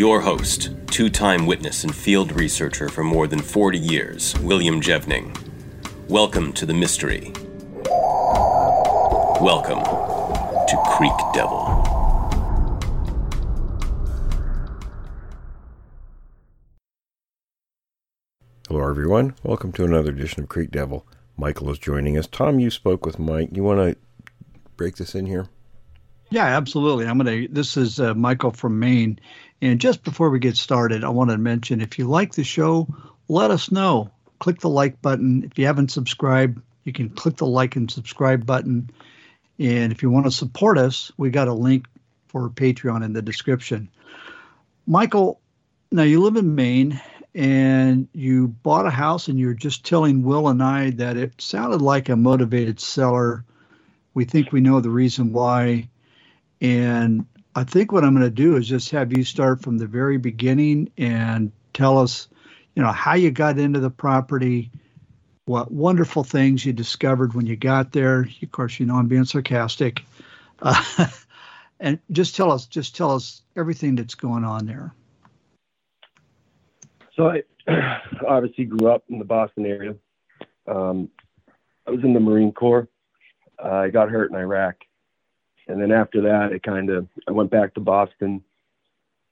Your host, two time witness and field researcher for more than 40 years, William Jevning. Welcome to the mystery. Welcome to Creek Devil. Hello, everyone. Welcome to another edition of Creek Devil. Michael is joining us. Tom, you spoke with Mike. You want to break this in here? Yeah, absolutely. I'm going to. This is uh, Michael from Maine. And just before we get started, I want to mention if you like the show, let us know. Click the like button. If you haven't subscribed, you can click the like and subscribe button. And if you want to support us, we got a link for Patreon in the description. Michael, now you live in Maine and you bought a house and you're just telling Will and I that it sounded like a motivated seller. We think we know the reason why. And I think what I'm going to do is just have you start from the very beginning and tell us, you know, how you got into the property, what wonderful things you discovered when you got there. Of course, you know I'm being sarcastic. Uh, and just tell us, just tell us everything that's going on there. So I obviously grew up in the Boston area. Um, I was in the Marine Corps. Uh, I got hurt in Iraq, and then after that, I kind of I went back to Boston,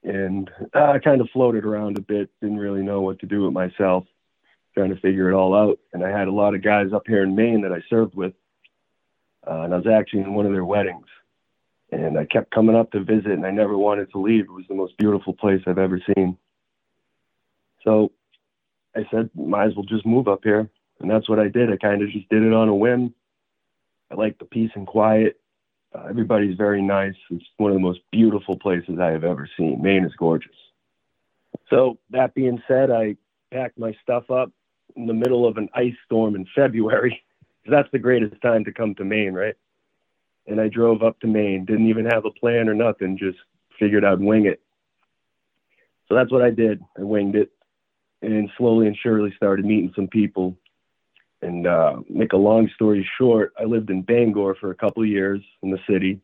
and uh, I kind of floated around a bit. Didn't really know what to do with myself, trying to figure it all out. And I had a lot of guys up here in Maine that I served with, uh, and I was actually in one of their weddings. And I kept coming up to visit, and I never wanted to leave. It was the most beautiful place I've ever seen. So I said, might as well just move up here. And that's what I did. I kind of just did it on a whim. I like the peace and quiet. Uh, everybody's very nice. It's one of the most beautiful places I have ever seen. Maine is gorgeous. So, that being said, I packed my stuff up in the middle of an ice storm in February. That's the greatest time to come to Maine, right? And I drove up to Maine, didn't even have a plan or nothing, just figured I'd wing it. So that's what I did. I winged it and slowly and surely started meeting some people. And uh, make a long story short, I lived in Bangor for a couple of years in the city,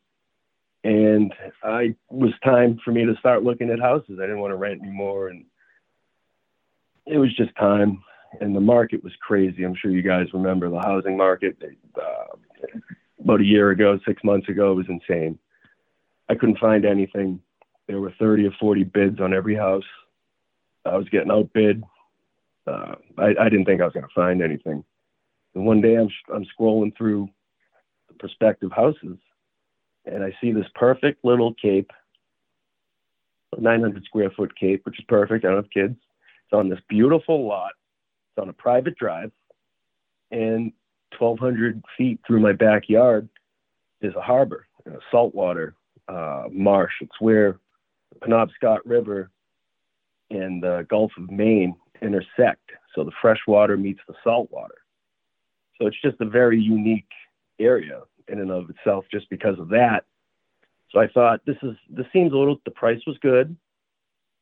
and I was time for me to start looking at houses. I didn't want to rent anymore, and it was just time. And the market was crazy. I'm sure you guys remember the housing market. Uh, about a year ago, six months ago, it was insane. I couldn't find anything. There were 30 or 40 bids on every house. I was getting outbid. Uh, I, I didn't think I was going to find anything. And one day I'm, I'm scrolling through the prospective houses and I see this perfect little cape, a 900 square foot cape, which is perfect. I don't have kids. It's on this beautiful lot. It's on a private drive. And 1,200 feet through my backyard is a harbor, a saltwater uh, marsh. It's where the Penobscot River and the Gulf of Maine intersect. So the fresh water meets the salt water. So it's just a very unique area in and of itself just because of that. So I thought this is this seems a little the price was good.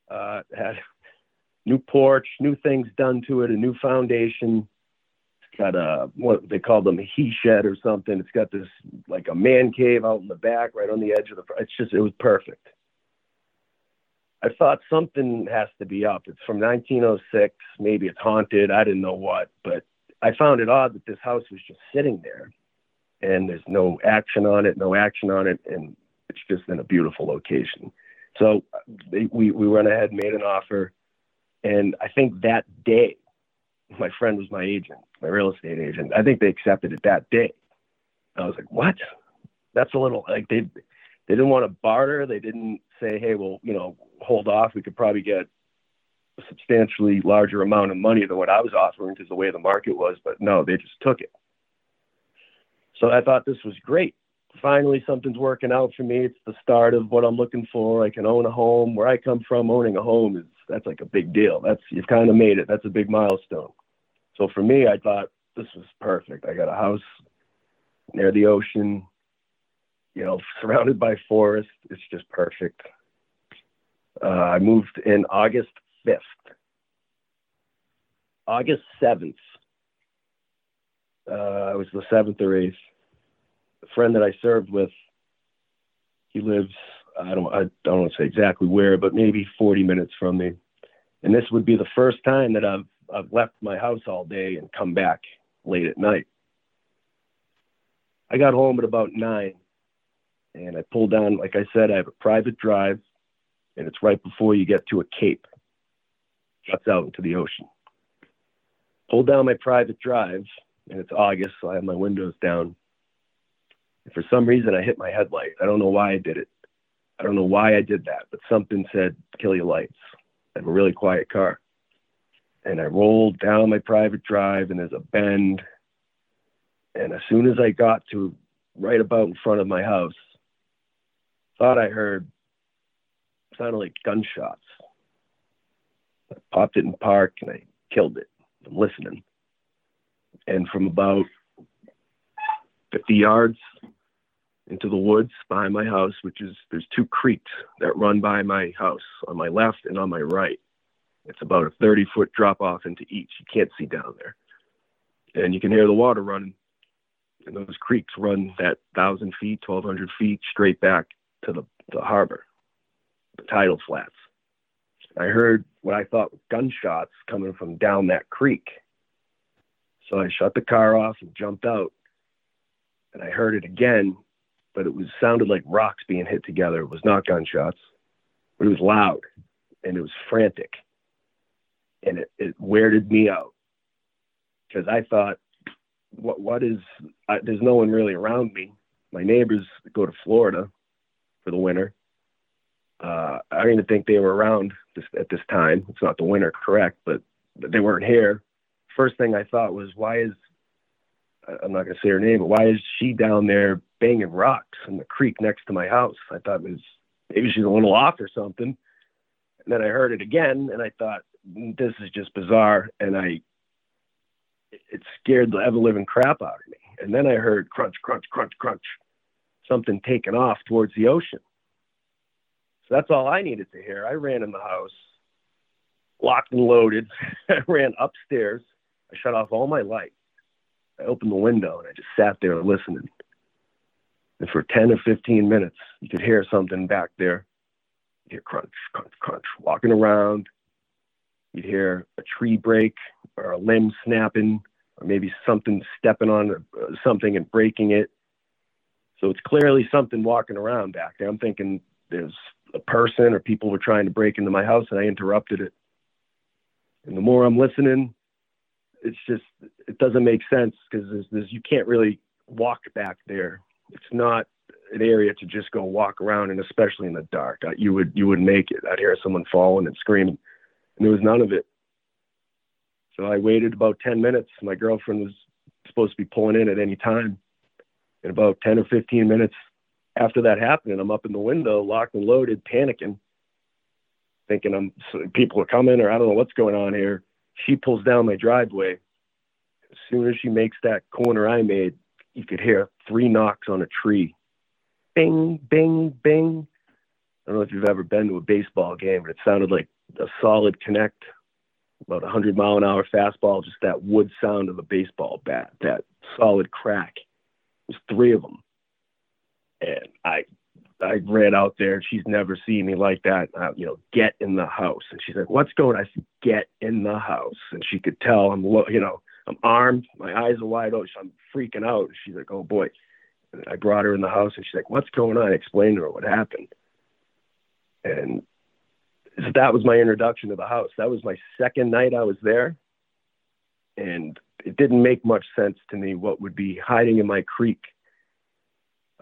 Uh, had new porch, new things done to it, a new foundation. It's got a what they call them a he shed or something. It's got this like a man cave out in the back, right on the edge of the. It's just it was perfect. I thought something has to be up. It's from 1906. Maybe it's haunted. I didn't know what, but I found it odd that this house was just sitting there and there's no action on it, no action on it, and it's just in a beautiful location. So they, we, we went ahead and made an offer. And I think that day, my friend was my agent, my real estate agent. I think they accepted it that day. I was like, what? That's a little like they, they didn't want to barter. They didn't say, hey, well, you know, hold off. We could probably get a substantially larger amount of money than what I was offering because the way the market was. But no, they just took it. So I thought this was great. finally something's working out for me. It's the start of what I'm looking for. I can own a home. Where I come from, owning a home is that's like a big deal. That's you've kind of made it. That's a big milestone. So for me, I thought this was perfect. I got a house near the ocean, you know, surrounded by forest. It's just perfect. Uh, I moved in August 5th. August 7th. Uh, it was the 7th or 8th. A friend that I served with, he lives, I don't, I don't want to say exactly where, but maybe 40 minutes from me. And this would be the first time that I've, I've left my house all day and come back late at night. I got home at about nine and I pulled down, like I said, I have a private drive and it's right before you get to a cape. Juts out into the ocean. Pull down my private drive and it's August, so I have my windows down. And for some reason, I hit my headlight. I don't know why I did it. I don't know why I did that, but something said, kill your lights. I have a really quiet car. And I rolled down my private drive, and there's a bend. And as soon as I got to right about in front of my house, thought I heard sounded like gunshots. I popped it in park and I killed it. I'm listening. And from about 50 yards into the woods behind my house, which is there's two creeks that run by my house on my left and on my right. It's about a 30 foot drop off into each. You can't see down there. And you can hear the water running. And those creeks run that thousand feet, 1200 feet straight back to the, the harbor, the tidal flats. I heard what I thought were gunshots coming from down that creek. So I shut the car off and jumped out. And I heard it again but it was sounded like rocks being hit together. It was not gunshots, but it was loud and it was frantic, and it, it weirded me out because I thought, what what is? I, there's no one really around me. My neighbors go to Florida for the winter. Uh, I don't even think they were around this, at this time. It's not the winter, correct, but, but they weren't here. First thing I thought was, why is I'm not going to say her name, but why is she down there banging rocks in the creek next to my house. I thought it was maybe she's a little off or something. And then I heard it again and I thought, this is just bizarre. And I, it scared the ever living crap out of me. And then I heard crunch, crunch, crunch, crunch, something taking off towards the ocean. That's all I needed to hear. I ran in the house, locked and loaded. I ran upstairs. I shut off all my lights. I opened the window and I just sat there listening. And for 10 or 15 minutes, you could hear something back there. You'd hear crunch, crunch, crunch, walking around. You'd hear a tree break or a limb snapping, or maybe something stepping on uh, something and breaking it. So it's clearly something walking around back there. I'm thinking there's a person or people were trying to break into my house and I interrupted it. And the more I'm listening, it's just, it doesn't make sense because there's, there's, you can't really walk back there it's not an area to just go walk around and especially in the dark. You would you would make it. I'd hear someone falling and screaming, and there was none of it. So I waited about ten minutes. My girlfriend was supposed to be pulling in at any time. In about ten or fifteen minutes after that happened, I'm up in the window, locked and loaded, panicking, thinking I'm people are coming or I don't know what's going on here. She pulls down my driveway. As soon as she makes that corner I made, you could hear three knocks on a tree. Bing, bing, bing. I don't know if you've ever been to a baseball game, but it sounded like a solid connect, about a 100 mile an hour fastball, just that wood sound of a baseball bat, that solid crack. There's three of them. And I I ran out there. She's never seen me like that. Uh, you know, get in the house. And she's like, "What's going?" on? I said, "Get in the house." And she could tell I'm, you know, I'm armed. My eyes are wide open. I'm freaking out. She's like, oh boy. And I brought her in the house and she's like, what's going on? I explained to her what happened. And so that was my introduction to the house. That was my second night I was there. And it didn't make much sense to me what would be hiding in my creek,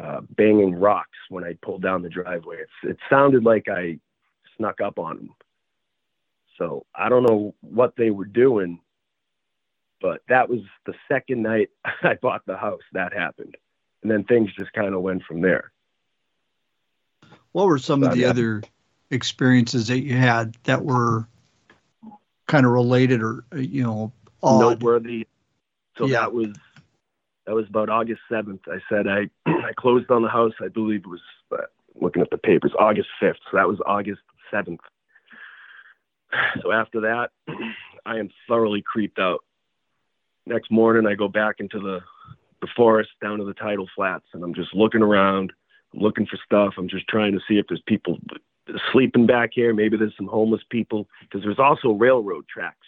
uh, banging rocks when I pulled down the driveway. It's, it sounded like I snuck up on them. So I don't know what they were doing but that was the second night I bought the house that happened. and then things just kind of went from there. What were some of the Yeah. other experiences that you had that were kind of related or you know odd? noteworthy. So Yeah. that was that was about August seventh. I said I I closed on the house. I believe it was uh, looking at the papers August fifth. So that was August seventh. So after that, I am thoroughly creeped out. Next morning, I go back into the the forest down to the tidal flats, and I'm just looking around. I'm looking for stuff. I'm just trying to see if there's people sleeping back here. Maybe there's some homeless people because there's also railroad tracks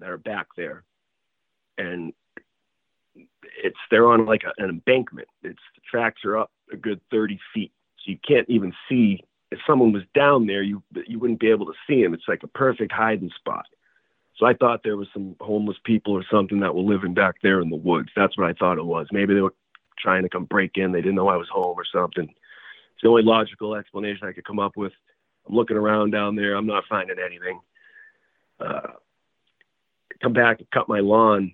that are back there, and it's they're on like a, an embankment. It's the tracks are up a good 30 feet, so you can't even see. If someone was down there, you you wouldn't be able to see them. It's like a perfect hiding spot. So I thought there was some homeless people or something that were living back there in the woods. That's what I thought it was. Maybe they were trying to come break in. They didn't know I was home or something. It's the only logical explanation I could come up with. I'm looking around down there. I'm not finding anything. Uh, come back and cut my lawn,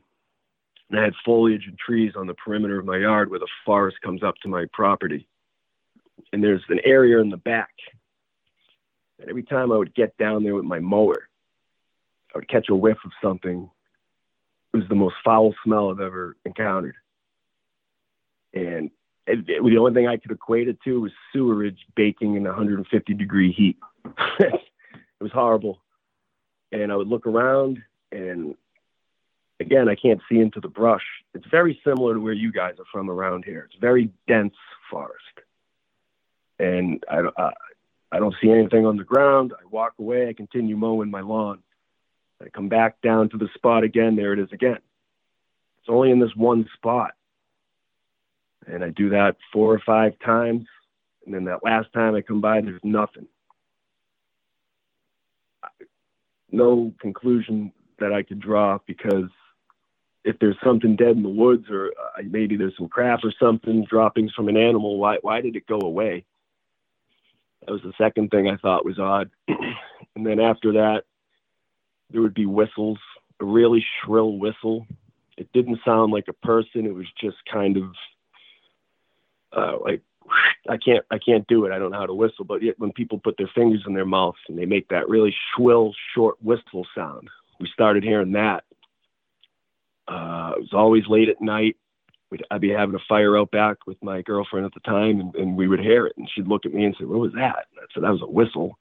and I had foliage and trees on the perimeter of my yard where the forest comes up to my property. And there's an area in the back. And every time I would get down there with my mower, I would catch a whiff of something. It was the most foul smell I've ever encountered. And it, it- the only thing I could equate it to was sewerage baking in 150 degree heat. it was horrible. And I would look around, and again, I can't see into the brush. It's very similar to where you guys are from around here. It's very dense forest, and I, I, I don't see anything on the ground. I walk away. I continue mowing my lawn. I come back down to the spot again. There it is again. It's only in this one spot, and I do that four or five times, and then that last time I come by, there's nothing. No conclusion that I could draw because if there's something dead in the woods or uh, maybe there's some crap or something droppings from an animal why why did it go away? That was the second thing i thought was odd. And then after that there would be whistles a really shrill whistle. It didn't sound like a person. It was just kind of uh, like I can't I can't do it. I don't know how to whistle, but yet when people put their fingers in their mouth and they make that really shrill, short whistle sound, we started hearing that. Uh, it was always late at night. We'd, I'd be having a fire out back with my girlfriend at the time, and, and we would hear it, and she'd look at me and say, "What was that?" And I said, "That was a whistle."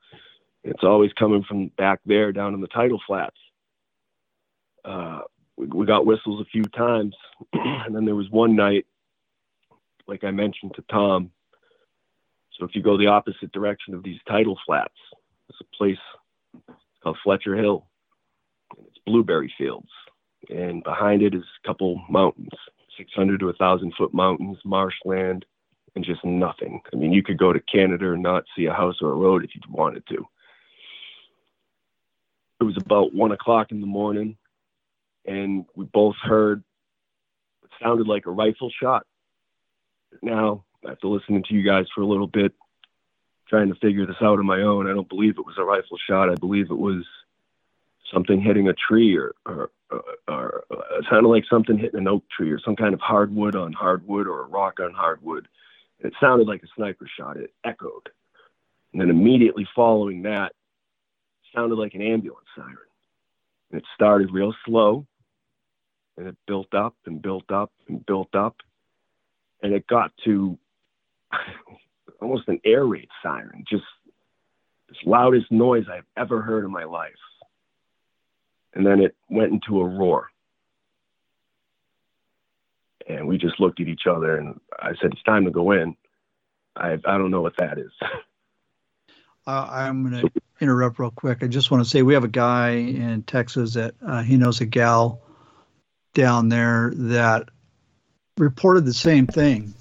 It's always coming from back there down in the tidal flats. Uh, we, we got whistles a few times, and then there was one night, like I mentioned to Tom, so if you go the opposite direction of these tidal flats, there's a place called Fletcher Hill. And it's blueberry fields. And behind it is a couple mountains, 600 to 1,000 foot mountains, marshland, and just nothing. I mean, you could go to Canada and not see a house or a road if you wanted to. It was about one o'clock in the morning, and we both heard it sounded like a rifle shot. Now, after listening to you guys for a little bit, trying to figure this out on my own, I don't believe it was a rifle shot. I believe it was something hitting a tree or, or, or, or it sounded like something hitting an oak tree or some kind of hardwood on hardwood or a rock on hardwood. It sounded like a sniper shot. It echoed. And then immediately following that, sounded like an ambulance siren. And it started real slow and it built up and built up and built up. And it got to almost an air raid siren, just as loudest noise I've ever heard in my life. And then it went into a roar. And we just looked at each other and I said, It's time to go in. I, I don't know what that is. Uh, I'm going to interrupt real quick. I just want to say we have a guy in Texas that uh, he knows a gal down there that reported the same thing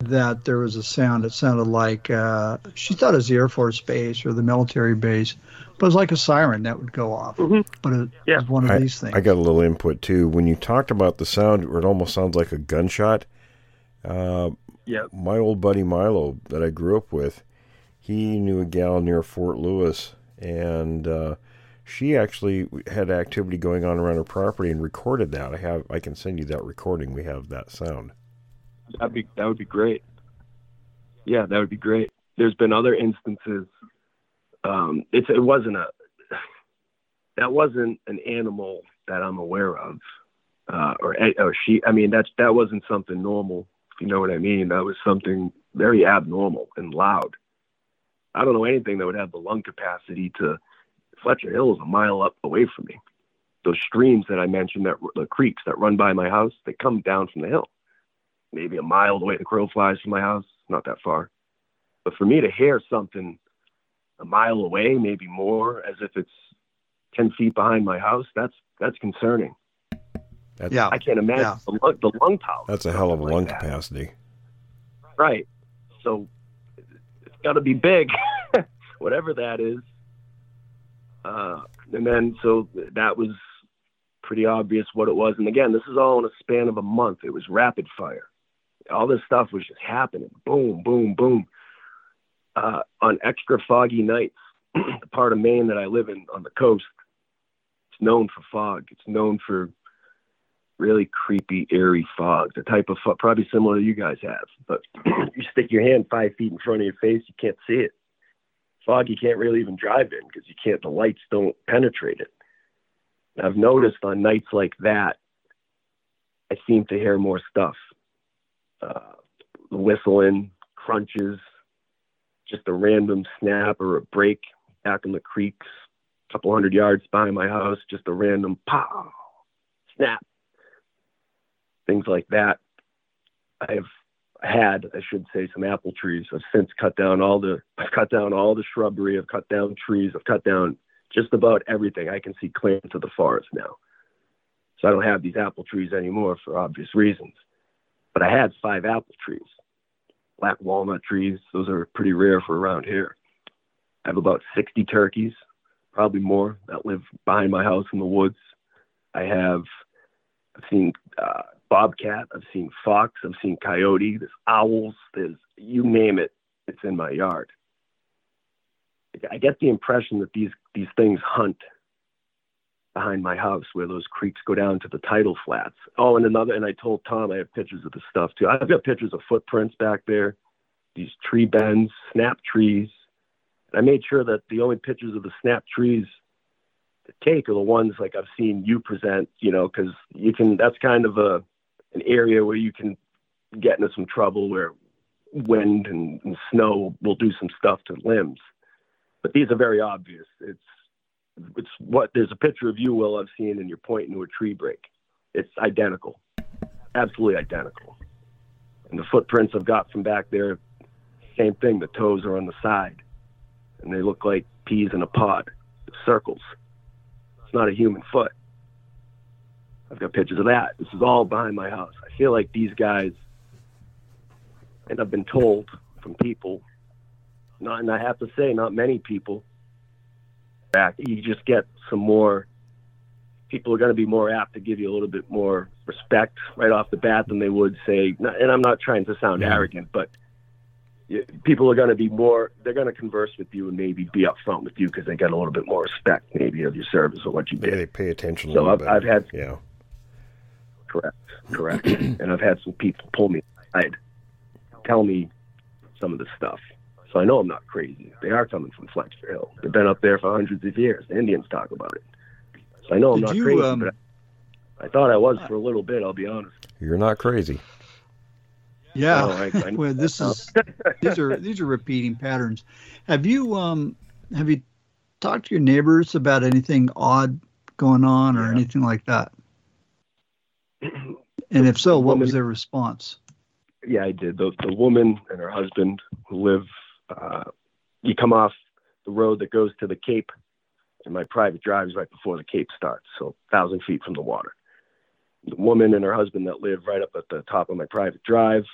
that there was a sound. It sounded like uh, she thought it was the Air Force base or the military base, but it was like a siren that would go off. But it Yeah. was one of I, these things. I got a little input too. When you talked about the sound, it almost sounds like a gunshot. Uh, yeah. my old buddy Milo that I grew up with, he knew a gal near Fort Lewis, and uh, she actually had activity going on around her property and recorded that. I have, I can send you that recording. We have that sound. That'd be that would be great. Yeah, that would be great. There's been other instances. Um, it's it wasn't a that wasn't an animal that I'm aware of, uh, or or she. I mean, that's that wasn't something normal. If you know what I mean, that was something very abnormal and loud. I don't know anything that would have the lung capacity to. Fletcher Hill is a mile up away from me. Those streams that I mentioned, that the creeks that run by my house, they come down from the hill. Maybe a mile away the crow flies from my house, not that far. But for me to hear something a mile away, maybe more, as if it's ten feet behind my house, that's that's concerning. That's, Yeah. I can't imagine Yeah. the, lung, the lung power. That's a hell of a like lung that. capacity. Right. So it's got to be big, whatever that is. Uh, and then, so that was pretty obvious what it was. And again, this is all in a span of a month. It was rapid fire. All this stuff was just happening. Boom, boom, boom. Uh, on extra foggy nights, the part of Maine that I live in on the coast, it's known for fog. It's known for really creepy, eerie fog, the type of fog, probably similar to you guys have. But you stick your hand five feet in front of your face, you can't see it. Fog, you can't really even drive in because you can't, the lights don't penetrate it. And I've noticed on nights like that, I seem to hear more stuff. Uh, whistling, crunches, just a random snap or a break back in the creeks, a couple hundred yards behind my house, just a random pow, snap things like that. I've had, I should say, some apple trees. I've since cut down all the, I've cut down all the shrubbery. I've cut down trees. I've cut down just about everything. I can see clear into the forest now. So I don't have these apple trees anymore for obvious reasons. But I had five apple trees, black walnut trees. Those are pretty rare for around here. I have about 60 turkeys, probably more, that live behind my house in the woods. I have, I've seen uh, bobcat, I've seen fox, I've seen coyote, there's owls, there's you name it, it's in my yard. I get the impression that these these things hunt behind my house where those creeks go down to the tidal flats. Oh, and another and I told Tom I have pictures of the stuff too. I've got pictures of footprints back there, these tree bends, snap trees. And I made sure that the only pictures of the snap trees to take are the ones like I've seen you present, you know, because you can. That's kind of a an area where you can get into some trouble where wind and, and snow will do some stuff to limbs. But these are very obvious. It's it's what there's a picture of you, Will, I've seen, and you're pointing to a tree break. It's identical, absolutely identical. And the footprints I've got from back there, same thing. The toes are on the side, and they look like peas in a pod, circles. It's not a human foot. I've got pictures of that. This is all behind my house. I feel like these guys, and I've been told from people, not, and I have to say, not many people, back, you just get some more, people are going to be more apt to give you a little bit more respect right off the bat than they would say, and I'm not trying to sound Yeah. arrogant, but people are going to be more, they're going to converse with you and maybe be upfront with you because they get a little bit more respect maybe of your service or what you did. they pay attention So I've. I've had yeah. Correct, correct. and I've had some people pull me aside, tell me some of the stuff. So I know I'm not crazy. They are coming from Fletcher Hill. They've been up there for hundreds of years. The Indians talk about it. So I know I'm Did not you, crazy, um, but I, I thought I was for a little bit. I'll be honest. You're not crazy. Yeah. Oh, I- I well, this that is these are these are repeating patterns. Have you um have you talked to your neighbors about anything odd going on or Yeah. anything like that? And if so, what was their response? yeah, I did. The the woman and her husband who live. Uh, you come off the road that goes to the Cape, and my private drive is right before the Cape starts, so thousand feet from the water. The woman and her husband that live right up at the top of my private drive.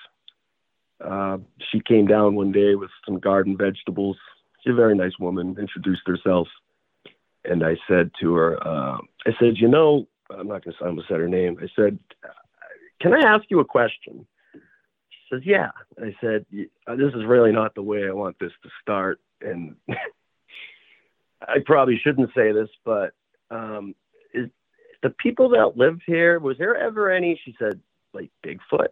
Uh, she came down one day with some garden vegetables. She's a very nice woman. Introduced herself, and I said to her, uh, I said, you know, I'm not going to. I almost said her name. I said, can I ask you a question? Says, Yeah. I said, uh, This is really not the way I want this to start. And I probably shouldn't say this, but um, is the people that live here, was there ever any, she said, like Bigfoot?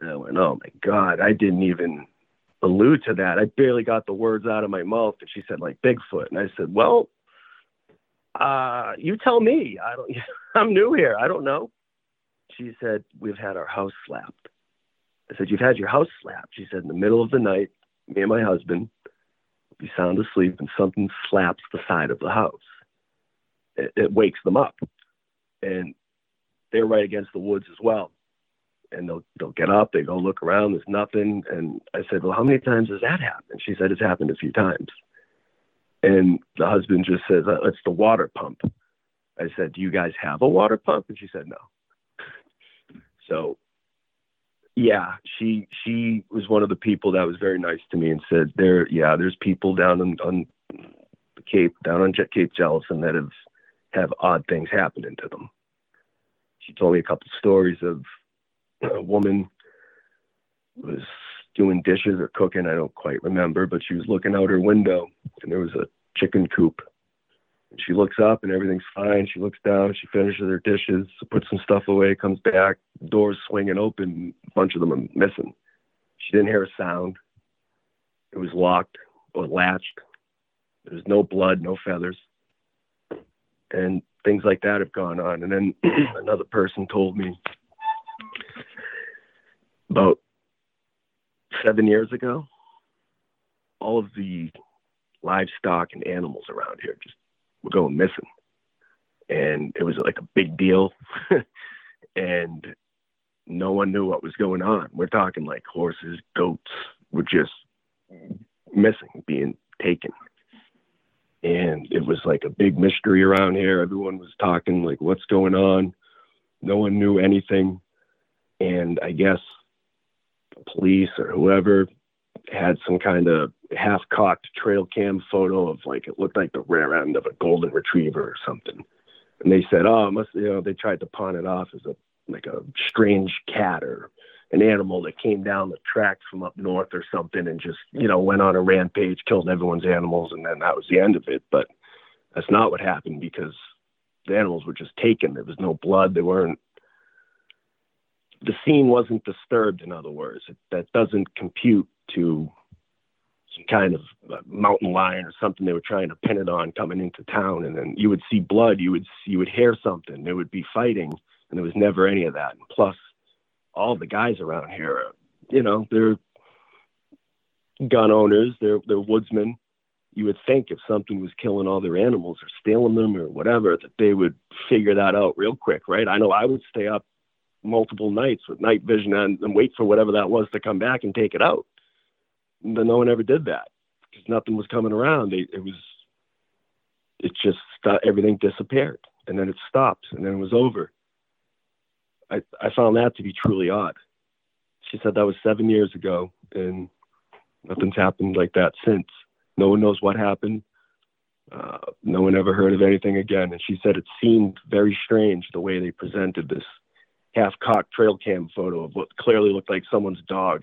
And I went, oh my God, I didn't even allude to that. I barely got the words out of my mouth. And she said, like Bigfoot. And I said, well, uh, you tell me. I don't, I'm new here. I don't know. She said, we've had our house slapped. I said, you've had your house slapped. She said, in the middle of the night, me and my husband, be sound asleep and something slaps the side of the house. It, it wakes them up. And they're right against the woods as well and they'll they'll get up, they go look around, there's nothing. And I said, Well, how many times has that happened? She said it's happened a few times. And the husband just says, uh, It's the water pump. I said, Do you guys have a water pump? And she said, No. So yeah, she she was one of the people that was very nice to me and said, There yeah, there's people down on, on the Cape, down on Cape Jellison that have have odd things happening to them. She told me a couple stories of a woman was doing dishes or cooking. I don't quite remember, but she was looking out her window and there was a chicken coop. And she looks up and everything's fine. She looks down, she finishes her dishes, puts some stuff away, comes back, doors swinging open, a bunch of them are missing. She didn't hear a sound. It was locked or latched. There was no blood, no feathers. And things like that have gone on. And then another person told me about seven years ago, all of the livestock and animals around here just were going missing. And it was like a big deal. and no one knew what was going on. We're talking like horses, goats were just missing, being taken. And it was like a big mystery around here. Everyone was talking like, what's going on? No one knew anything. And I guess police or whoever had some kind of half cocked trail cam photo of like it looked like the rear end of a golden retriever or something. And they said, oh, it must you know, they tried to pawn it off as a like a strange cat or an animal that came down the tracks from up north or something and just, you know, went on a rampage, killed everyone's animals, and then that was the end of it. But that's not what happened because the animals were just taken. There was no blood. They weren't the scene wasn't disturbed, in other words. It, that doesn't compute to some kind of mountain lion or something they were trying to pin it on coming into town. And then you would see blood, you would you would hear something, there would be fighting, and there was never any of that. And plus, all the guys around here, you know, they're gun owners, they're they're woodsmen. You would think if something was killing all their animals or stealing them or whatever, that they would figure that out real quick, right? I know I would stay up multiple nights with night vision and, and wait for whatever that was to come back and take it out. No one ever did that because nothing was coming around. It was, it just everything disappeared and then it stopped and then it was over. I, I found that to be truly odd. She said that was seven years ago and nothing's happened like that since. No one knows what happened. Uh, no one ever heard of anything again. And she said it seemed very strange the way they presented this half cocked trail cam photo of what clearly looked like someone's dog.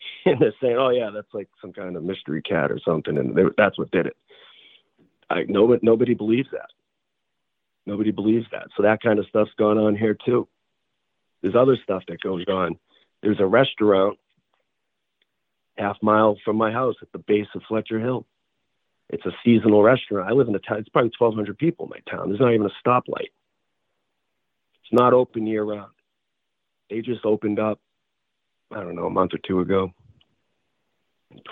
And they're saying, oh, yeah, that's like some kind of mystery cat or something. And they, that's what did it. I, nobody, nobody believes that. Nobody believes that. So that kind of stuff's going on here too. There's other stuff that goes on. There's a restaurant half mile from my house at the base of Fletcher Hill. It's a seasonal restaurant. I live in a town. It's probably 1,200 people in my town. There's not even a stoplight. It's not open year round. They just opened up, I don't know, a month or two ago.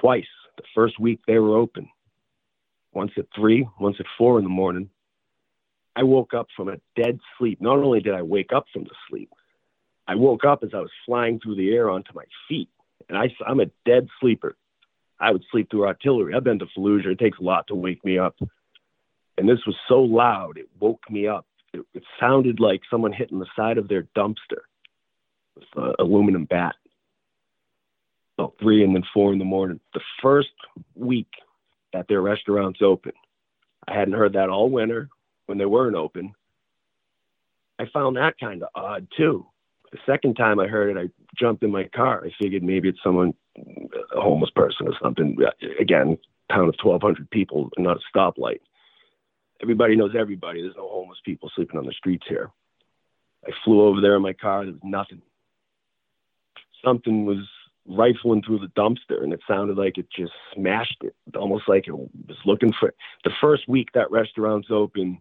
Twice. The first week they were open. Once at three, once at four in the morning. I woke up from a dead sleep. Not only did I wake up from the sleep, I woke up as I was flying through the air onto my feet. And I, I'm a dead sleeper. I would sleep through artillery. I've been to Fallujah. It takes a lot to wake me up. And this was so loud, it woke me up. It, it sounded like someone hitting the side of their dumpster with an aluminum bat. About three and then four in the morning. The first week that their restaurant's open, I hadn't heard that all winter when they weren't open. I found that kind of odd too. The second time I heard it, I jumped in my car. I figured maybe it's someone, a homeless person or something. Uh, again, town of 1,200 people, not a stoplight. Everybody knows everybody. There's no homeless people sleeping on the streets here. I flew over there in my car. There was nothing. something was rifling through the dumpster and it sounded like it just smashed it almost like it was looking for the first week that restaurant's open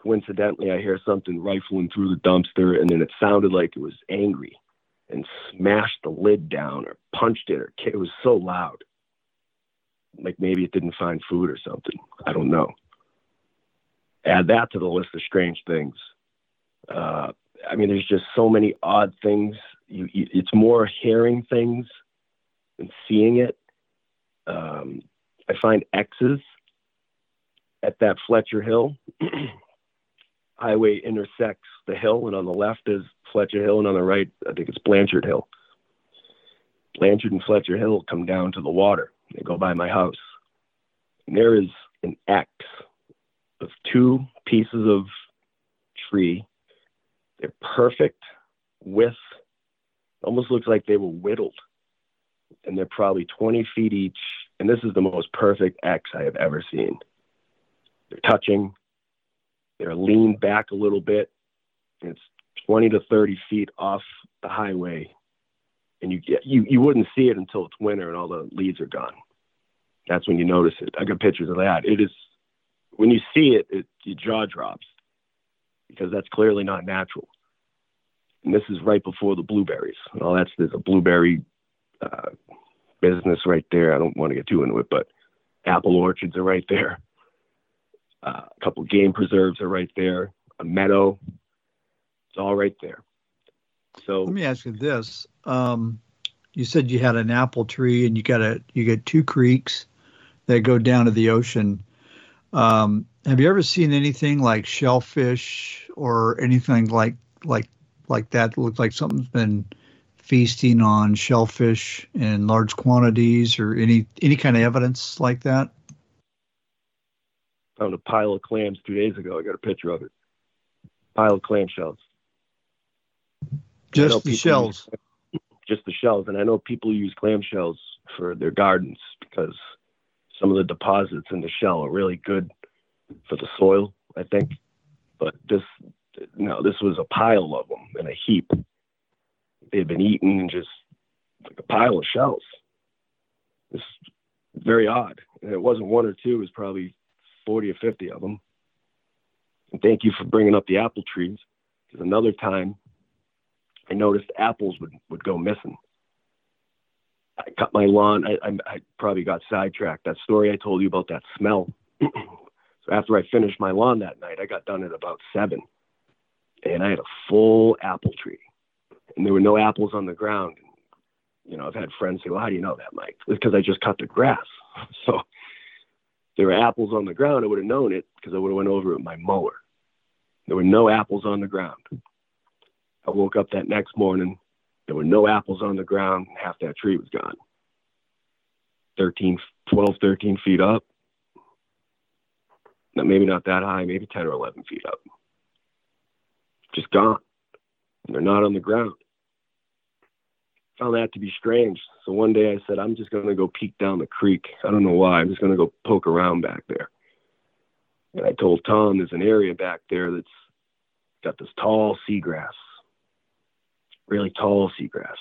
coincidentally i hear something rifling through the dumpster and then it sounded like it was angry and smashed the lid down or punched it or it was so loud. Like maybe it didn't find food or something. I don't know. Add that to the list of strange things. Uh, i mean there's just so many odd things you, you, it's more hearing things than seeing it. Um, I find X's at that Fletcher Hill. Highway intersects the hill, and on the left is Fletcher Hill, and on the right, I think it's Blanchard Hill. Blanchard and Fletcher Hill come down to the water. They go by my house. And there is an X of two pieces of tree. They're perfect width almost looks like they were whittled. And they're probably 20 feet each. And this is the most perfect X I have ever seen. They're touching, they're leaned back a little bit. It's 20 to 30 feet off the highway. And you, you, you wouldn't see it until it's winter and all the leaves are gone. That's when you notice it. I got pictures of that. It is, when you see it, it your jaw drops because that's clearly not natural and this is right before the blueberries. Well, that's there's a blueberry uh, business right there. I don't want to get too into it, but apple orchards are right there. Uh, a couple game preserves are right there. A meadow, it's all right there. So let me ask you this: um, You said you had an apple tree, and you got a you got two creeks that go down to the ocean. Um, have you ever seen anything like shellfish or anything like like like that. It looks like something's been feasting on shellfish in large quantities or any any kind of evidence like that? Found a pile of clams two days ago. I got a picture of it. Pile of clam shells. Just the shells. Use, just the shells, and I know people use clam shells for their gardens because some of the deposits in the shell are really good for the soil. I think, but this no, this was a pile of them in a heap. They had been eaten and just like a pile of shells. It's very odd. And it wasn't one or two, it was probably 40 or 50 of them. And thank you for bringing up the apple trees. Because another time I noticed apples would, would go missing. I cut my lawn. I, I, I probably got sidetracked. That story I told you about that smell. so after I finished my lawn that night, I got done at about seven and I had a full apple tree, and there were no apples on the ground. And, You know, I've had friends say, "Well, how do you know that, Mike?" It's because I just cut the grass. So there were apples on the ground. I would have known it because I would have went over it with my mower. There were no apples on the ground. I woke up that next morning. There were no apples on the ground. Half that tree was gone. 13, 12, 13 feet up. Maybe not that high, maybe 10 or 11 feet up just gone. They're not on the ground. Found that to be strange. So one day I said, I'm just going to go peek down the creek. I don't know why. I'm just going to go poke around back there. And I told Tom there's an area back there that's got this tall seagrass, really tall seagrass.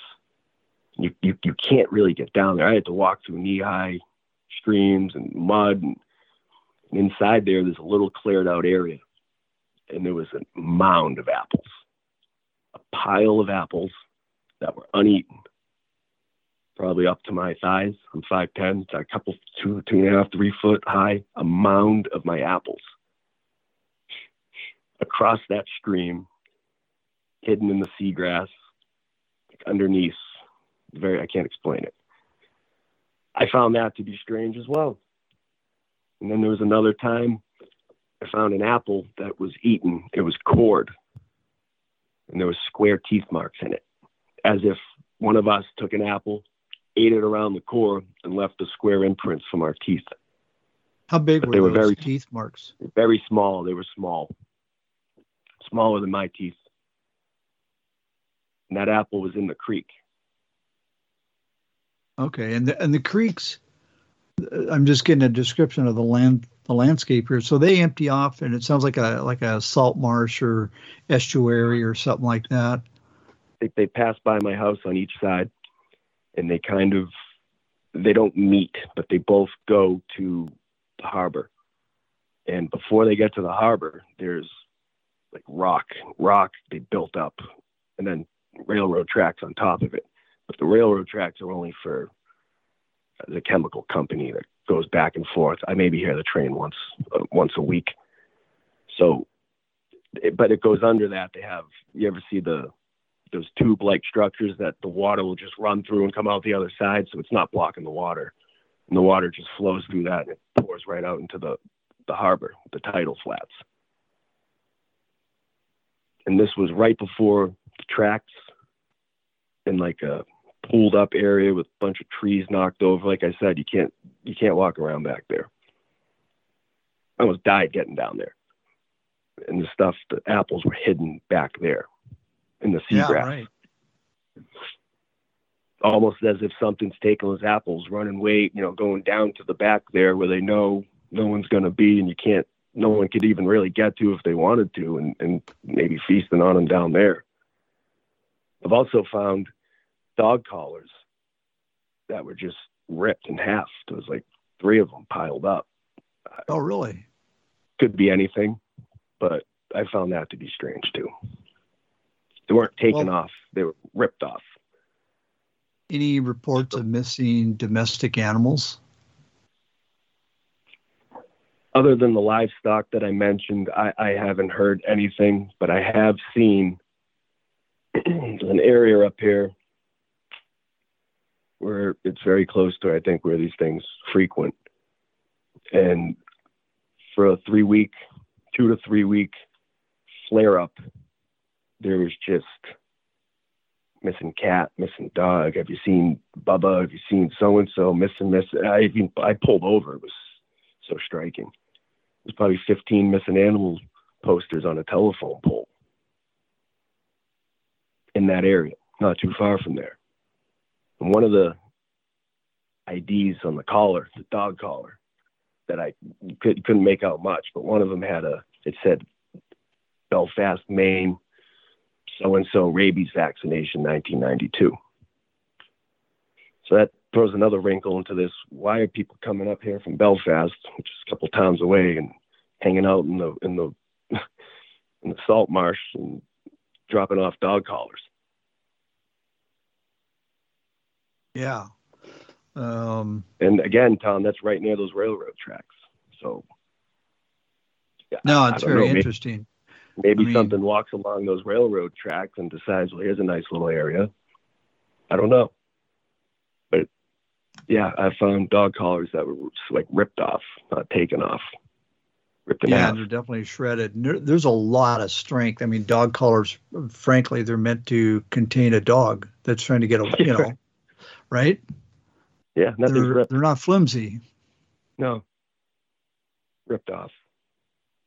You, you, you can't really get down there. I had to walk through knee high streams and mud. And, and inside there, there's a little cleared out area and there was a mound of apples, a pile of apples that were uneaten, probably up to my thighs. I'm 5'10, it's a couple, two, two and a half, three foot high, a mound of my apples. Across that stream, hidden in the seagrass, like underneath, very, I can't explain it. I found that to be strange as well. And then there was another time found an apple that was eaten. It was cored, and there was square teeth marks in it, as if one of us took an apple, ate it around the core, and left the square imprints from our teeth. How big but were they were very, teeth marks? Very small. They were small, smaller than my teeth. And that apple was in the creek. Okay, and the, and the creeks. I'm just getting a description of the land the landscape here. So they empty off, and it sounds like a like a salt marsh or estuary or something like that. they, they pass by my house on each side, and they kind of they don't meet, but they both go to the harbor. And before they get to the harbor, there's like rock, rock they built up, and then railroad tracks on top of it. But the railroad tracks are only for the chemical company that goes back and forth. I maybe hear the train once uh, once a week. So, but it goes under that. They have you ever see the those tube like structures that the water will just run through and come out the other side, so it's not blocking the water, and the water just flows through that and it pours right out into the the harbor, the tidal flats. And this was right before the tracks in like a pulled up area with a bunch of trees knocked over. Like I said, you can't you can't walk around back there. I almost died getting down there. And the stuff, the apples were hidden back there in the seagrass. Yeah, right. Almost as if something's taking those apples, running weight, you know, going down to the back there where they know no one's going to be, and you can't, no one could even really get to if they wanted to, and, and maybe feasting on them down there. I've also found dog collars that were just ripped in half. There was like three of them piled up. Oh, really? Could be anything, but I found that to be strange too. They weren't taken well, off; they were ripped off. Any reports of missing domestic animals? Other than the livestock that I mentioned, I, I haven't heard anything, but I have seen an area up here where it's very close to, I think, where these things frequent. And for a three week, two to three week flare up, there was just missing cat, missing dog. Have you seen Bubba? Have you seen so and so missing, missing? I even I pulled over. It was so striking. There's probably 15 missing animal posters on a telephone pole in that area, not too far from there. And one of the IDs on the collar, the dog collar, that I could, couldn't make out much, but one of them had a, it said Belfast, Maine, so and so rabies vaccination 1992. So that throws another wrinkle into this. Why are people coming up here from Belfast, which is a couple towns away, and hanging out in the in the in the salt marsh and dropping off dog collars? Yeah. Um, and again, Tom, that's right near those railroad tracks. So. Yeah, no, it's very know, interesting. Maybe, maybe I mean, something walks along those railroad tracks and decides, well, here's a nice little area. I don't know. But yeah, I found dog collars that were like ripped off, not taken off. Ripped yeah, half. they're definitely shredded. There's a lot of strength. I mean, dog collars, frankly, they're meant to contain a dog that's trying to get a, you know, right? Yeah, nothing's they're, ripped. They're not flimsy. No, ripped off.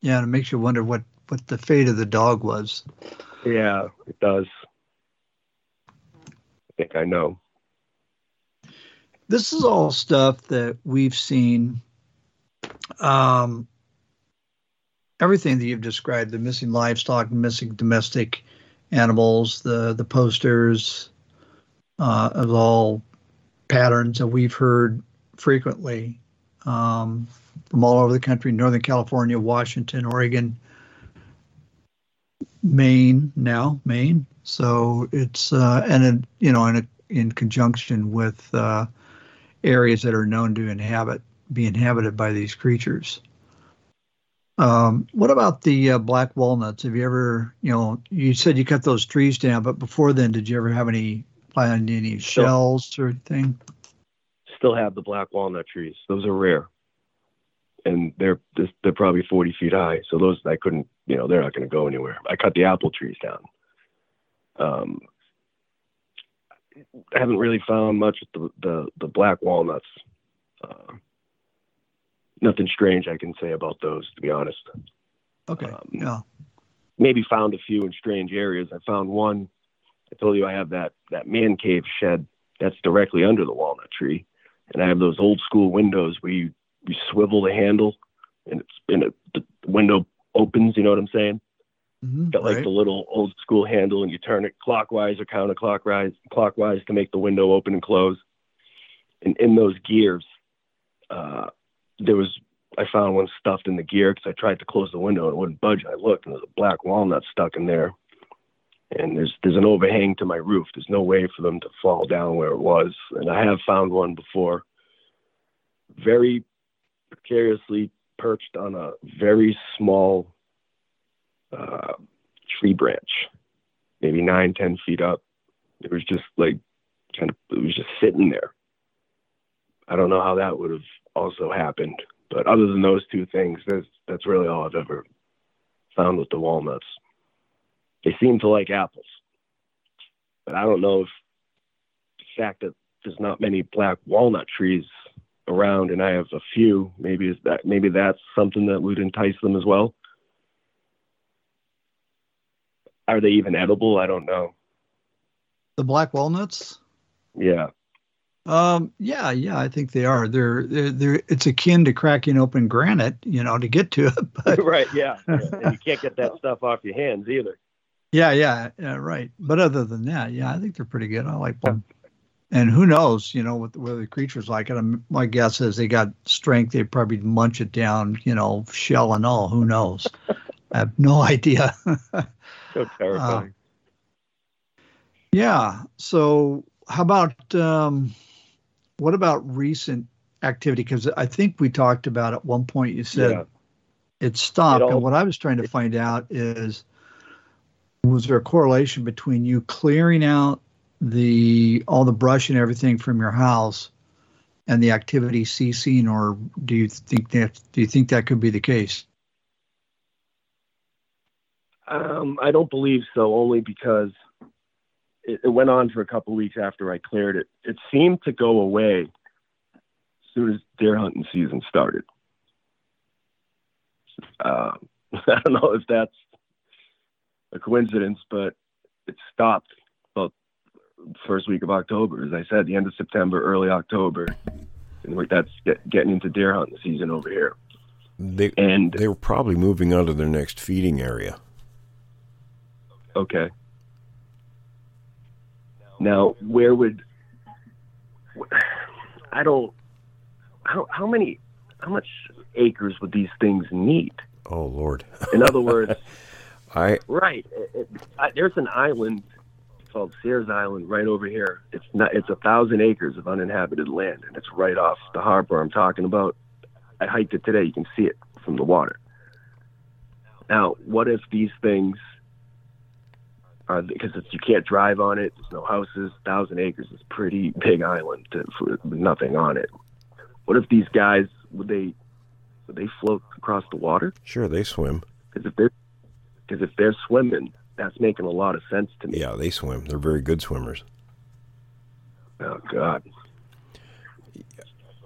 Yeah, and it makes you wonder what what the fate of the dog was. Yeah, it does. I think I know. This is all stuff that we've seen. Um, everything that you've described the missing livestock, missing domestic animals, the, the posters, uh, of all patterns that we've heard frequently um, from all over the country Northern California, Washington, Oregon, Maine now, Maine. So it's, uh, and, in, you know, in, a, in conjunction with uh, areas that are known to inhabit, be inhabited by these creatures. Um, what about the uh, black walnuts? Have you ever, you know, you said you cut those trees down, but before then, did you ever have any find any shells or anything? Still have the black walnut trees. Those are rare, and they're they're probably 40 feet high. So those I couldn't, you know, they're not going to go anywhere. I cut the apple trees down. Um, I haven't really found much with the the, the black walnuts. Uh, nothing strange I can say about those, to be honest. Okay. Um, yeah. Maybe found a few in strange areas. I found one I told you I have that that man cave shed that's directly under the walnut tree, and I have those old school windows where you you swivel the handle, and it's and it, the window opens. You know what I'm saying? Mhm, got like right. the little old school handle, and you turn it clockwise or counterclockwise, clockwise to make the window open and close. And in those gears, uh, there was I found one stuffed in the gear because I tried to close the window and it wouldn't budge. I looked and there's a black walnut stuck in there. And there's there's an overhang to my roof. There's no way for them to fall down where it was. And I have found one before. Very precariously perched on a very small uh, tree branch, maybe nine, ten feet up. It was just like kind of it was just sitting there. I don't know how that would have also happened, but other than those two things, that's that's really all I've ever found with the walnuts. They seem to like apples, but I don't know if the fact that there's not many black walnut trees around, and I have a few, maybe is that maybe that's something that would entice them as well. Are they even edible? I don't know. the black walnuts. Yeah. Um, yeah, yeah, I think they are. They're, they're, they're, it's akin to cracking open granite, you know, to get to it. But right. Yeah. yeah. And you can't get that stuff off your hands either. Yeah, yeah, yeah, right. But other than that, yeah, I think they're pretty good. I like them. And who knows, you know, what, what the creatures like. And I'm, my guess is they got strength. They probably munch it down, you know, shell and all. Who knows? I have no idea. So terrifying. Yeah. So, how about um, what about recent activity? Because I think we talked about at one point. You said Yeah. it stopped, It all- and what I was trying to find out is was there a correlation between you clearing out the all the brush and everything from your house and the activity ceasing, or do you think that do you think that could be the case? Um, I don't believe so, only because it, it went on for a couple weeks after I cleared it. It seemed to go away as soon as deer hunting season started. Uh, I don't know if that's a coincidence, but it stopped about the first week of October, as I said, the end of September, early October. And like that's get, getting into deer hunting season over here. They And they were probably moving on to their next feeding area. Okay. Now, where would I don't how how many how much acres would these things need? Oh Lord, In other words, I right? It, it, I, there's an island called Sears Island right over here. It's not. It's a thousand acres of uninhabited land, and it's right off the harbor I'm talking about. I hiked it today. You can see it from the water. Now, what if these things are because you can't drive on it? There's no houses. Thousand acres is a pretty big island to, for with nothing on it. What if these guys would they would they float across the water? sure they swim. Because if they're because if they're swimming, that's making a lot of sense to me. Yeah, they swim. They're very good swimmers. Oh God,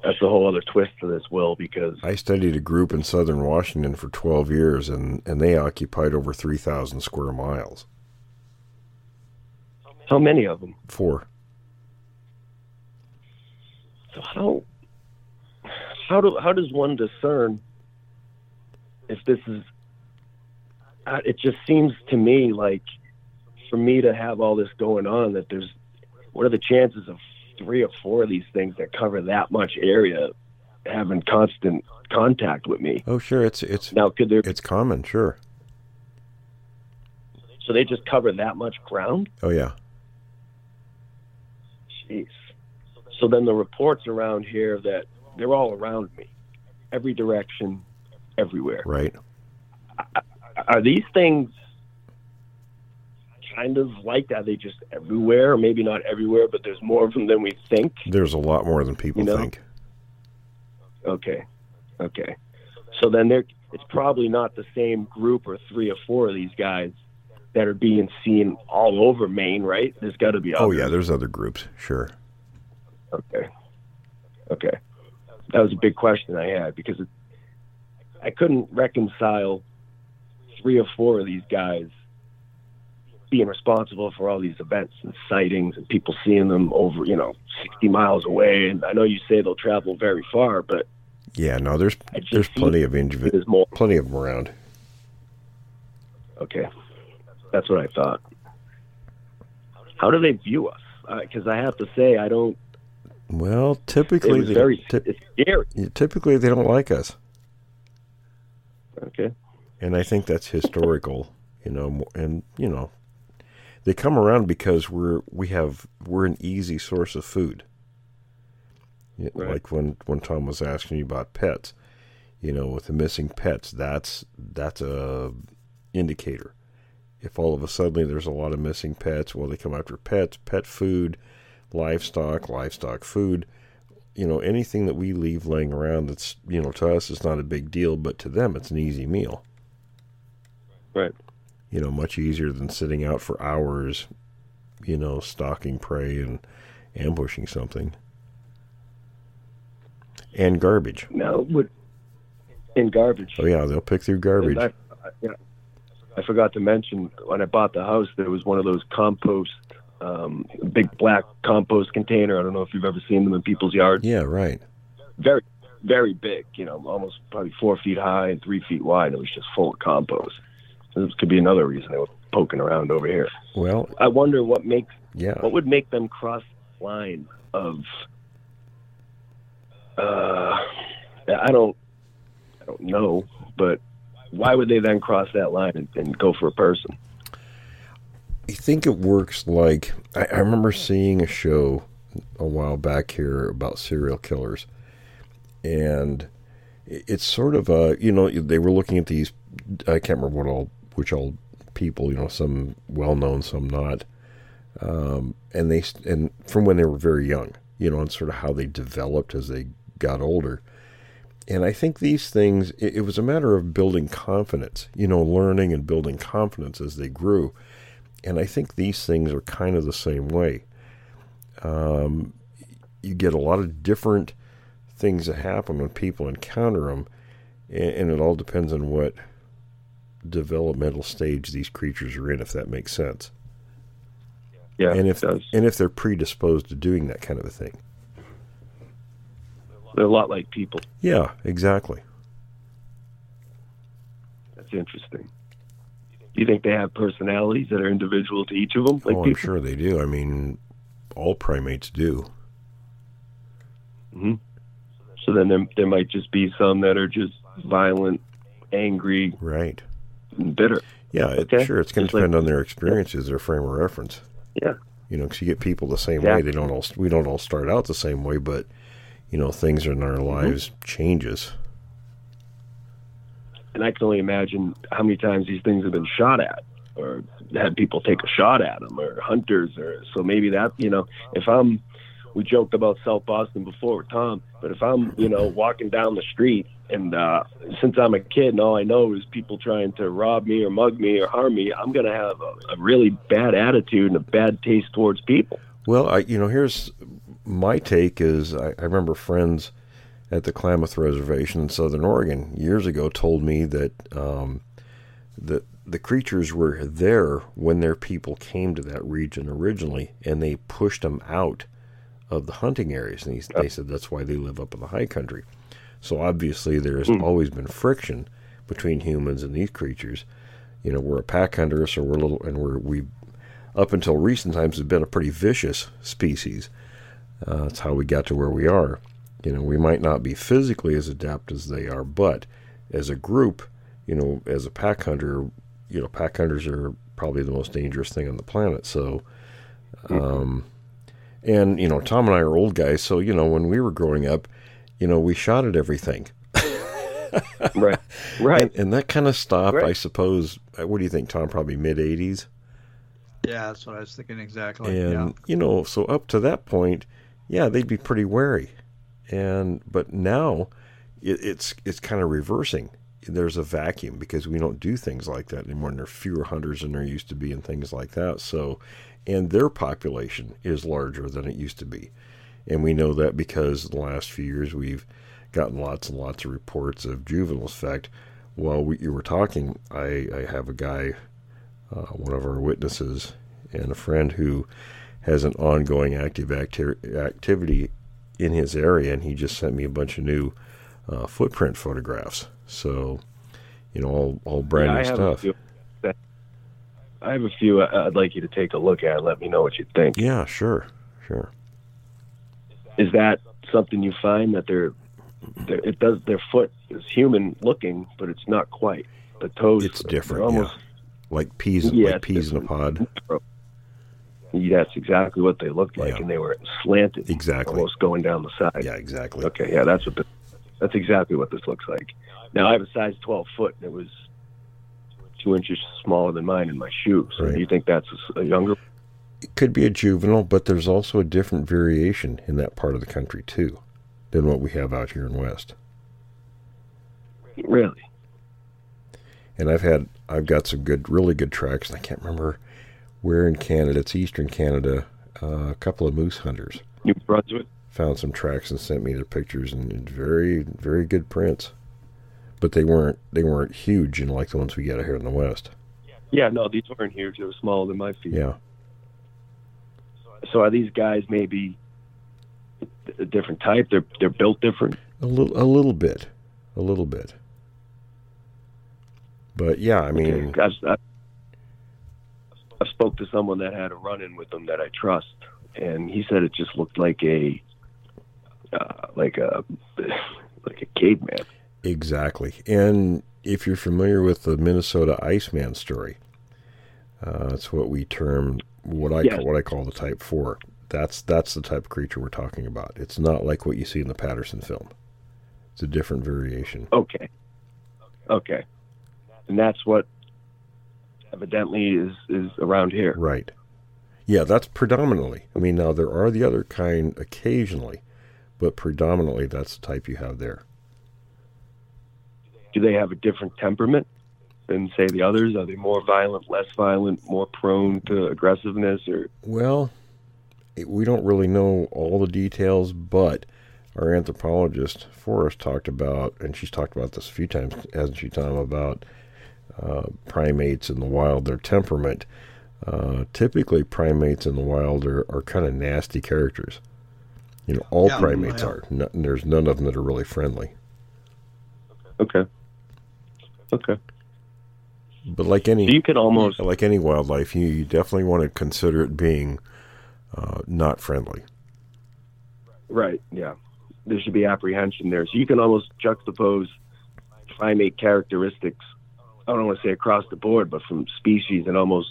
that's a whole other twist to this, Will, because I studied a group in southern Washington for 12 years, and, and they occupied over 3,000 square miles. how many of them? Four. So how how do how does one discern if this is? It just seems to me like for me to have all this going on that there's what are the chances of three or four of these things that cover that much area having constant contact with me? Oh, sure. It's it's Now, could there? it's common. Sure. So they just cover that much ground? Oh yeah. Jeez. So then the reports around here that they're all around me, every direction, everywhere. Right. Are these things kind of like that? Are they just everywhere? Or maybe not everywhere, but there's more of them than we think. There's a lot more than people You know? think. Okay. Okay. So then there, it's probably not the same group or three or four of these guys that are being seen all over Maine, right? There's got to be Oh yeah. There's other groups. Sure. Okay. Okay. That was a big question I had because it, I couldn't reconcile three or four of these guys being responsible for all these events and sightings and people seeing them over, you know, 60 miles away. And I know you say they'll travel very far, but Yeah. No. There's there's plenty of individ- there's more. plenty of them around. Okay. That's what I thought. How do they view us? Because I have to say, I don't. Well, typically they very. ty- scary. typically they don't like us, Okay. And I think that's historical. You know, and you know, they come around because we're we have we're an easy source of food. Right. Like when when Tom was asking you about pets, you know, with the missing pets, that's that's a indicator. If all of a sudden there's a lot of missing pets, well, they come after pets, pet food, livestock, livestock food. You know, anything that we leave laying around that's you know to us it's not a big deal, but to them it's an easy meal. Right. You know, much easier than sitting out for hours, you know, stalking prey and ambushing something. And garbage. No, would in garbage. Oh yeah, they'll pick through garbage. I, I, yeah, I forgot to mention when I bought the house, there was one of those compost, um, big black compost container. I don't know if you've ever seen them in people's yards. Yeah, right. Very, very big. You know, almost probably four feet high and three feet wide. It was just full of compost. This could be another reason they were poking around over here. Well, I wonder what makes yeah. what would make them cross the line of. Uh, I don't, I don't know, but why would they then cross that line and, and go for a person? I think it works like I, I remember seeing a show a while back here about serial killers, and it- it's sort of a you know they were looking at these I can't remember what all which all people you know some well known some not, um, and they and from when they were very young you know and sort of how they developed as they got older. And I think these things, it, it was a matter of building confidence, you know, learning and building confidence as they grew. And I think these things are kind of the same way. Um, you get a lot of different things that happen when people encounter them, and, and it all depends on what developmental stage these creatures are in, if that makes sense. Yeah, and if and if they're predisposed to doing that kind of a thing. They're a lot like people. Yeah, exactly. That's interesting. Do you think they have personalities that are individual to each of them, like oh, I'm people? sure they do. I mean, all primates do. hmm So then there, there might just be some that are just violent, angry, Right. And bitter. Yeah, it, Okay. sure. It's going to Just like- depend on their experiences, their frame of reference. Yeah. You know, because you get people the same way. They don't all. We don't all start out the same way, but you know, things in our mm-hmm. lives changes. And I can only imagine how many times these things have been shot at, or had people take a shot at them, or hunters, or so maybe that you know, if I'm, we joked about South Boston before with Tom, but if I'm you know walking down the street and uh, since I'm a kid and all I know is people trying to rob me or mug me or harm me, I'm gonna have a, a really bad attitude and a bad taste towards people. Well, I you know, here's my take is I, I remember friends at the Klamath Reservation in Southern Oregon years ago told me that um, that the creatures were there when their people came to that region originally, and they pushed them out of the hunting areas. And he, they said that's why they live up in the high country. So obviously, there's always been friction between humans and these creatures. You know, we're a pack hunter, so we're a little, and we're we up until recent times have been a pretty vicious species. Uh, that's how we got to where we are. You know, we might not be physically as adept as they are, but as a group, you know, as a pack hunter, you know, pack hunters are probably the most dangerous thing on the planet. So, um, and you know, Tom and I are old guys, so you know, when we were growing up, you know, we shot at everything. Right. Right. And, and that kind of stopped, I suppose. uh, What do you think, Tom? Probably mid 80s. Yeah, that's what I was thinking exactly. and yeah. you know so up to that point yeah they'd be pretty wary and but now it, it's it's kind of reversing there's a vacuum because we don't do things like that anymore and there are fewer hunters than there used to be and things like that so and their population is larger than it used to be and we know that because the last few years we've gotten lots and lots of reports of juveniles in fact while we, you were talking i i have a guy uh, one of our witnesses and a friend who has an ongoing active acti- activity in his area, and he just sent me a bunch of new uh, footprint photographs. So, you know, all, all brand Yeah, new I stuff. I have a few I- I'd like you to take a look at. and Let me know what you think. Yeah, sure, sure. Is that something you find that they're, they're it does their foot is human looking, but it's not quite. The toes It's different, Almost Like peas, Yeah, like peas in a pod. that's exactly what they looked like, Yeah. and they were slanted, Exactly. almost going down the side. Yeah, exactly. Okay, yeah, that's what the, that's exactly what this looks like. Now I have a size 12 foot, and it was two inches smaller than mine in my shoe. So Right. do you think that's a, a younger? It could be a juvenile, but there's also a different variation in that part of the country too than what we have out here in West. Really? And I've had I've got some good, really good tracks. And I can't remember where in Canada. It's Eastern Canada. Uh, a couple of moose hunters New Brunswick? found some tracks and sent me their pictures and, and very, very good prints. But they weren't they weren't huge, you know, like the ones we get out here in the West. Yeah, no, these weren't huge. They were smaller than my feet. Yeah, So are these guys maybe a different type? They're they're built different. a little, a little bit, a little bit. But yeah, I mean, Okay, I've, I've, I spoke to someone that had a run-in with them that I trust, and he said it just looked like a uh, like a like a caveman. Exactly. And if you're familiar with the Minnesota Iceman story, uh, that's what we term what I Yes. call what I call the Type Four. That's that's the type of creature we're talking about. It's not like what you see in the Patterson film. It's a different variation. Okay, okay, and that's what evidently is is around here. Right. Yeah, that's predominantly. I mean, now there are the other kind occasionally, but predominantly that's the type you have there. Do they have a different temperament than say the others? Are they more violent, less violent, more prone to aggressiveness, or Well, we don't really know all the details, but our anthropologist Forrest talked about, and she's talked about this a few times, hasn't she, Tom, about uh, primates in the wild, their temperament. Uh, typically, primates in the wild are, are kind of nasty characters. You know, all Yeah, primates yeah. are. No, there's none of them that are really friendly. okay, okay? But like any You could almost like any wildlife, you, you definitely want to consider it being uh, not friendly. Right. Yeah. There should be apprehension there. So you can almost juxtapose primate characteristics. I don't want to say across the board, but from species, and almost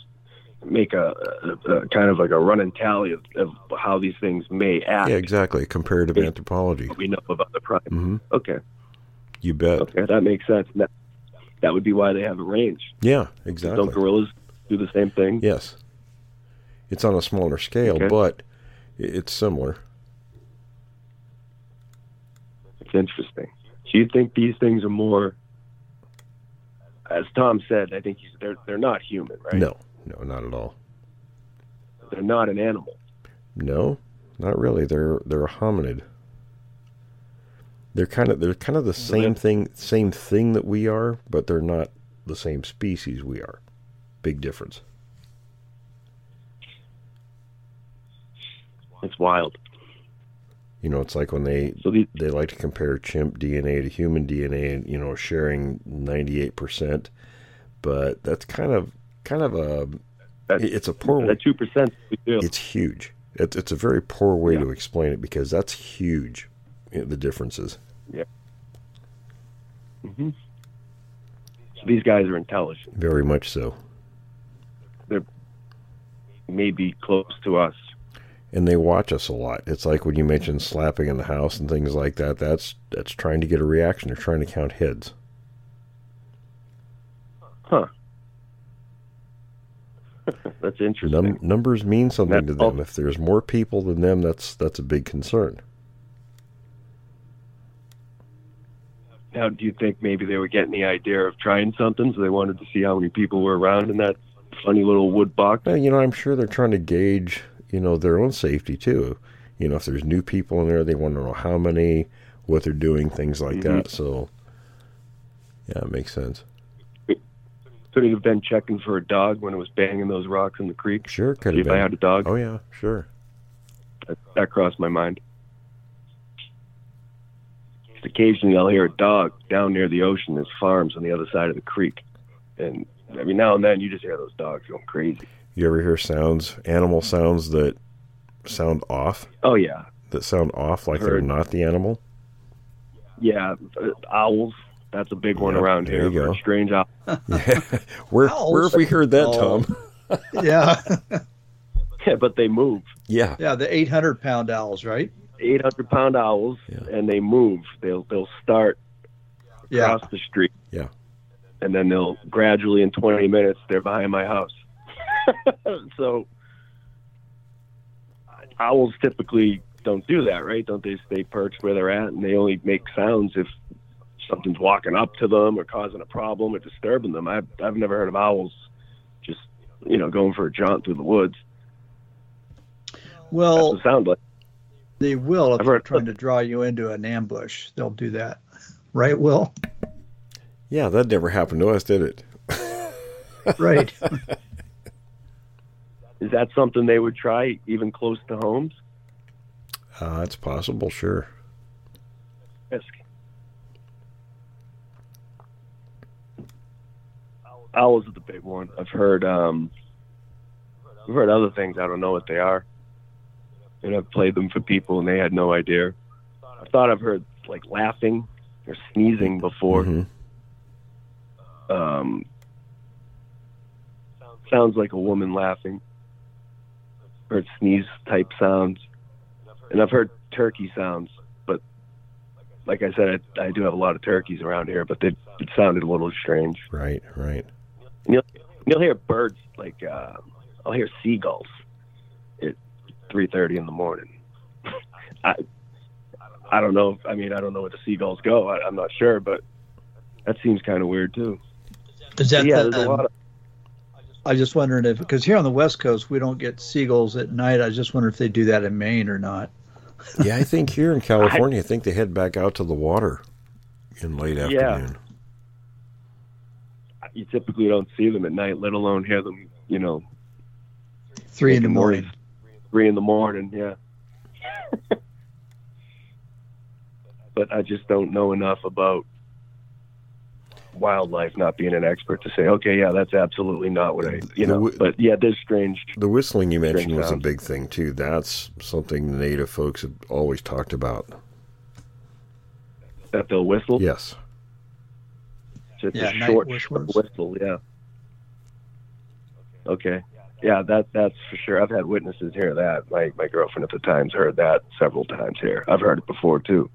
make a, a, a kind of like a running tally of, of how these things may act. Yeah, exactly. Comparative anthropology. What we know about the primates. hmm Okay. You bet. Okay, that makes sense. And that that would be why they have a range. Yeah, exactly. Don't gorillas do the same thing? Yes. It's on a smaller scale, Okay. but it's similar. It's interesting. Do you think these things are more? As Tom said, I think they're they're not human, right? No, no, not at all. They're not an animal. No, not really. They're they're a hominid. They're kind of they're kind of the same thing same thing that we are, but they're not the same species we are. Big difference. It's wild. You know, it's like when they So these they like to compare chimp DNA to human DNA, and you know, sharing ninety eight percent. But that's kind of kind of a That's- it's a poor that two percent it's huge. It's it's a very poor way Yeah. to explain it because that's huge. The differences. Yeah. hmm So these guys are intelligent. Very much so. They're maybe close to us. and they watch us a lot. It's like when you mentioned slapping in the house and things like that. That's that's trying to get a reaction. They're trying to count heads. Huh. That's interesting. Num- numbers mean something to That's all- them. If there's more people than them, that's that's a big concern. Now, do you think maybe they were getting the idea of trying something, so they wanted to see how many people were around in that funny little wood box? Well, you know, I'm sure they're trying to gauge, you know, their own safety too. You know, if there's new people in there, they want to know how many, what they're doing, things like Mhm. that. So, yeah, it makes sense. Could it have been checking for a dog when it was banging those rocks in the creek? Sure, could See have if I had a dog. Oh yeah, sure. That, that crossed my mind. Occasionally, I'll hear a dog down near the ocean. There's farms on the other side of the creek, and I mean, now and then you just hear those dogs going crazy. You ever hear sounds, animal sounds that sound off? Oh yeah, That sound off like they're not the animal? yeah. uh, Owls. That's a big one Yep, around there here. you go. Strange owl. Yeah. where Owls. where have we heard that, Oh. Tom? Yeah, Yeah, but they move. Yeah. yeah, the 800 pound owls, right? 800 pound owls, Yeah. and they move. They'll they'll start Yeah, across the street. Yeah. And then they'll gradually in 20 minutes they're behind my house. so owls typically don't do that, right? Don't they stay perched where they're at and they only make sounds if something's walking up to them or causing a problem or disturbing them. I've I've never heard of owls just you know going for a jaunt through the woods. That's well, what it sounds like. They will if I've they're heard- trying to draw you into an ambush. They'll do that, right? Will Yeah, that never happened to us, did it? right? Is that something they would try even close to homes? Uh, it's possible, sure. risk. Owls are the big one. I've heard um I've heard other things, I don't know what they are. And I've played them for people and they had no idea. I thought I've heard like laughing or sneezing before. Mhm. Um sounds like a woman laughing. Heard sneeze type sounds. And I've heard turkey sounds, but like I said, I, I do have a lot of turkeys around here, but they, it sounded a little strange. Right, right. You'll you'll hear birds like uh, I'll hear seagulls at three thirty in the morning. I I don't know. I mean, I don't know where the seagulls go. I, I'm not sure, but that seems kind of weird too. Is that yeah, the, there's a lot um, of I just wondering if because here on the West Coast we don't get seagulls at night. I just wonder if they do that in Maine or not. Yeah, I think here in California, I think they head back out to the water in late Yeah. afternoon. you typically don't see them at night, let alone hear them. You know, Three in the making morning. Noise three in the morning. Yeah. but I just don't know enough about wildlife, not being an expert, to say, okay, yeah, that's absolutely not what I, you know. w- But yeah, there's strange. The whistling you mentioned Strange was a big thing too. That's something the native folks have always talked about. That they'll whistle. Yes. It's Yeah, a short, whistlers. short whistle. Yeah. Okay. Yeah, that that's for sure. I've had witnesses hear that. My my girlfriend at the time's heard that several times here. I've heard it before too.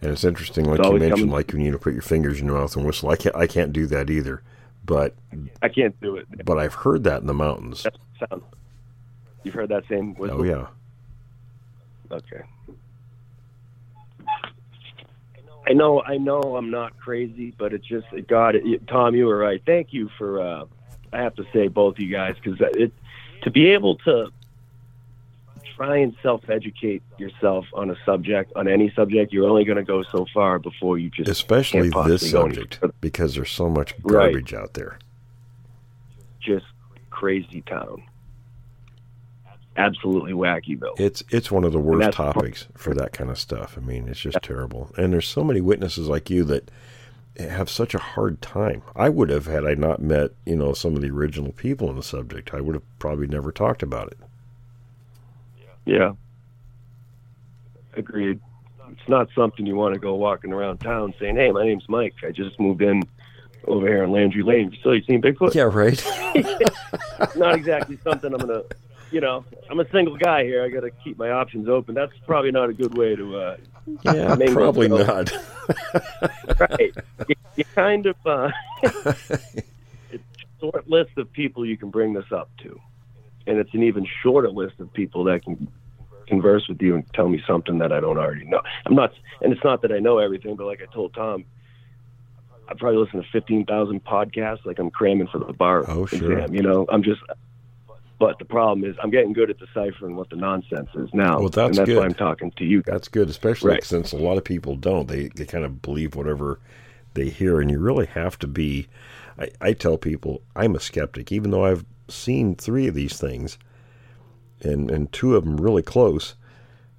And it's interesting, like It's you mentioned, coming- like you put your fingers in your mouth and whistle. I can't, I can't do that either. But, I can't do it. but I've heard that in the mountains. Sound. You've heard that same whistle? Oh yeah. Okay. I know, I know, I'm not crazy, but it just, God, it, Tom, you were right. Thank you for, uh, I have to say, both you guys, because it to be able to try and self-educate yourself on a subject, on any subject, you're only going to go so far before you just Especially this subject, because there's so much Right. garbage out there. just crazy town, absolutely wackyville. It's it's one of the worst topics for that kind of stuff. I mean, it's just terrible. And there's so many witnesses like you that have such a hard time. I would have had I not met, you know, some of the original people on the subject. I would have probably never talked about it. Yeah. Agreed. It's not something you want to go walking around town saying, "Hey, my name's Mike. I just moved in over here in Landry Lane. So you seen Bigfoot?" Yeah, right. Not exactly something I'm gonna. You know, I'm a single guy here. I got to keep my options open. That's probably not a good way to. uh yeah, probably not. Right. you, you kind of. uh It's a short list of people you can bring this up to, and it's an even shorter list of people that can converse with you and tell me something that I don't already know. I'm not, and it's not that I know everything, but like I told Tom, I probably listen to fifteen thousand podcasts, like I'm cramming for the bar Oh, sure. exam. You know, I'm just. But the problem is, I'm getting good at deciphering what the nonsense is now, Well, that's and that's good. why I'm talking to you guys. That's good, especially Right. since a lot of people don't. They they kind of believe whatever they hear, and you really have to be. I, I tell people I'm a skeptic, even though I've seen three of these things, and and two of them really close.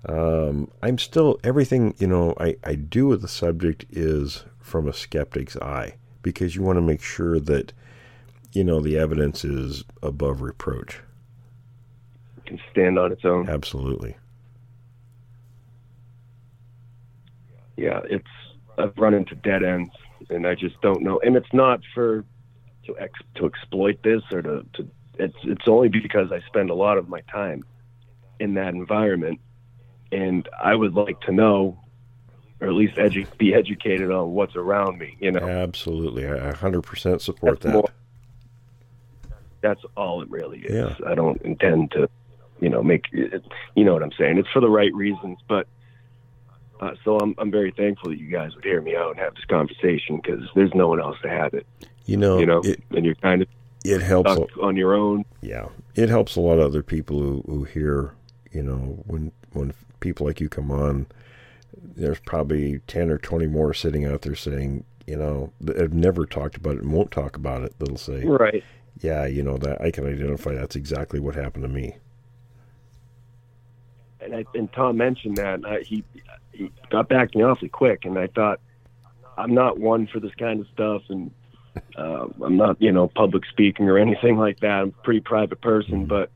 Um, I'm still everything you know. I I do with the subject is from a skeptic's eye because you want to make sure that you know, the evidence is above reproach. Can stand on its own. Absolutely. Yeah, it's I've run into dead ends, and I just don't know. And it's not for to ex, to exploit this or to, to it's it's only because I spend a lot of my time in that environment, and I would like to know, or at least edu- be educated on what's around me. You know, Absolutely. I 100% support That's that. more- that's all it really is. Yeah. I don't intend to, you know, make it, you know what I'm saying. It's for the right reasons, but uh, so I'm I'm very thankful that you guys would hear me out and have this conversation because there's no one else to have it. You know, you know, it, and you're kind of it helps. on your own. Yeah, it helps a lot of other people who, who hear, you know, when when people like you come on, there's probably ten or twenty more sitting out there saying, you know, have never talked about it and won't talk about it. That'll say, Right. yeah, you know, that I can identify. That's exactly what happened to me. And I, and Tom mentioned that and I, he he got back to me awfully quick, and I thought I'm not one for this kind of stuff, and uh, I'm not you know public speaking or anything like that. I'm a pretty private person, but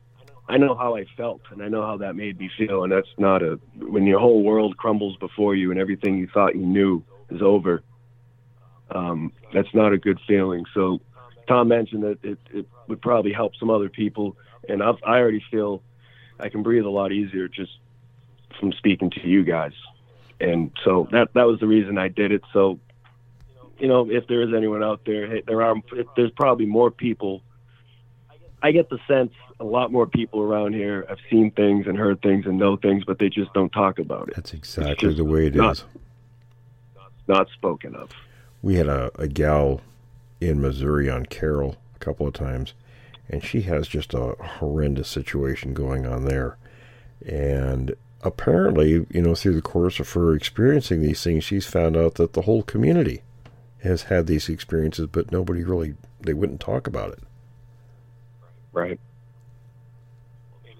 I know how I felt, and I know how that made me feel, and that's not a when your whole world crumbles before you and everything you thought you knew is over. Um, that's not a good feeling. So Tom mentioned that it, it would probably help some other people, and I've, I already feel I can breathe a lot easier just from speaking to you guys. And so that that was the reason I did it. So, you know, if there is anyone out there, hey, there are there's probably more people. I get the sense a lot more people around here have seen things and heard things and know things, but they just don't talk about it. That's exactly the way it not- is. Not spoken of. We had a, a gal in Missouri on Carroll a couple of times, and she has just a horrendous situation going on there. And apparently, you know, through the course of her experiencing these things, she's found out that the whole community has had these experiences, but nobody really, they wouldn't talk about it. Right.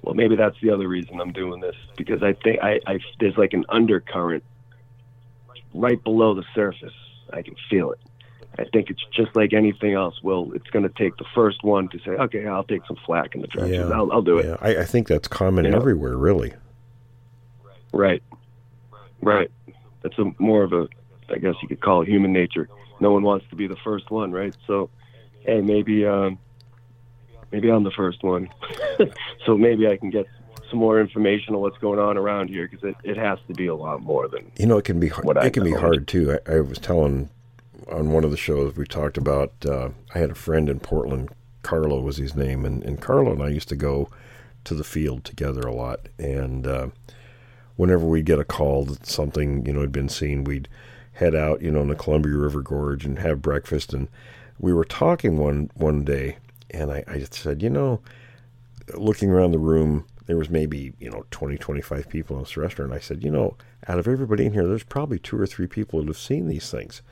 Well, maybe that's the other reason I'm doing this because I think I, I there's like an undercurrent right below the surface. I can feel it. I think it's just like anything else. Well, it's going to take the first one to say, "Okay, I'll take some flack in the trenches. I'll, I'll do it." Yeah, I, I think that's common You know? everywhere, really. Right. Right. That's a more of a, I guess you could call it human nature. No one wants to be the first one, right? So, hey, maybe, um, maybe I'm the first one. so maybe I can get some more information on what's going on around here because it, it has to be a lot more than You know, it can be hard. I It can be hard too. I, I was telling on one of the shows we talked about. Uh, I had a friend in Portland. Carlo was his name, and, and Carlo and I used to go to the field together a lot. And uh, whenever we'd get a call that something you know had been seen, we'd head out, you know, in the Columbia River Gorge and have breakfast. And we were talking one one day, and I, I said, you know, looking around the room, there was maybe, you know, 20, 25 people in this restaurant. I said, you know, out of everybody in here, there's probably two or three people that have seen these things.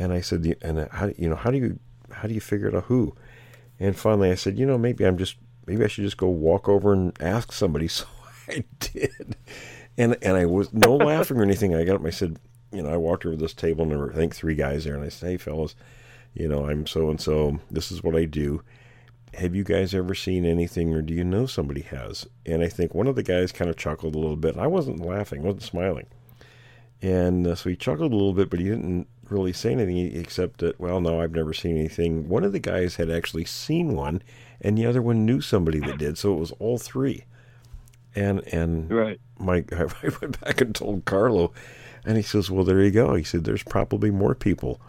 And I said, and how, you know, how do you, how do you figure it out who? And finally I said, you know, maybe I'm just, maybe I should just go walk over and ask somebody. So I did. And, and I was no laughing or anything. I got up and I said, you know, I walked over this table and there were, I think, three guys there. And I said, hey, fellas, you know, I'm so and so. This is what I do have you guys ever seen anything or do you know somebody has? And I think one of the guys kind of chuckled a little bit. I wasn't laughing, wasn't smiling. And uh, so he chuckled a little bit, but he didn't really say anything except that, well, no, I've never seen anything. One of the guys had actually seen one, and the other one knew somebody that did. So it was all three. And and right. my I went back and told Carlo, and he says, "Well, there you go." He said, "There's probably more people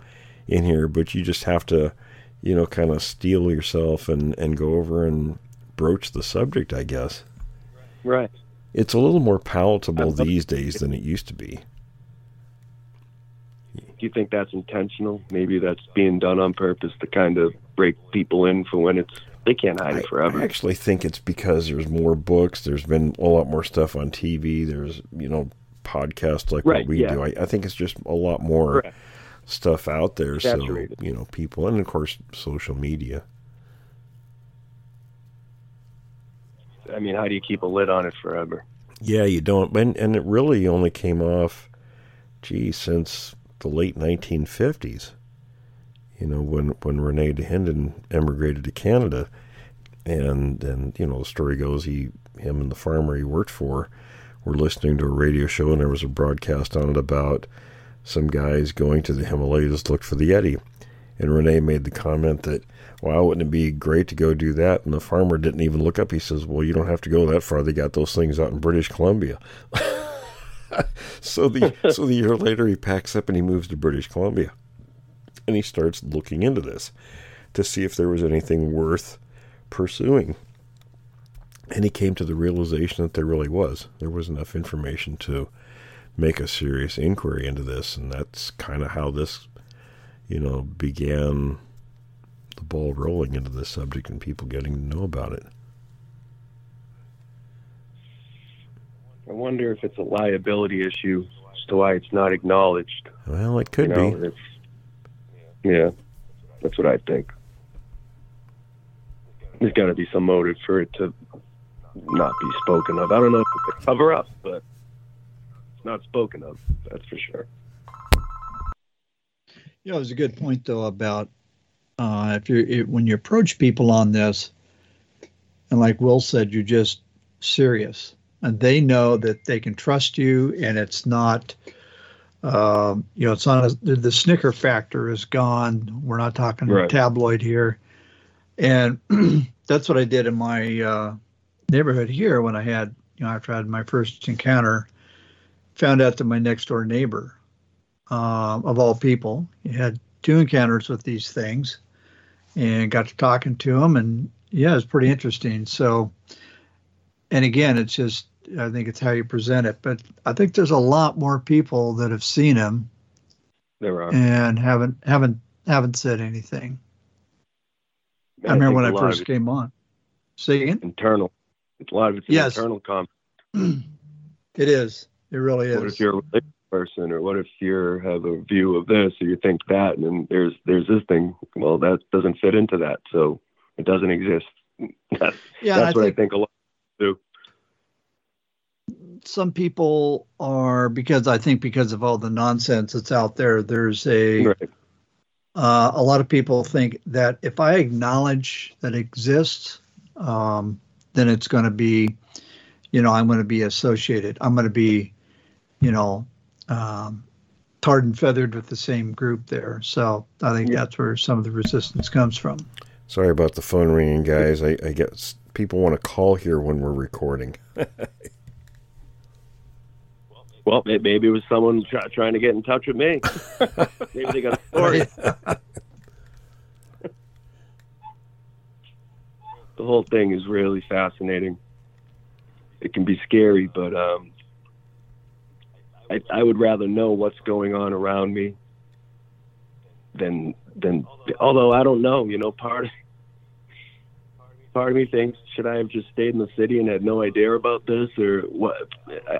in here, but you just have to, you know, kind of steel yourself and and go over and broach the subject. I guess Right. it's a little more palatable these days than it used to be. Do you think that's intentional? Maybe that's being done on purpose to kind of break people in for when it's they can't hide it forever. I actually think it's because there's more books. There's been a lot more stuff on TV. There's you know podcasts like Right, what we yeah. do. I, I think it's just a lot more Correct. stuff out there. Saturated. So you know people, and of course social media. I mean, how do you keep a lid on it forever? Yeah, you don't. And, and it really only came off, gee, since the late 1950s. you know, when when Rene Dahinden emigrated to Canada, and and you know the story goes he him and the farmer he worked for were listening to a radio show and there was a broadcast on it about some guys going to the Himalayas to look for the Yeti. And Rene made the comment that, wow, wouldn't it be great to go do that? And the farmer didn't even look up. He says, well, you don't have to go that far. They got those things out in British Columbia. so the so the year later he packs up and he moves to British Columbia. And he starts looking into this to see if there was anything worth pursuing. And he came to the realization that there really was. There was enough information to make a serious inquiry into this, and that's kind of how this, you know, began the ball rolling into this subject and people getting to know about it. I wonder if it's a liability issue as to why it's not acknowledged. Well, it could you know, be. Yeah, that's what I think. There's got to be some motive for it to not be spoken of. I don't know if it's a cover up, but it's not spoken of. That's for sure. Yeah, it was a good point though about uh, if you when you approach people on this, and like Will said, you're just serious, and they know that they can trust you, and it's not. Um, you know, it's not a, the, the snicker factor is gone. We're not talking Right. tabloid here, and that's what I did in my uh, neighborhood here when I had, you know, after I had my first encounter, found out that my next door neighbor, uh, of all people, had two encounters with these things, and got to talking to him, and yeah, it's pretty interesting. So, and again, it's just I think it's how you present it, but I think there's a lot more people that have seen him There are. and haven't haven't haven't said anything. I, remember when I first came on. Again. internal. It's a lot of it's an Yes. internal comment. It is. It really What is. if you're a religious person, or what if you have a view of this, or you think that, and then there's there's this thing. Well, that doesn't fit into that, so it doesn't exist. That's, yeah, that's I what think I think a lot do. Some people are because I think because of all the nonsense that's out there, there's a Right. uh, a lot of people think that if I acknowledge that it exists, um, then it's going to be, you know, I'm going to be associated. I'm going to be, you know, um, tarred and feathered with the same group there. So I think Yeah. that's where some of the resistance comes from. Sorry about the phone ringing, guys. I, I guess people want to call here when we're recording. Well, maybe it was someone try, trying to get in touch with me. maybe they got a story. the whole thing is really fascinating. It can be scary, but um, I, I would rather know what's going on around me than than. Although I don't know, you know, part part of me thinks should I have just stayed in the city and had no idea about this or what?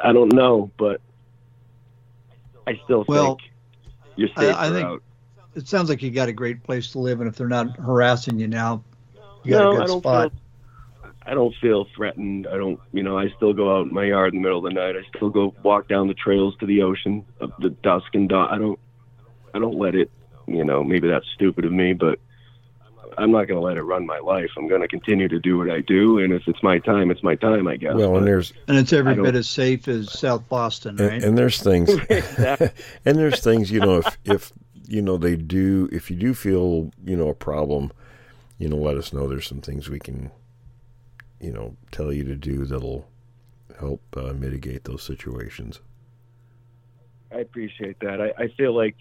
I don't know, but I still Well, think you're safer I think- out. It sounds like you got a great place to live, and if they're not harassing you now, you got no, a good I don't spot. feel. I don't feel threatened. I don't, you know, I still go out in my yard in the middle of the night. I still go walk down the trails to the ocean of the dusk and dawn. I don't, I don't let it, you know, maybe that's stupid of me, but I'm not going to let it run my life. I'm going to continue to do what I do, and if it's my time, it's my time, I guess. well, and there's And it's every bit as safe as South Boston, right? and, and there's things and there's things you know if if you know they do if you do feel you know a problem you know let us know there's some things we can you know tell you to do that'll help uh, mitigate those situations I appreciate that. I, I feel like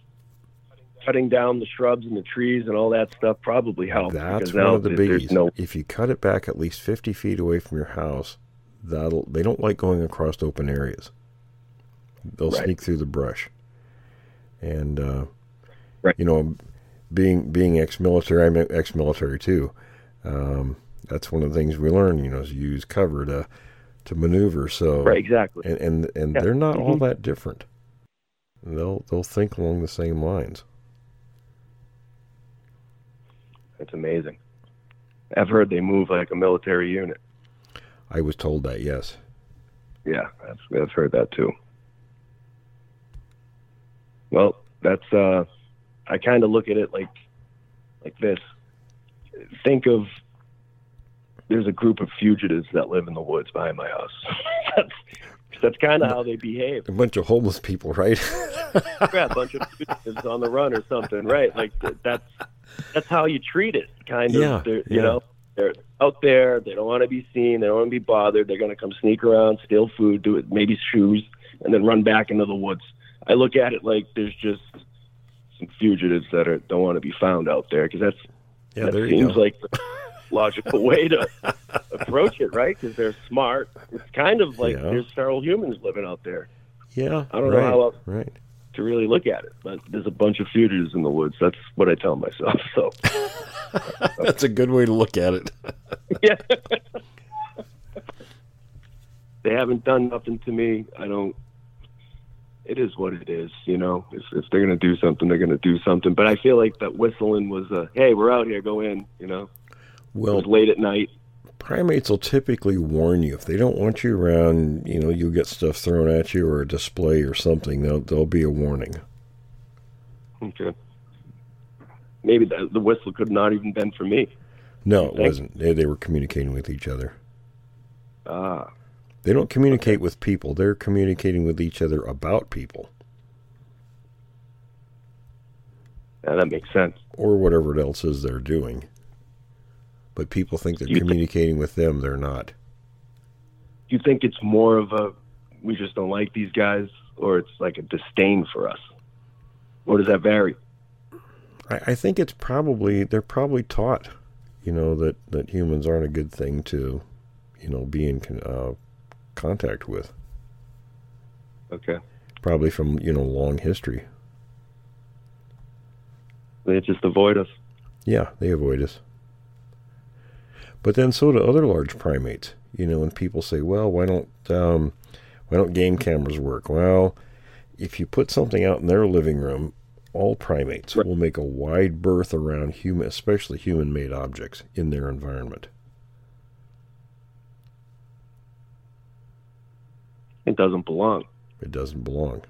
cutting down the shrubs and the trees and all that stuff probably helps. that's one of the th- biggies no if you cut it back at least 50 feet away from your house that'll they don't like going across open areas they'll Right. sneak through the brush and uh, Right. you know being being ex-military i'm ex-military too um, that's one of the things we learn you know is use cover to to maneuver so right, exactly. and and, and Yeah. they're not all Mhm. that different they'll they'll think along the same lines It's amazing. I've heard they move like a military unit. i was told that yes Yeah, I've, I've heard that too. Well, that's uh, I kind of look at it like like this. Think of there's a group of fugitives that live in the woods behind my house. that's that's kind of how they behave. A bunch of homeless people, right? yeah, a bunch of fugitives on the run or something, right? Like that's that's how you treat it, kind of. Yeah, They're- yeah. You know, they're out there. They don't want to be seen. They don't want to be bothered. They're going to come sneak around, steal food, do it, maybe shoes, and then run back into the woods. I look at it like there's just some fugitives that are don't want to be found out there because that's Yeah, that there you seems like the logical way to approach it, right? Because they're smart. It's kind of like Yeah. there's feral humans living out there yeah, I don't know how else- right. To really look at it. But there's a bunch of fugitives in the woods. That's what I tell myself. So That's a good way to look at it. yeah, they haven't done nothing to me. I don't. It is what it is, you know. If, if they're gonna do something, they're gonna do something. But I feel like that whistling was a, "Hey, we're out here. Go in." You know, it Well, was late at night. Primates will typically warn you if they don't want you around. You know, you'll get stuff thrown at you or a display or something. There'll there'll be a warning. Okay. Maybe the, the whistle could not even been for me. No, it wasn't. They, they were communicating with each other. Ah, They don't communicate with people. They're communicating with each other about people yeah, that makes sense. or whatever it else is they're doing. But people think they're You communicating with them. They're not. Do you think it's more of a we just don't like these guys, or it's like a disdain for us? Or does that vary? I, I think it's probably they're probably taught, you know, that that humans aren't a good thing to, you know, be in con- uh, contact with. Okay. Probably from you know long history. They just avoid us. Yeah, they avoid us. But then so do other large primates. You know, when people say, "Well, why don't um, why don't game cameras work?" Well, if you put something out in their living room, all primates Right. will make a wide berth around human, especially human-made objects in their environment. It doesn't belong. It doesn't belong.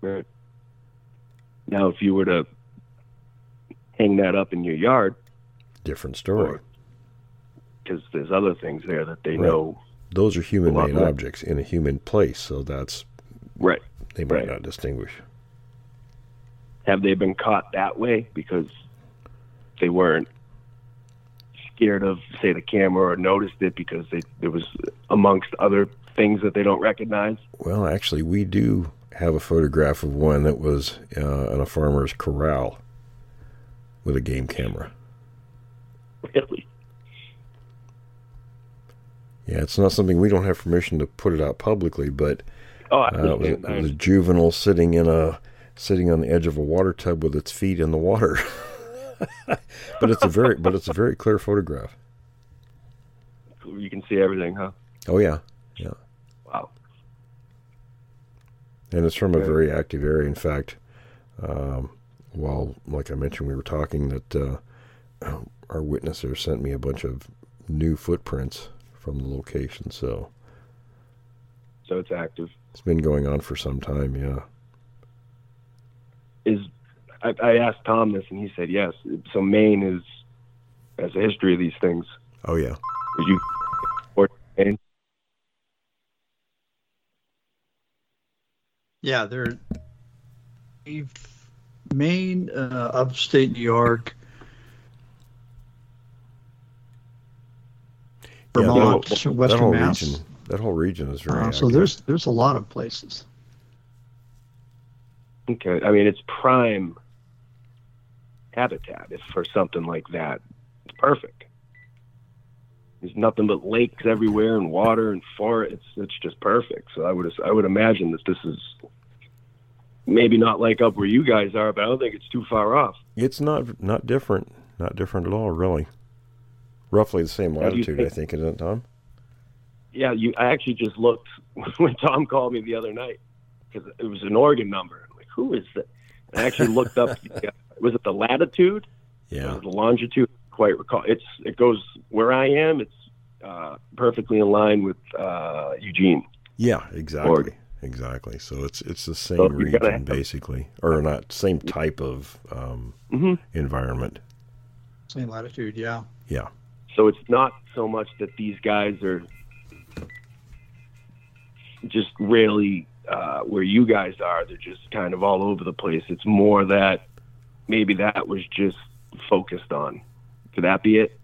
Right. Now, if you were to hang that up in your yard, Different story. Because there's other things there that they Right. know. Those are human-made objects in a human place, so that's Right. they might Right. not distinguish. Have they been caught that way because they weren't scared of, say, the camera or noticed it because they, it was amongst other things that they don't recognize? Well, actually, we do have a photograph of one that was uh, in a farmer's corral with a game camera. Really? Yeah, it's not something we don't have permission to put it out publicly, but Oh, I uh, it, was, it was a juvenile sitting in a sitting on the edge of a water tub with its feet in the water. but it's a very but it's a very clear photograph. you can see everything, huh? Oh yeah, yeah. Wow. and it's from a very active area. In fact, um, while like I mentioned, we were talking that uh, our witnesser sent me a bunch of new footprints from the location. So So it's active. it's been going on for some time. Yeah. Is I, I asked Tom this, and he said yes. So Maine is has a history of these things. Oh yeah. Would you or Maine? Yeah, they're Maine, uh, upstate New York, Vermont, that whole, Western that Mass. region. That whole region is very. Uh, so there's there's a lot of places. Okay, I mean it's prime habitat if for something like that. It's perfect. There's nothing but lakes everywhere and water and forests. It's it's just perfect. So I would I would imagine that this is maybe not like up where you guys are, but I don't think it's too far off. It's not not different. Not different at all, really. Roughly the same How do you latitude, I think- think, isn't it, Tom? Yeah, you. I actually just looked when Tom called me the other night because it was an Oregon number. I'm like, who is that? I actually looked up. the, uh, was it the latitude? Yeah. The longitude, quite recall. It's it goes where I am. It's uh, perfectly in line with uh, Eugene. Yeah, exactly. Oregon. exactly. So it's it's the same So region have- basically, or not same type of um, Mhm. environment. Same latitude, yeah. Yeah, So it's not so much that these guys are just really uh, where you guys are. They're just kind of all over the place. It's more that maybe that was just focused on. Could that be it?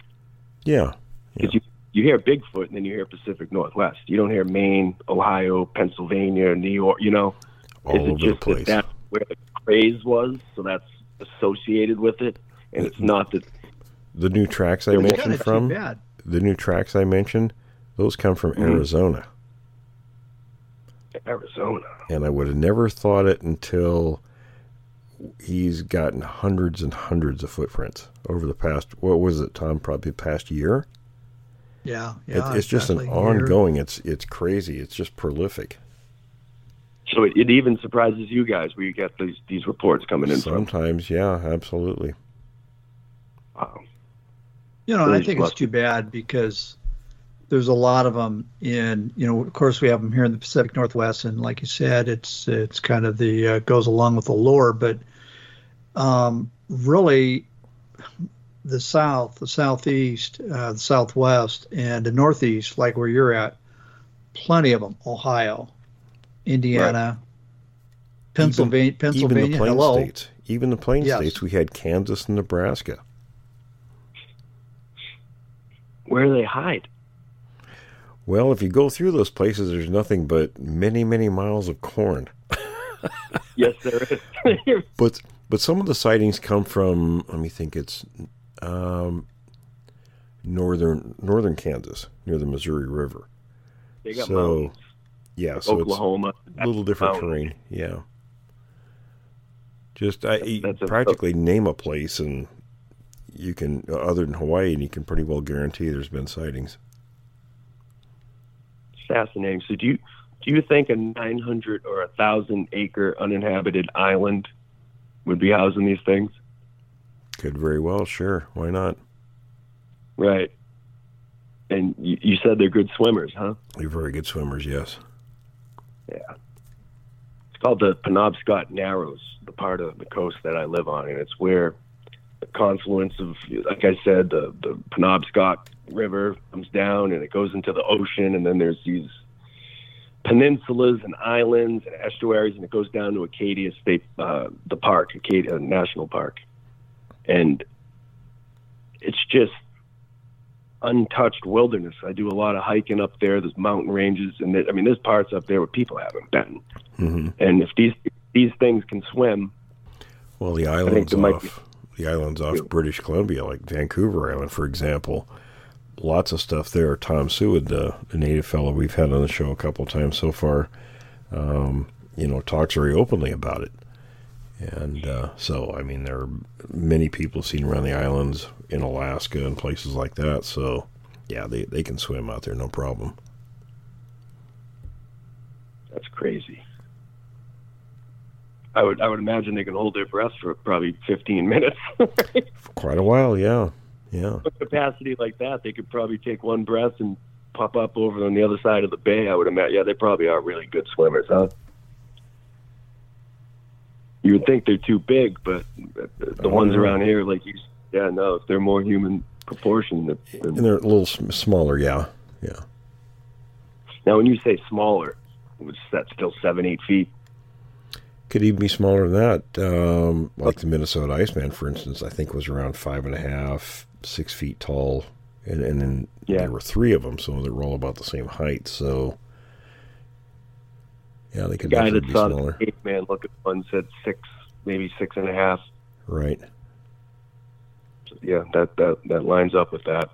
yeah, Because you, you hear Bigfoot and then you hear Pacific Northwest. You don't hear Maine, Ohio, Pennsylvania, New York. You know, all is it over the just place. that that's where the craze was? So that's associated with it, and it's not that. The new tracks I It mentioned from the new tracks I mentioned, those come from Mhm. Arizona, Arizona. and I would have never thought it until he's gotten hundreds and hundreds of footprints over the past. What was it, Tom? Probably past year. Yeah, It- yeah. it's just an exactly. Ongoing. It's it's crazy. It's just prolific. So it, it even surprises you guys where you get these these reports coming in from. Sometimes, yeah, absolutely. Wow. You know, and I think it's too bad because there's a lot of them in. You know, of course, we have them here in the Pacific Northwest, and like you said, it's it's kind of the uh, goes along with the lore, but um, really, the South, the Southeast, uh, the Southwest, and the Northeast, like where you're at, plenty of them. Ohio, Indiana, Pennsylvania, Pennsylvania. Even the Plain hello. states. Even the Plain Yes. states. We had Kansas and Nebraska. Where do they hide? Well, if you go through those places, there's nothing but many, many miles of corn. Yes, there is. But but some of the sightings come from. Let me think. It's um, northern northern Kansas near the Missouri River. they got So, mountains. Yeah, so Oklahoma. it's a little different Mountains. terrain. Yeah. Just I you that's a- practically name a place and you can uh, other than Hawaii and you can pretty well guarantee there's been sightings. Fascinating. So do you do you think a 900 or a thousand acre uninhabited island would be housing these things? Could very well, sure. Why not? Right. And you, you said they're good swimmers, huh? They're very good swimmers, yes. Yeah. It's called the Penobscot Narrows, the part of the coast that I live on, and it's where the confluence of, like I said, the the Penobscot River comes down and it goes into the ocean, and then there's these peninsulas and islands and estuaries, and it goes down to Acadia State, uh, the park, Acadia National Park, and it's just untouched wilderness. I do a lot of hiking up there. There's mountain ranges, and there, I mean, there's parts up there where people haven't been. hmm And if these these things can swim, Well, the islands there might off the islands off Yeah. British Columbia, like Vancouver Island, for example, lots of stuff there. Tom Sewid, the, the native fellow we've had on the show a couple times so far, um, you know, talks very openly about it. And uh, so, I mean, there are many people seen around the islands in Alaska and places like that. So, yeah, they, they can swim out there, no problem. that's crazy. I would I would imagine they can hold their breath for probably 15 minutes. For quite a while, yeah. Yeah. With capacity like that, they could probably take one breath and pop up over on the other side of the bay. I would imagine. Yeah, they probably are really good swimmers, huh? You would think they're too big, but the, Oh, ones around here, like you, yeah, no, if they're more human proportion. And they're a little smaller, yeah. Yeah. now, when you say smaller, was that still seven, eight feet? Could even be smaller than that. Um, like the Minnesota Iceman, for instance, I think was around five and a half, six feet tall, and and then Yeah. there were three of them, so they're all about the same height. So, yeah, they The could guy definitely that be saw smaller, the caveman look at one said six, maybe six and a half. right? So, yeah, that that that lines up with that.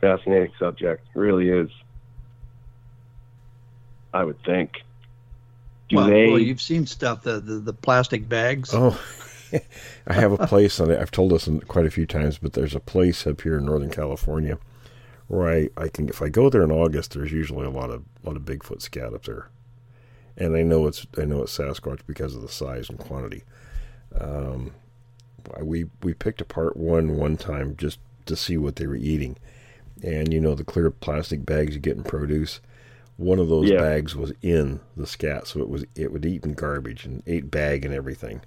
Fascinating subject, really is. I would think. Do well, they? well, you've seen stuff the the, the plastic bags. Oh, I have a place, and I've told this quite a few times, but there's a place up here in Northern California where I, I can, if I go there in August, there's usually a lot of lot of Bigfoot scat up there, and I know it's I know it's Sasquatch because of the size and quantity. Um, we we picked apart one one time just to see what they were eating, and you know the clear plastic bags you get in produce. One of those Yeah. bags was in the scat, so it was it would eat in garbage and ate bag and everything.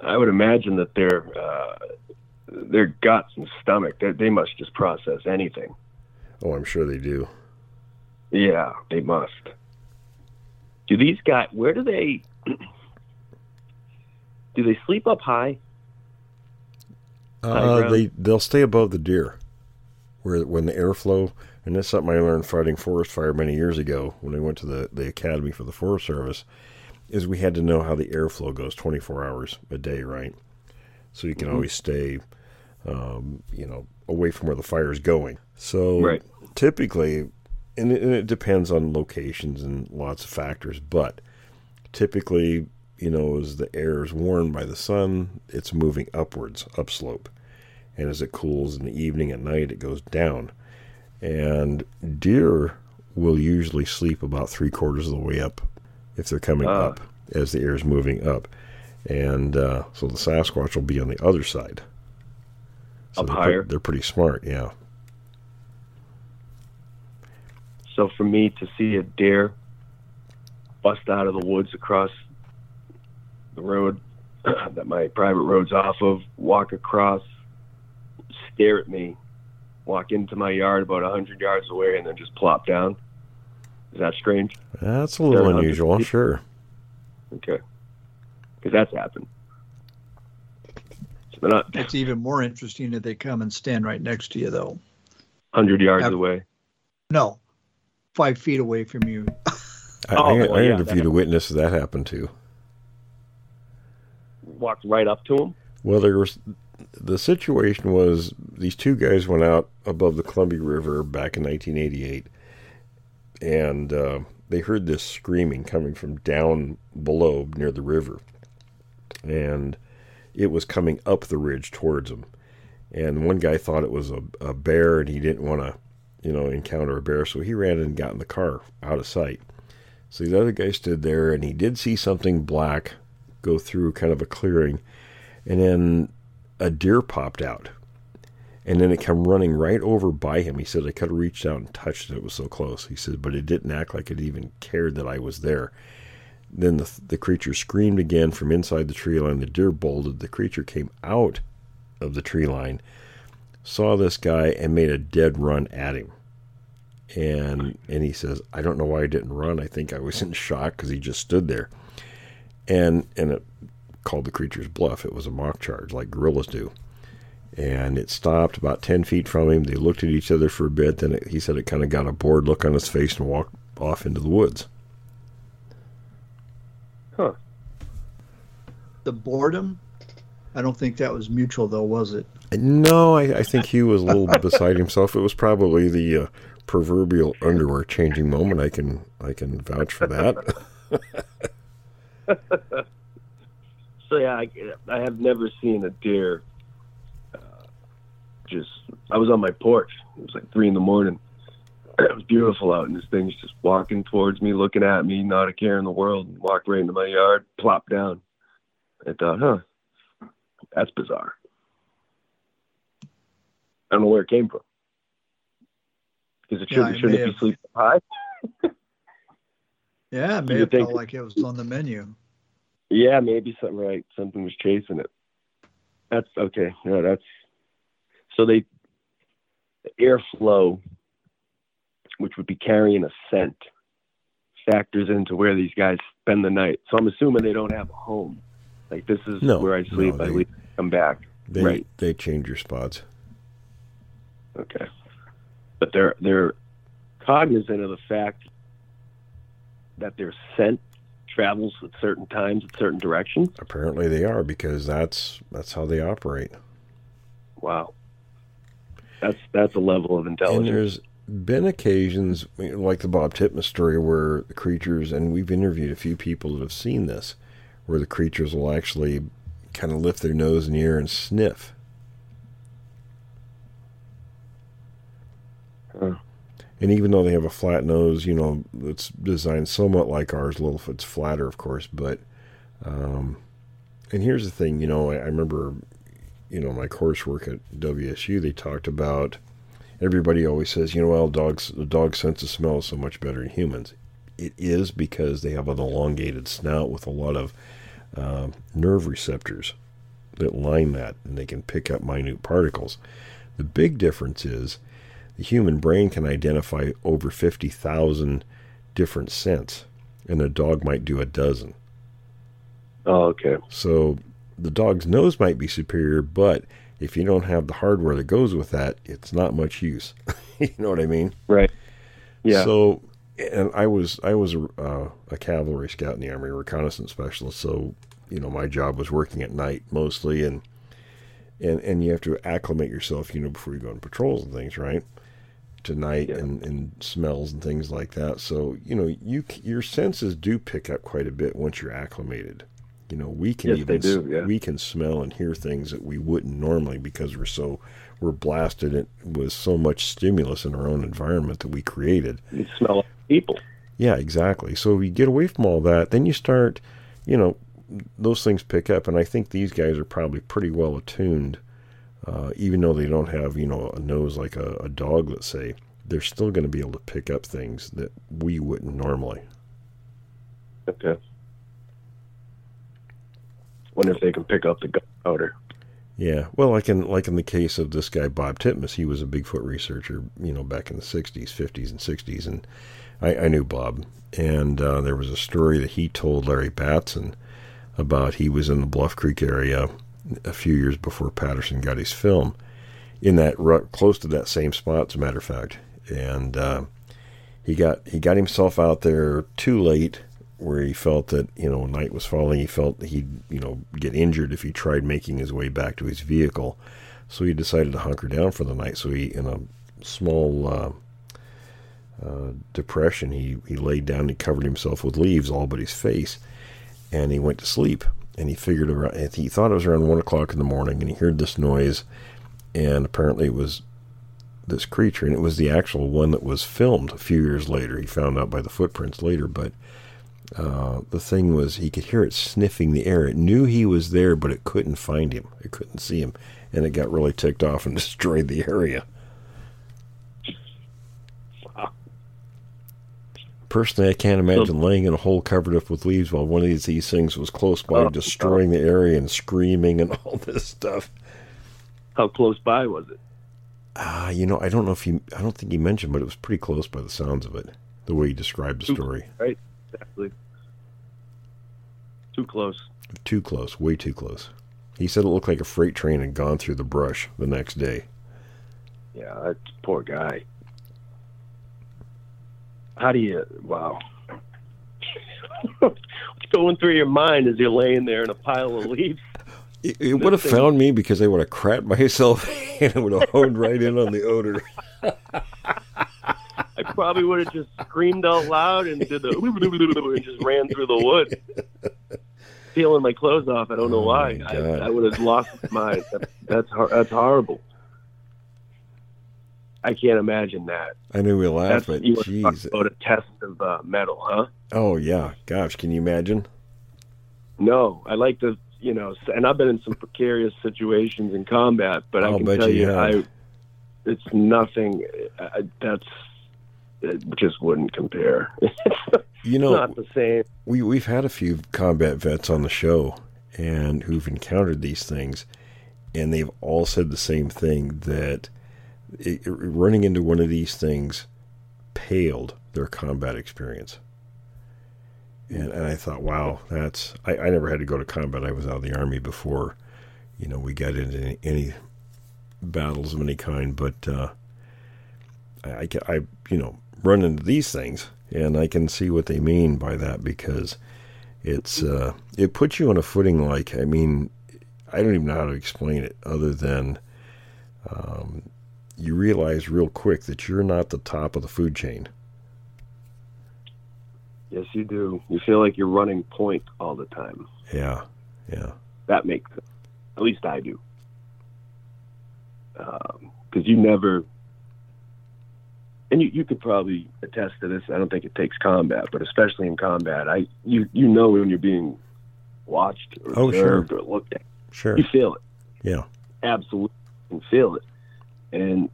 I would imagine that their uh, their guts and stomach they, they must just process anything. Oh, I'm sure they do. Yeah, they must. Do these guys? Where do they? Do they sleep up high? Uh, ground? they they'll stay above the deer, where when the airflow, and that's something I learned fighting forest fire many years ago when I went to the the academy for the Forest Service, is we had to know how the airflow goes 24 hours a day, right? So you can always stay, um, you know, away from where the fire is going. So Right. typically, and it, and it depends on locations and lots of factors, but typically, you know, as the air is warmed by the sun, it's moving upwards, upslope. And as it cools in the evening at night, it goes down. And deer will usually sleep about three quarters of the way up if they're coming Ah. up as the air is moving up. And uh, so the Sasquatch will be on the other side. So Up they're pre- higher? they're pretty smart, yeah. So for me to see a deer bust out of the woods across the road that my private road's off of, walk across, stare at me, walk into my yard about a hundred yards away, and then just plop down. Is that strange? That's a little unusual, hunting. sure. Okay, because that's happened. So not It's even more interesting that they come and stand right next to you, though. hundred yards Have- away. No, five feet away from you. I, Oh, I, well, I yeah, interviewed a witness that happened to. Walked right up to him. Well, there was the situation was these two guys went out above the Columbia River back in 1988, and uh, they heard this screaming coming from down below near the river, and it was coming up the ridge towards them. And one guy thought it was a, a bear, and he didn't want to, you know, encounter a bear, so he ran and got in the car out of sight. So the other guy stood there, and he did see something black go through kind of a clearing, and then a deer popped out, and then it come running right over by him. He said I could have reached out and touched it; it was so close. He said, but it didn't act like it even cared that I was there. Then the the creature screamed again from inside the tree line. The deer bolted. The creature came out of the tree line, saw this guy, and made a dead run at him. And and he says, I don't know why I didn't run. I think I was in shock because he just stood there. And and it called the creature's bluff. It was a mock charge like gorillas do. And it stopped about 10 feet from him. They looked at each other for a bit. Then it, he said it kind of got a bored look on his face and walked off into the woods. Huh. The boredom. I don't think that was mutual, though, was it? No, I, I think he was a little beside himself. It was probably the uh, proverbial underwear changing moment. I can I can vouch for that. So yeah, I, I have never seen a deer. Uh, just, I was on my porch. It was like three in the morning. It was beautiful out, and this thing's just walking towards me, looking at me, not a care in the world, and walked right into my yard, plopped down. I thought, huh, that's bizarre. I don't know where it came from. Because it shouldn't, it shouldn't it be have- sleep high? Yeah, it may have felt like it was on the menu. Yeah, maybe something right. Something was chasing it. That's okay. Yeah, that's so they the airflow, which would be carrying a scent, factors into where these guys spend the night. So I'm assuming they don't have a home. Like this is No, where I sleep. no, I they- leave, come back. They Right. they change your spots. Okay, but they're they're cognizant of the fact that their scent travels at certain times at certain directions. Apparently they are because that's that's how they operate. Wow, that's that's a level of And intelligence. there's been occasions like the Bob Titmus story where the creatures, and we've interviewed a few people that have seen this, where the creatures will actually kind of lift their nose in the air and sniff. Huh. And even though they have a flat nose, you know, it's designed somewhat like ours, a little it's flatter, of course. But, um, and here's the thing, you know, I, I remember you know, my coursework at WSU, they talked about everybody always says, you know, well, dogs, the dog sense of smell is so much better than humans. It is because they have an elongated snout with a lot of uh, nerve receptors that line that, and they can pick up minute particles. The big difference is the human brain can identify over 50,000 different scents, and a dog might do a dozen. Oh, okay. So the dog's nose might be superior, but if you don't have the hardware that goes with that, it's not much use. you know what I mean? Right. Yeah. So, and I was I was a, uh, a cavalry scout in the army, reconnaissance specialist. So, you know, my job was working at night mostly, and and and you have to acclimate yourself, you know, before you go on patrols and things, right? To night Yeah. and, and smells and things like that. So, you know, you your senses do pick up quite a bit once you're acclimated. You know, we can Yes, even do, yeah. we can smell and hear things that we wouldn't normally because we're so we're blasted it with so much stimulus in our own environment that we created. You smell people. Yeah, exactly. So you get away from all that, then you start, you know, those things pick up, and I think these guys are probably pretty well attuned, uh, even though they don't have, you know, a nose like a, a dog. Let's say they're still going to be able to pick up things that we wouldn't normally. Okay. Wonder if they can pick up the gunpowder. Yeah, well, like in like in the case of this guy Bob Titmus, he was a Bigfoot researcher, you know, back in the '60s, '50s, and '60s, and I, I knew Bob. And uh, there was a story that he told Larry Batson about. He was in the Bluff Creek area a few years before Patterson got his film, in that close to that same spot, as a matter of fact. And uh, he got he got himself out there too late where he felt that you know night was falling. He felt he'd you know get injured if he tried making his way back to his vehicle, so he decided to hunker down for the night. So he in a small uh, uh, depression, he he laid down and covered himself with leaves all but his face, and he went to sleep. And he figured around. He thought it was around one o'clock in the morning, and he heard this noise, and apparently it was this creature, and it was the actual one that was filmed a few years later. He found out by the footprints later, but uh, the thing was he could hear it sniffing the air. It knew he was there, but it couldn't find him. It couldn't see him, and it got really ticked off and destroyed the area. Personally, I can't imagine laying in a hole covered up with leaves while one of these, these things was close by, Oh, destroying the area and screaming and all this stuff. How close by was it? Ah, you know, I don't know if he, I don't think he mentioned, but it was pretty close by the sounds of it, the way he described the story. Right. Exactly. Too close. Too close, way too close. He said it looked like a freight train had gone through the brush the next day. Yeah, that poor guy. How do you? Wow. What's going through your mind as you're laying there in a pile of leaves? It, it would have found me because I would have crapped myself and it would have honed right in on the odor. I probably would have just screamed out loud and did the and just ran through the wood, peeling my clothes off. I don't know Oh, why. I, I would have lost my. That, that's hor- that's horrible. I can't imagine that. I knew we laughed, That's but you jeez. about a test of uh, mettle, huh? Oh yeah, gosh, can you imagine? No, I like to, you know, and I've been in some precarious situations in combat, but I I'll can tell you you. I, it's nothing. I, that's it just wouldn't compare. You know, not the same. we we've had a few combat vets on the show and who've encountered these things and they've all said the same thing that it, running into one of these things paled their combat experience. And, and i thought wow that's I, I never had to go to combat. I was out of the army before you know we got into any, any battles of any kind. But uh, I, I, I you know run into these things and i can see what they mean by that because it's uh, it puts you on a footing like I mean I don't even know how to explain it other than um, you realize real quick that you're not the top of the food chain. Yes, you do. You feel like you're running point all the time. Yeah, yeah, That makes sense. At least I do. Um, because you never, and you, you could probably attest to this. I don't think it takes combat, but especially in combat, I you you know when you're being watched or Oh, sure. observed or looked at. sure, You feel it. yeah, absolutely can feel it. And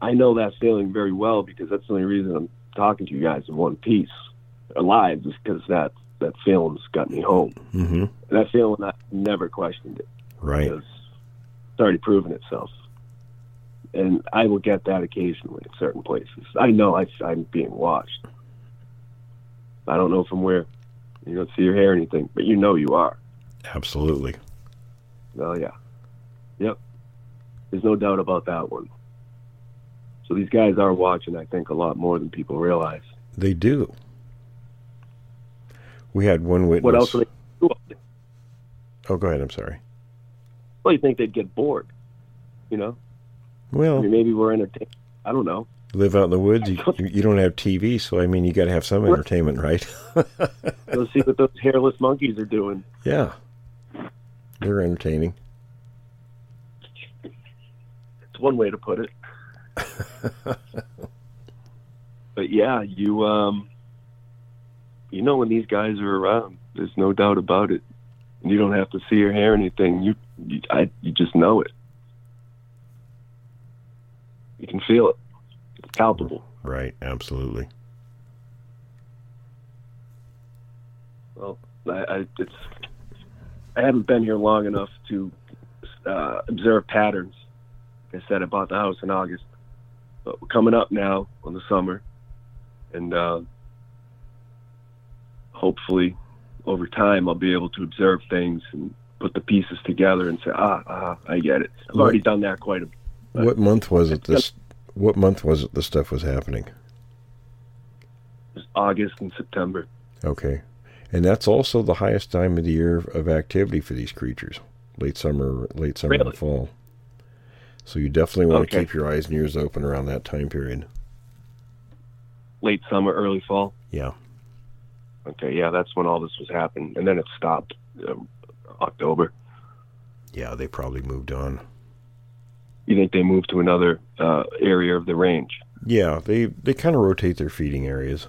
I know that feeling very well because that's the only reason I'm talking to you guys in one piece alive is because that that feeling's got me home. Mm-hmm. That feeling, I never questioned it. Right. Because it's already proven itself. And I will get that occasionally in certain places. I know I, I'm being watched. I don't know from where. You don't see your hair or anything, but you know you are. Absolutely. Oh yeah. There's no doubt about that one. So these guys are watching, I think, a lot more than people realize. They do. We had one witness. What else? Are they do? Oh, go ahead. I'm sorry. Well, you think they'd get bored? You know? I Well, mean, maybe we're entertained. I don't know. live out in the woods. You, you don't have TV, so I mean, you got to have some entertainment, right? Go see what those hairless monkeys are doing. yeah. They're entertaining. It's one way to put it. but yeah, you um, you know when these guys are around, there's no doubt about it. You don't have to see or hear anything. You, you, I, you just know it. You can feel it. It's palpable. Right. Absolutely. Well, I, I it's I haven't been here long enough to uh, observe patterns. I said, I bought the house in August, but we're coming up now on the summer, and uh, hopefully, over time, I'll be able to observe things and put the pieces together and say, ah, ah, I get it. I've already done that quite a But- What month was it? This. What month was it? This stuff was happening. August and September. Okay. And that's also the highest time of the year of activity for these creatures. Late summer, late summer Really? and fall. So you definitely want to keep your eyes and ears open around that time period. Late summer, early fall. Yeah. Okay, yeah, that's when all this was happening, and then it stopped um, October. Yeah, they probably moved on. You think they moved to another uh, area of the range? Yeah, they they kind of rotate their feeding areas.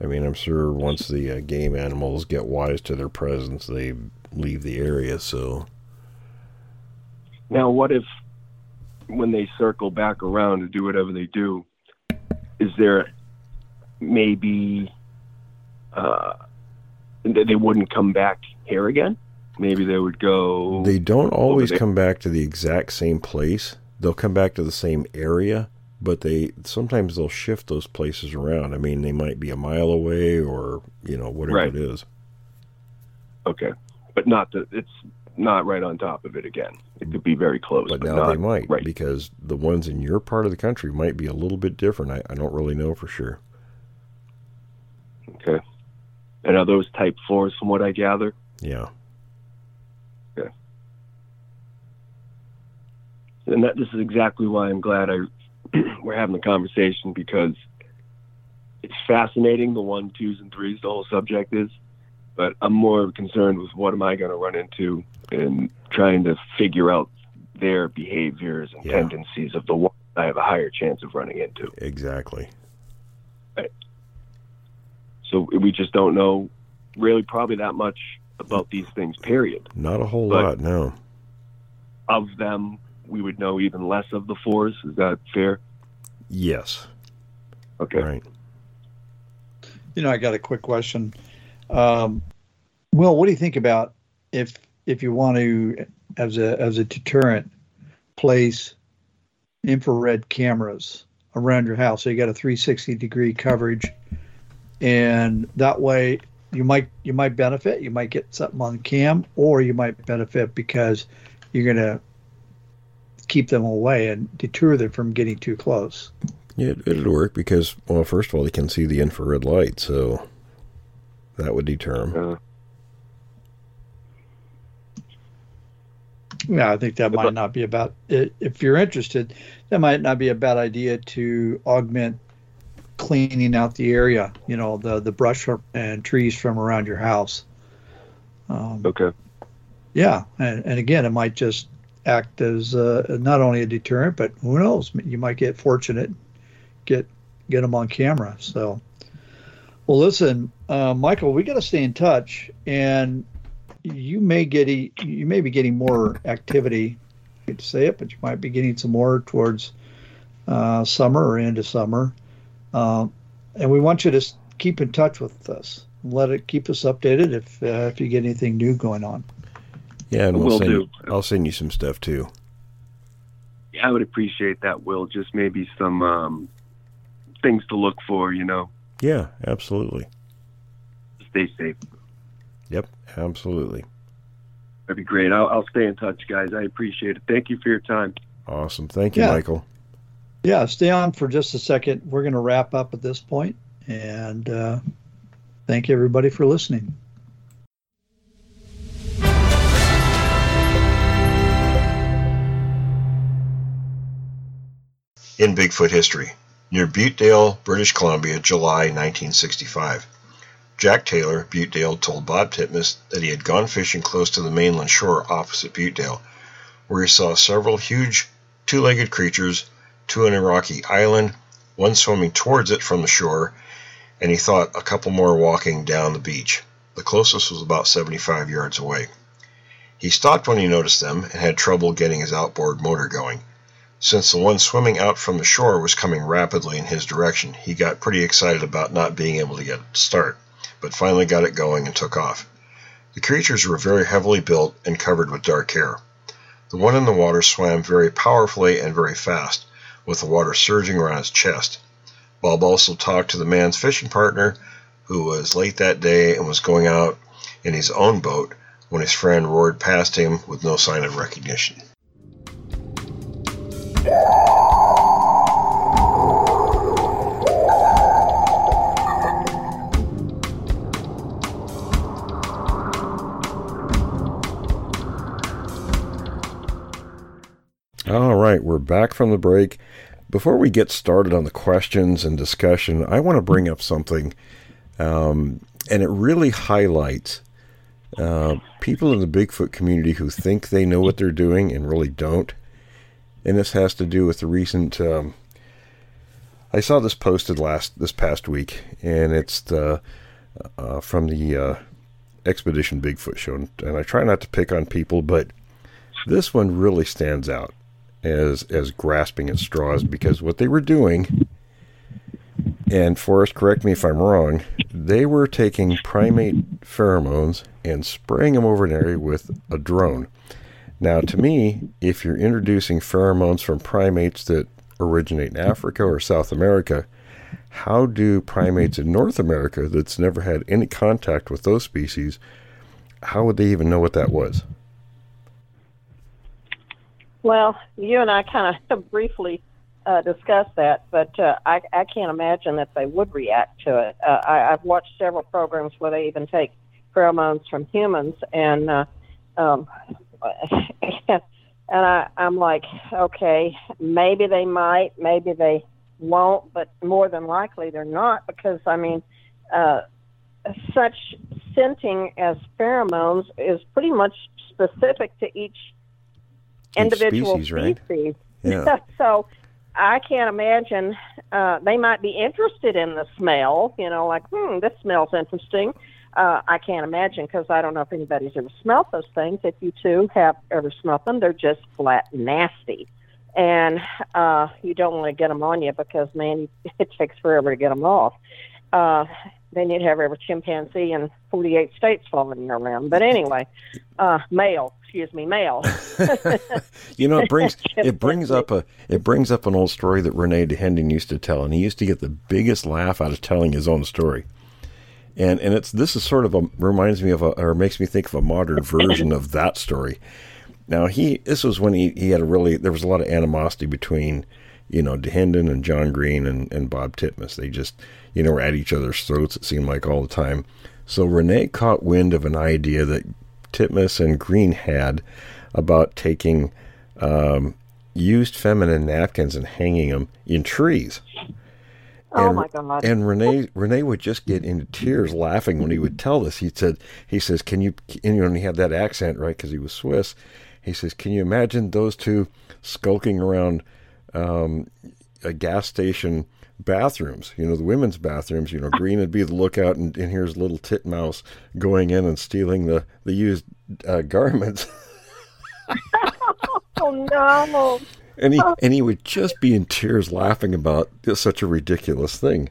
I mean, I'm sure once the uh, game animals get wise to their presence, they leave the area. So Now, what if when they circle back around to do whatever they do, is there maybe uh, they wouldn't come back here again? Maybe they would go. they don't always come back to the exact same place. They'll come back to the same area, but they sometimes they'll shift those places around. I mean, they might be a mile away or you know whatever Right. it is. okay, but not that it's not right on top of it again. It could be very close, But but, now not they might right. because the ones in your part of the country might be a little bit different. I, I don't really know for sure. Okay, and are those type fours from what I gather? Yeah. Okay. And that this is exactly why I'm glad I we're having the conversation because it's fascinating the one, twos, and threes. The whole subject is, but I'm more concerned with what am I going to run into and trying to figure out their behaviors and Yeah. tendencies of the one I have a higher chance of running into. Exactly. So we just don't know really probably that much about these things. Period. Not a whole But- lot, no. Of them, we would know even less of the fours. Is that fair? Yes. Okay. Right. You know, I got a quick question. Um, Will, what do you think about if if you want to, as a as a deterrent, place infrared cameras around your house? So you got a 360 degree coverage, and that way you might you might benefit. You might get something on cam, or you might benefit because you're gonna keep them away and deter them from getting too close. Yeah, it, it'd work because, well, first of all, they can see the infrared light, so that would deter them. Uh, Yeah, I think that might not be about it. If you're interested, that might not be a bad idea to augment cleaning out the area, you know, the the brush and trees from around your house. Um, okay. yeah, and, and again, it might just act as uh, not only a deterrent, but who knows, you might get fortunate, get get them on camera. So, well, listen, uh, Michael, we got to stay in touch, and you may get e- you may be getting more activity hate to say it, but you might be getting some more towards uh, summer or into summer. Uh, and we want you to keep in touch with us. Let it keep us updated if uh, if you get anything new going on. Yeah, and we'll Will send, do. I'll send you some stuff too. Yeah, I would appreciate that, Will. Just maybe some um, things to look for, you know. Yeah, absolutely. Stay safe. Yep, absolutely. That'd be great. I'll, I'll stay in touch, guys. I appreciate it. Thank you for your time. Awesome. Thank you, Yeah. Michael. Yeah, stay on for just a second. We're going to wrap up at this point, and uh, thank you everybody for listening. in Bigfoot history. Near Butedale, British Columbia, July 1965. Jack Taylor, Butedale, told Bob Titmus that he had gone fishing close to the mainland shore opposite Butedale, where he saw several huge two legged creatures, two on a rocky island, one swimming towards it from the shore, and he thought a couple more walking down the beach. The closest was about 75 yards away. He stopped when he noticed them and had trouble getting his outboard motor going. Since the one swimming out from the shore was coming rapidly in his direction, he got pretty excited about not being able to get it to start, but finally got it going and took off. The creatures were very heavily built and covered with dark hair. The one in the water swam very powerfully and very fast, with the water surging around his chest. Bob also talked to the man's fishing partner, who was late that day and was going out in his own boat when his friend roared past him with no sign of recognition. We're back from the break. Before we get started on the questions and discussion, I want to bring up something, um, and it really highlights uh, people in the Bigfoot community who think they know what they're doing and really don't. And this has to do with the recent. Um, I saw this posted last this past week, and it's the uh, from the uh, Expedition Bigfoot show, and I try not to pick on people, but this one really stands out as as grasping at straws because what they were doing and Forrest correct me if I'm wrong they were taking primate pheromones and spraying them over an area with a drone. Now to me if you're introducing pheromones from primates that originate in Africa or South America how do primates in North America that's never had any contact with those species how would they even know what that was Well, you and I kind of briefly uh, discussed that, but uh, I, I can't imagine that they would react to it. Uh, I, I've watched several programs where they even take pheromones from humans, and uh, um, and I, I'm like, okay, maybe they might, maybe they won't, but more than likely they're not because I mean, uh, such scenting as pheromones is pretty much specific to each individual species, right? species. Yeah. so I can't imagine uh, they might be interested in the smell. You know, like hmm, this smells interesting. Uh, I can't imagine because I don't know if anybody's ever smelled those things. If you two have ever smelled them, they're just flat nasty, and uh, you don't want to get them on you because man, it takes forever to get them off. Uh, then you'd have every chimpanzee in 48 states following you around. But anyway, uh, male, excuse me, male. You know, it brings it brings up a it brings up an old story that Rene Dahinden used to tell, and he used to get the biggest laugh out of telling his own story. And and it's this is sort of a reminds me of a or makes me think of a modern version of that story. Now he this was when he, he had a really there was a lot of animosity between you know Dahinden and John Green and, and Bob Titmus. They just you know were at each other's throats. It seemed like all the time. So Renee caught wind of an idea that Titmus and Green had about taking um, used feminine napkins and hanging them in trees. oh And- my God. And Renee Renee would just get into tears laughing when he would tell this. He said, he says, can you, and, you and he had that accent, right, because he was Swiss. He says, can you imagine those two skulking around um, a gas station bathrooms, you know, the women's bathrooms, you know, Green would be the lookout and, and here's little titmouse going in and stealing the, the used uh, garments. oh no! And he and he would just be in tears laughing about such a ridiculous thing.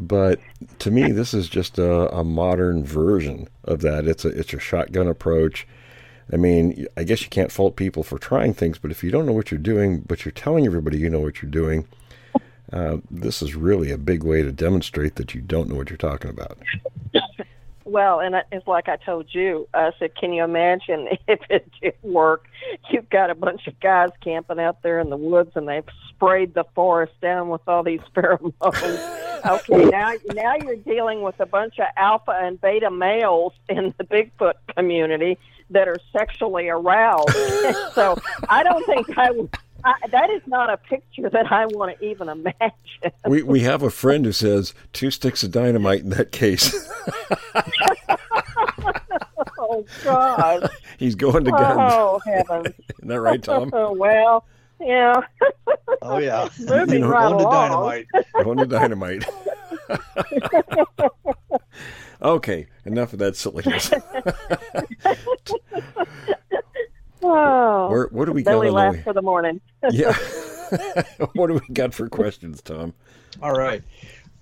But to me, this is just a, a modern version of that. It's a it's a shotgun approach. I mean, I guess you can't fault people for trying things, but if you don't know what you're doing, but you're telling everybody you know what you're doing, uh, this is really a big way to demonstrate that you don't know what you're talking about. Well, and it's like I told you. I said, can you imagine if it did work? You've got a bunch of guys camping out there in the woods, and they've sprayed the forest down with all these pheromones. okay, now now you're dealing with a bunch of alpha and beta males in the Bigfoot community that are sexually aroused. so I don't think I would. I, that is not a picture that I want to even imagine. We we have a friend who says two sticks of dynamite in that case. oh God! He's going to guns. Oh heavens! Isn't that right, Tom? Oh well, yeah. Oh yeah. Moving you know, right going to dynamite. Going to dynamite. okay, enough of that silliness. Oh, Where, what do we got belly on the laugh way? for the morning. Yeah. what do we got for questions, Tom? All right.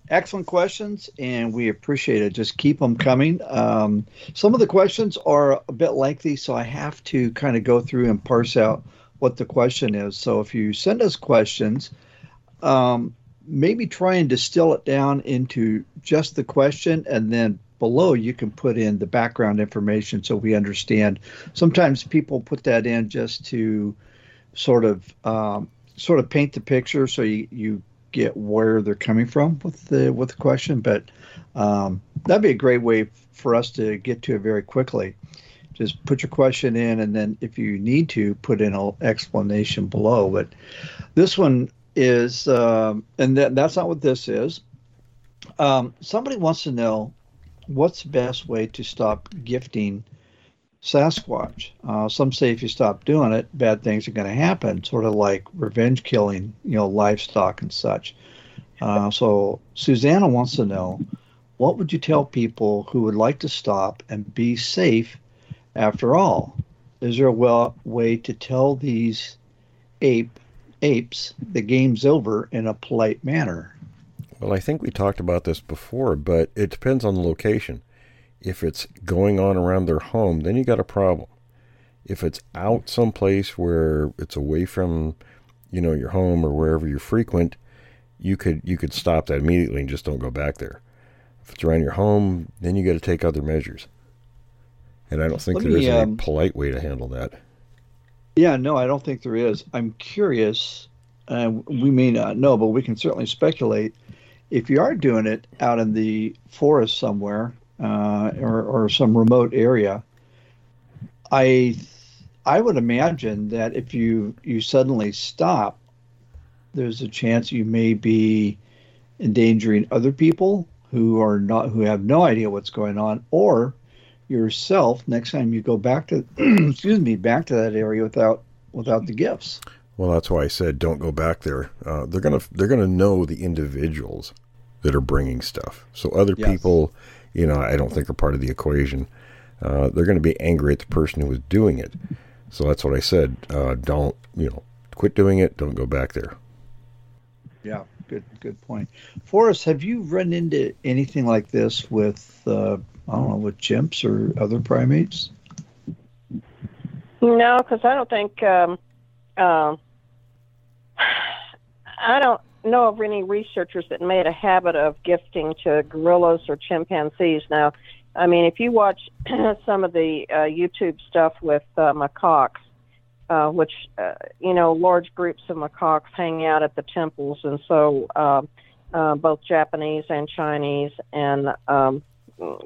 Excellent questions, and we appreciate it. Just keep them coming. Um, some of the questions are a bit lengthy, so I have to kind of go through and parse out what the question is. So if you send us questions, um, maybe try and distill it down into just the question, and then below you can put in the background information so we understand. Sometimes people put that in just to sort of um, sort of paint the picture so you, you get where they're coming from with the with the question but um, that'd be a great way for us to get to it very quickly just put your question in and then if you need to put in an explanation below but this one is um, and that, that's not what this is um, somebody wants to know what's the best way to stop gifting Sasquatch. Uh, some say if you stop doing it, bad things are going to happen, sort of like revenge killing, you know, livestock and such. Uh, so Susanna wants to know, what would you tell people who would like to stop and be safe after all? Is there a well, way to tell these ape apes the game's over in a polite manner? Well, I think we talked about this before, but it depends on the location. If it's going on around their home, then you got a problem. If it's out someplace where it's away from, you know, your home or wherever you frequent, you could you could stop that immediately and just don't go back there. If it's around your home, then you got to take other measures. And I don't think Let there is me, a um, polite way to handle that. Yeah, no, I don't think there is. I'm curious. Uh, we may not know, but we can certainly speculate. If you are doing it out in the forest somewhere uh, or, or some remote area, I I would imagine that if you you suddenly stop, there's a chance you may be endangering other people who are not who have no idea what's going on, or yourself next time you go back to excuse me back to that area without without the gifts. Well, that's why I said don't go back there. Uh, they're gonna they're gonna know the individuals that are bringing stuff. So other Yes. people, you know, I don't think are part of the equation. Uh, they're going to be angry at the person who was doing it. So that's what I said. Uh, don't you know? Quit doing it. Don't go back there. Yeah, good good point. Forrest, have you run into anything like this with uh, I don't know with chimps or other primates? No, because I don't think um, um, I don't know of any researchers that made a habit of gifting to gorillas or chimpanzees. Now, I mean, if you watch some of the uh, YouTube stuff with uh, macaques, uh, which uh, you know, large groups of macaques hang out at the temples, and so uh, uh, both Japanese and Chinese and um,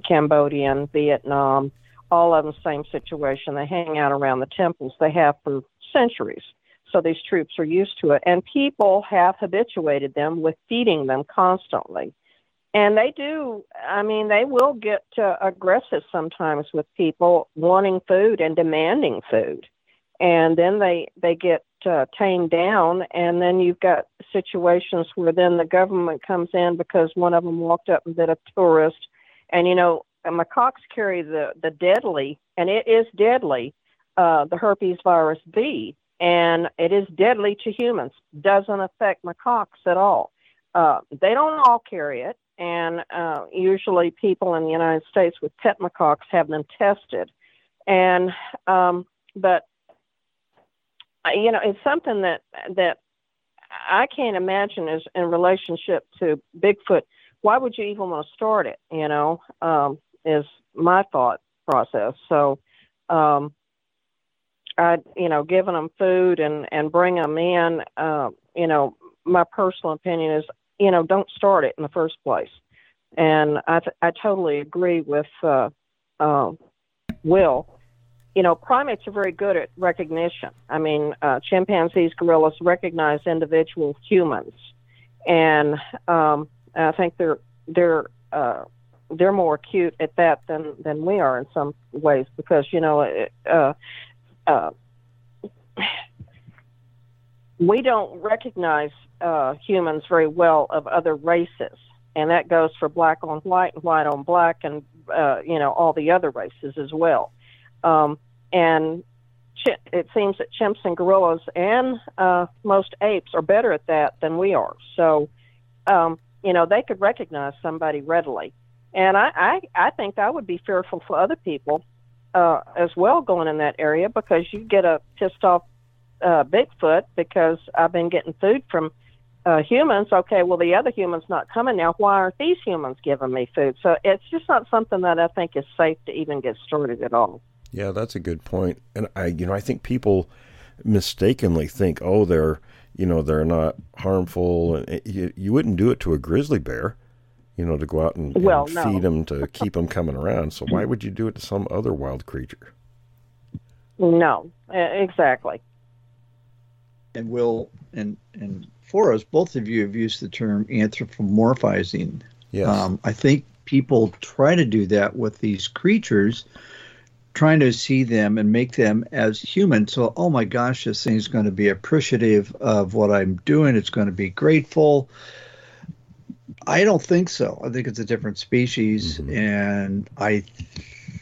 Cambodian, Vietnam, all of them same situation. They hang out around the temples. They have for centuries. So these troops are used to it, and people have habituated them with feeding them constantly. And they do. I mean, they will get uh, aggressive sometimes with people wanting food and demanding food, and then they they get uh, tamed down. And then you've got situations where then the government comes in because one of them walked up and bit a tourist, and you know macaques carry the the deadly, and it is deadly, uh, the herpes virus B. and it is deadly to humans. Doesn't affect macaques at all. Uh, they don't all carry it, and uh, usually people in the United States with pet macaques have them tested. And um, but you know, it's something that that I can't imagine is in relationship to Bigfoot. Why would you even want to start it? You know, um, is my thought process. So, um, I, you know, giving them food and and bring them in. Uh, you know, my personal opinion is, you know, don't start it in the first place. And I I totally agree with uh, uh, Will you know, primates are very good at recognition. I mean, uh, chimpanzees, gorillas recognize individual humans, and um, I think they're they're uh, they're more acute at that than than we are in some ways because you know, uh, uh, we don't recognize uh, humans very well of other races, and that goes for black on white and white on black, and uh, you know all the other races as well. Um, and it seems that chimps and gorillas and uh, most apes are better at that than we are. So, um, you know, they could recognize somebody readily. And I, I, I think I would be fearful for other people uh, as well going in that area because you get a pissed off uh, Bigfoot because I've been getting food from uh, humans. Okay, well, the other human's not coming now. Why aren't these humans giving me food? So it's just not something that I think is safe to even get started at all. Yeah, that's a good point. And I, you know, I think people mistakenly think, oh, they're, you know, they're not harmful, you, you wouldn't do it to a grizzly bear, you know, to go out and, well, and no. feed them to keep them coming around. So why would you do it to some other wild creature? No, exactly. And Will and and Forrest, both of you have used the term anthropomorphizing. Yes. Um, I think people try to do that with these creatures trying to see them and make them as human. So, oh my gosh, this thing's going to be appreciative of what I'm doing. It's going to be grateful. I don't think so. I think it's a different species, mm-hmm. and I,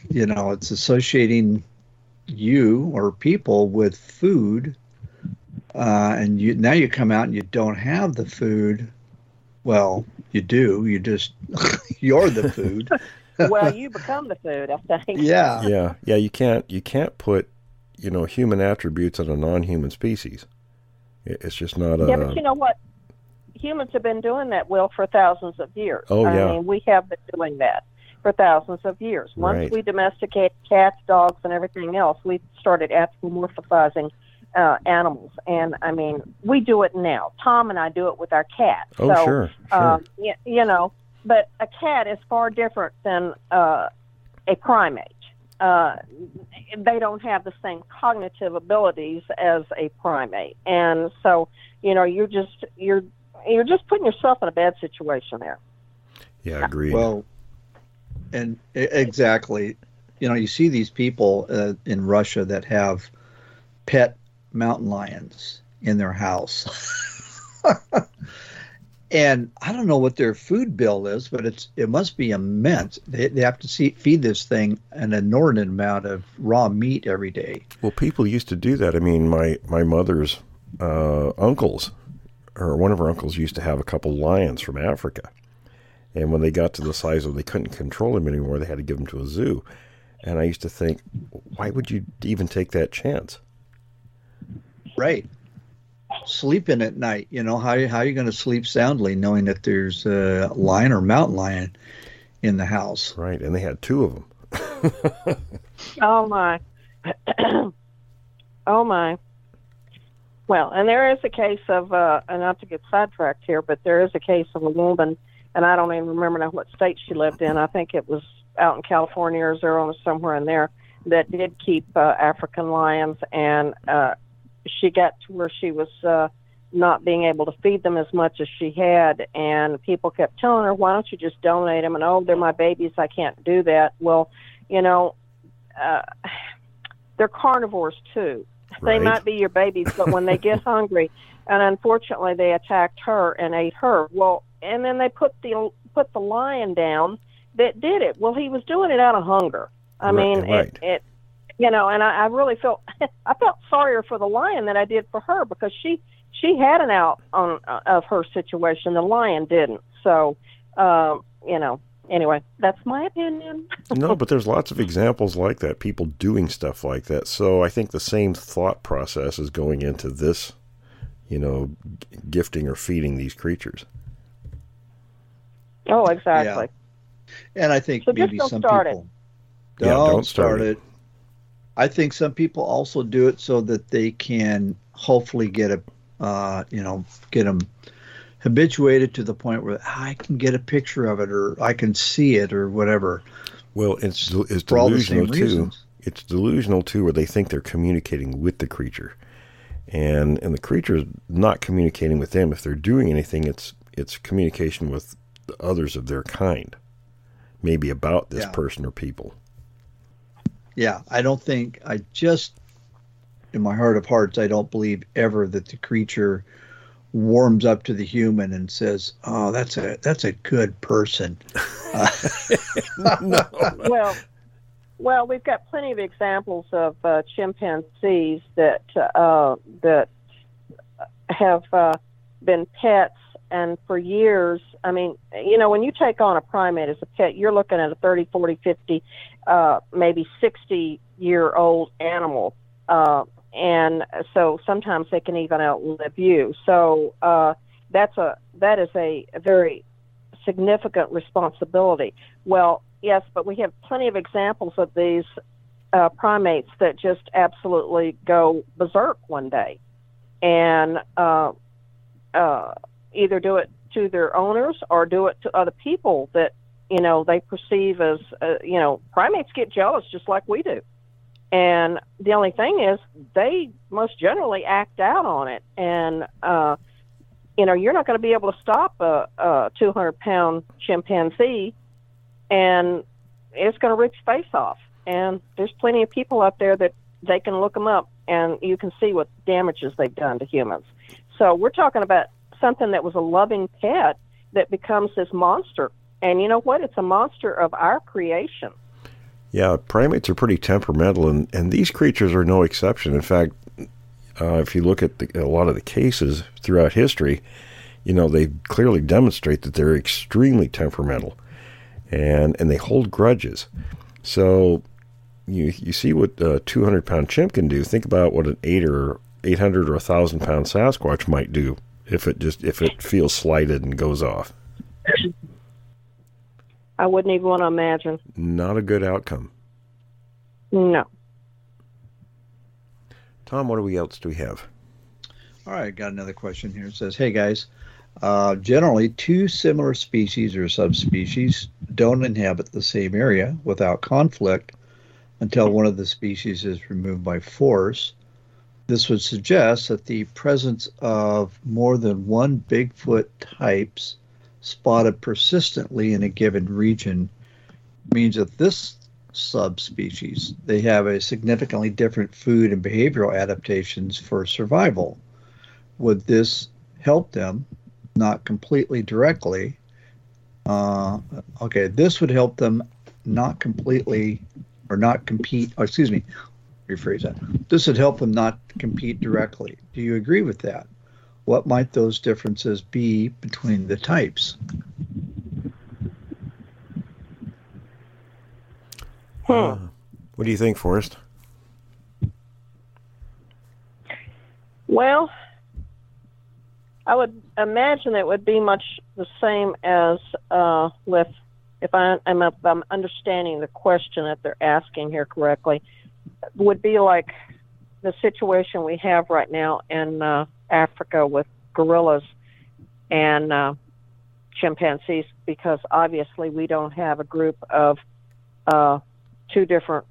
you know, it's associating you or people with food, uh, and you now you come out and you don't have the food. Well, you do. You just you're the food. well, you become the food, I think. Yeah. Yeah. Yeah. You can't, you can't put, you know, human attributes on a non human species. It's just not a. Yeah, but you know what? Humans have been doing that, Will, for thousands of years. Oh, yeah. I mean, we have been doing that for thousands of years. Once right. we domesticated cats, dogs, and everything else, we started anthropomorphizing uh, animals. And I mean, we do it now. Tom and I do it with our cats. Oh, so, sure. sure. Um, you, you know, but a cat is far different than uh, a primate. Uh, they don't have the same cognitive abilities as a primate, and so you know you're just you're you're just putting yourself in a bad situation there. Yeah, agreed. Well, and exactly, you know, you see these people uh, in Russia that have pet mountain lions in their house. and I don't know what their food bill is, but it's it must be immense. They, they have to see, feed this thing an inordinate amount of raw meat every day. Well, people used to do that. I mean, my my mother's uh, uncles, or one of her uncles, used to have a couple lions from Africa, and when they got to the size of they couldn't control them anymore, they had to give them to a zoo. And I used to think, why would you even take that chance? Right sleeping at night. You know, how, how are you going to sleep soundly knowing that there's a lion or mountain lion in the house? Right. And they had two of them. oh, my. oh, my. Well, and there is a case of, uh, and not to get sidetracked here, but there is a case of a woman, and I don't even remember now what state she lived in. I think it was out in California, or Arizona, somewhere in there, that did keep uh, African lions, and uh, she got to where she was uh, not being able to feed them as much as she had, and people kept telling her, "Why don't you just donate them?" And oh, they're my babies, I can't do that. Well, you know, uh, they're carnivores too. Right. They might be your babies, but when they get hungry, and unfortunately they attacked her and ate her. Well, and then they put the put the lion down that did it. Well, he was doing it out of hunger. I right, mean, right. it, it you know, and I, I really felt I felt sorrier for the lion than I did for her because she she had an out on uh, of her situation. The lion didn't. So, um, you know, anyway, that's my opinion. no, but there's lots of examples like that, people doing stuff like that. So I think the same thought process is going into this, you know, gifting or feeding these creatures. Oh, exactly. Yeah. And I think so maybe don't some start people it. don't, Yeah, don't start start it. I think some people also do it so that they can hopefully get a, uh, you know, get them habituated to the point where I can get a picture of it or I can see it or whatever. Well, it's it's For all the delusional too. reasons. It's delusional too, where they think they're communicating with the creature, and and the creature is not communicating with them. If they're doing anything, it's it's communication with the others of their kind, maybe about this Yeah. person or people. Yeah, I don't think I just in my heart of hearts I don't believe ever that the creature warms up to the human and says, "Oh, that's a that's a good person." well, well, we've got plenty of examples of uh, chimpanzees that uh, that have uh, been pets, and for years, I mean, you know, when you take on a primate as a pet, you're looking at a 30, 40, 50, uh, maybe 60 year old animal. And so sometimes they can even outlive you. So uh, that's a that is a, a very significant responsibility. Well, yes, but we have plenty of examples of these uh, primates that just absolutely go berserk one day, and uh, uh, either do it to their owners or do it to other people that you know they perceive as uh, you know primates get jealous just like we do. And the only thing is, they most generally act out on it, and uh, you know you're not going to be able to stop a, a 200 pound chimpanzee and it's going to rip your face off. And there's plenty of people out there that they can look them up and you can see what damages they've done to humans. So we're talking about something that was a loving pet that becomes this monster. And you know what? It's a monster of our creation Yeah, primates are pretty temperamental, and, and these creatures are no exception. In fact, uh, if you look at the, a lot of the cases throughout history, you know they clearly demonstrate that they're extremely temperamental, and and they hold grudges. So you you see what a two hundred pound chimp can do. Think about what an eight or eight hundred or a thousand pound Sasquatch might do if it just if it feels slighted and goes off. i wouldn't even want to imagine Not a good outcome. no Tom, what do we else do we have? All right, got another question here. It says, "Hey guys, uh, generally two similar species or subspecies don't inhabit the same area without conflict until one of the species is removed by force. This would suggest that the presence of more than one Bigfoot types spotted persistently in a given region means that this subspecies they have a significantly different food and behavioral adaptations for survival. Would this help them? Not completely directly. Uh, okay this would help them not completely or not compete or excuse me rephrase that. This would help them not compete directly. Do you agree with that what might those differences be between the types? Uh, what do you think, Forrest? Well, I would imagine it would be much the same as uh, with, if I am if I'm understanding the question that they're asking here correctly, would be like the situation we have right now in uh, Africa with gorillas and uh, chimpanzees, because obviously we don't have a group of uh, two different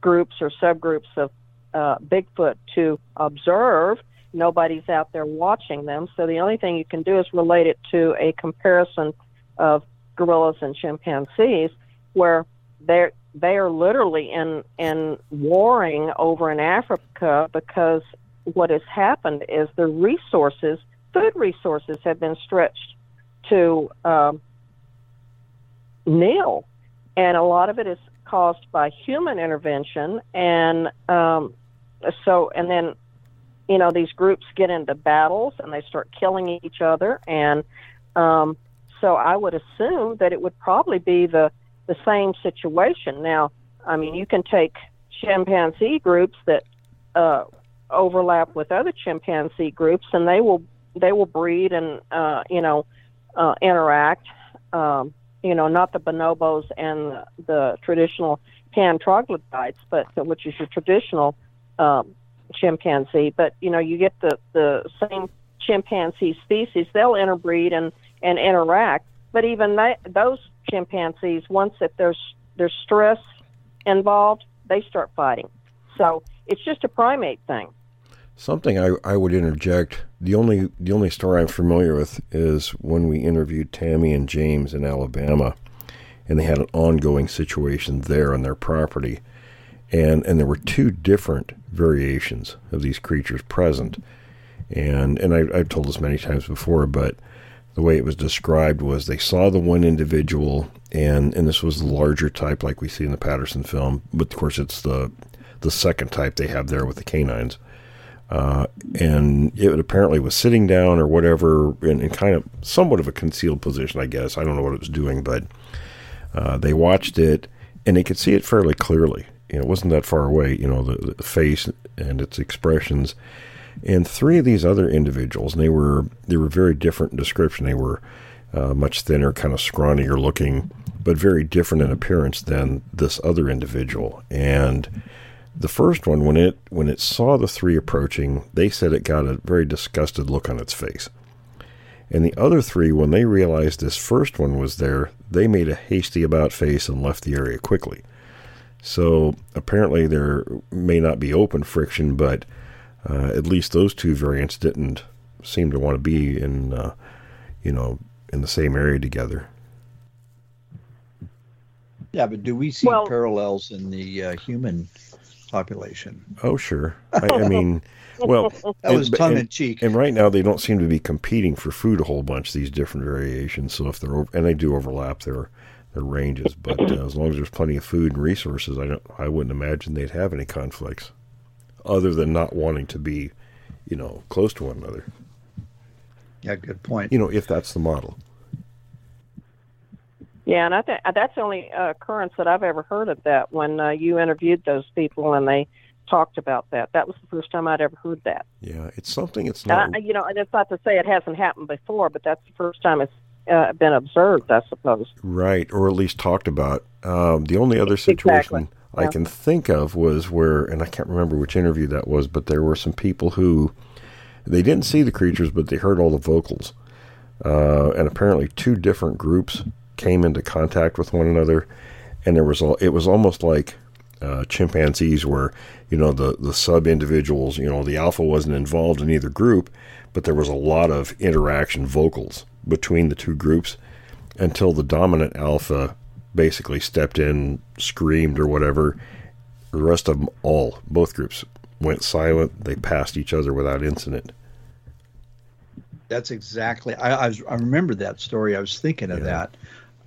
groups or subgroups of uh, Bigfoot to observe. Nobody's out there watching them. So the only thing you can do is relate it to a comparison of gorillas and chimpanzees, where they're they are literally in in warring over in Africa because what has happened is the resources, food resources, have been stretched to um, nil, and a lot of it is caused by human intervention, and um, so and then you know these groups get into battles and they start killing each other, and um, so I would assume that it would probably be the the same situation. Now, I mean, you can take chimpanzee groups that uh, overlap with other chimpanzee groups, and they will they will breed and uh, you know uh, interact. Um, you know, not the bonobos and the, traditional pan troglodytes, but which is your traditional um, chimpanzee. But you know, you get the the same chimpanzee species. They'll interbreed and and interact. But even they, those chimpanzees, once that there's there's stress involved, they start fighting. So it's just a primate thing. Something I, I would interject. The only the only story I'm familiar with is when we interviewed Tammy and James in Alabama, and they had an ongoing situation there on their property, and and there were two different variations of these creatures present, and and I, I've told this many times before, but the way it was described was they saw the one individual, and and this was the larger type like we see in the Patterson film, but of course it's the the second type they have there with the canines uh, and it apparently was sitting down or whatever in, in, kind of somewhat of a concealed position, I guess. I don't know what it was doing, but uh, they watched it and they could see it fairly clearly. You know, it wasn't that far away, you know, the, the face and its expressions. And three of these other individuals, and they were they were very different in description. They were uh, much thinner, kind of scrawnier looking, but very different in appearance than this other individual. And the first one, when it when it saw the three approaching, they said it got a very disgusted look on its face. And the other three, when they realized this first one was there, they made a hasty about face and left the area quickly. So apparently there may not be open friction, but uh, at least those two variants didn't seem to want to be in, uh, you know, in the same area together. Yeah, but do we see well, parallels in the uh, human population. Oh, sure. I, I mean, well, that was tongue in cheek. And right now, they don't seem to be competing for food a whole bunch. These different variations. So if they're and they do overlap their their ranges, but uh, as long as there's plenty of food and resources, I don't. I wouldn't imagine they'd have any conflicts, other than not wanting to be, you know, close to one another. Yeah, good point. You know, if that's the model. Yeah, and I think that's the only uh, occurrence that I've ever heard of that. When uh, you interviewed those people and they talked about that, that was the first time I'd ever heard that. Yeah, it's something. It's not. Uh, you know, and it's not to say it hasn't happened before, but that's the first time it's uh, been observed, I suppose. Right, or at least talked about. Um, the only other situation exactly. I yeah. can think of was where, and I can't remember which interview that was, but there were some people who they didn't see the creatures, but they heard all the vocals. Uh, and apparently, two different groups came into contact with one another, and there was it was almost like uh, chimpanzees, where you know the the sub individuals, you know, the alpha wasn't involved in either group, but there was a lot of interaction vocals between the two groups until the dominant alpha basically stepped in, screamed or whatever. The rest of them all, both groups, went silent. They passed each other without incident. That's exactly. I, I, was, I remember that story. I was thinking of yeah. that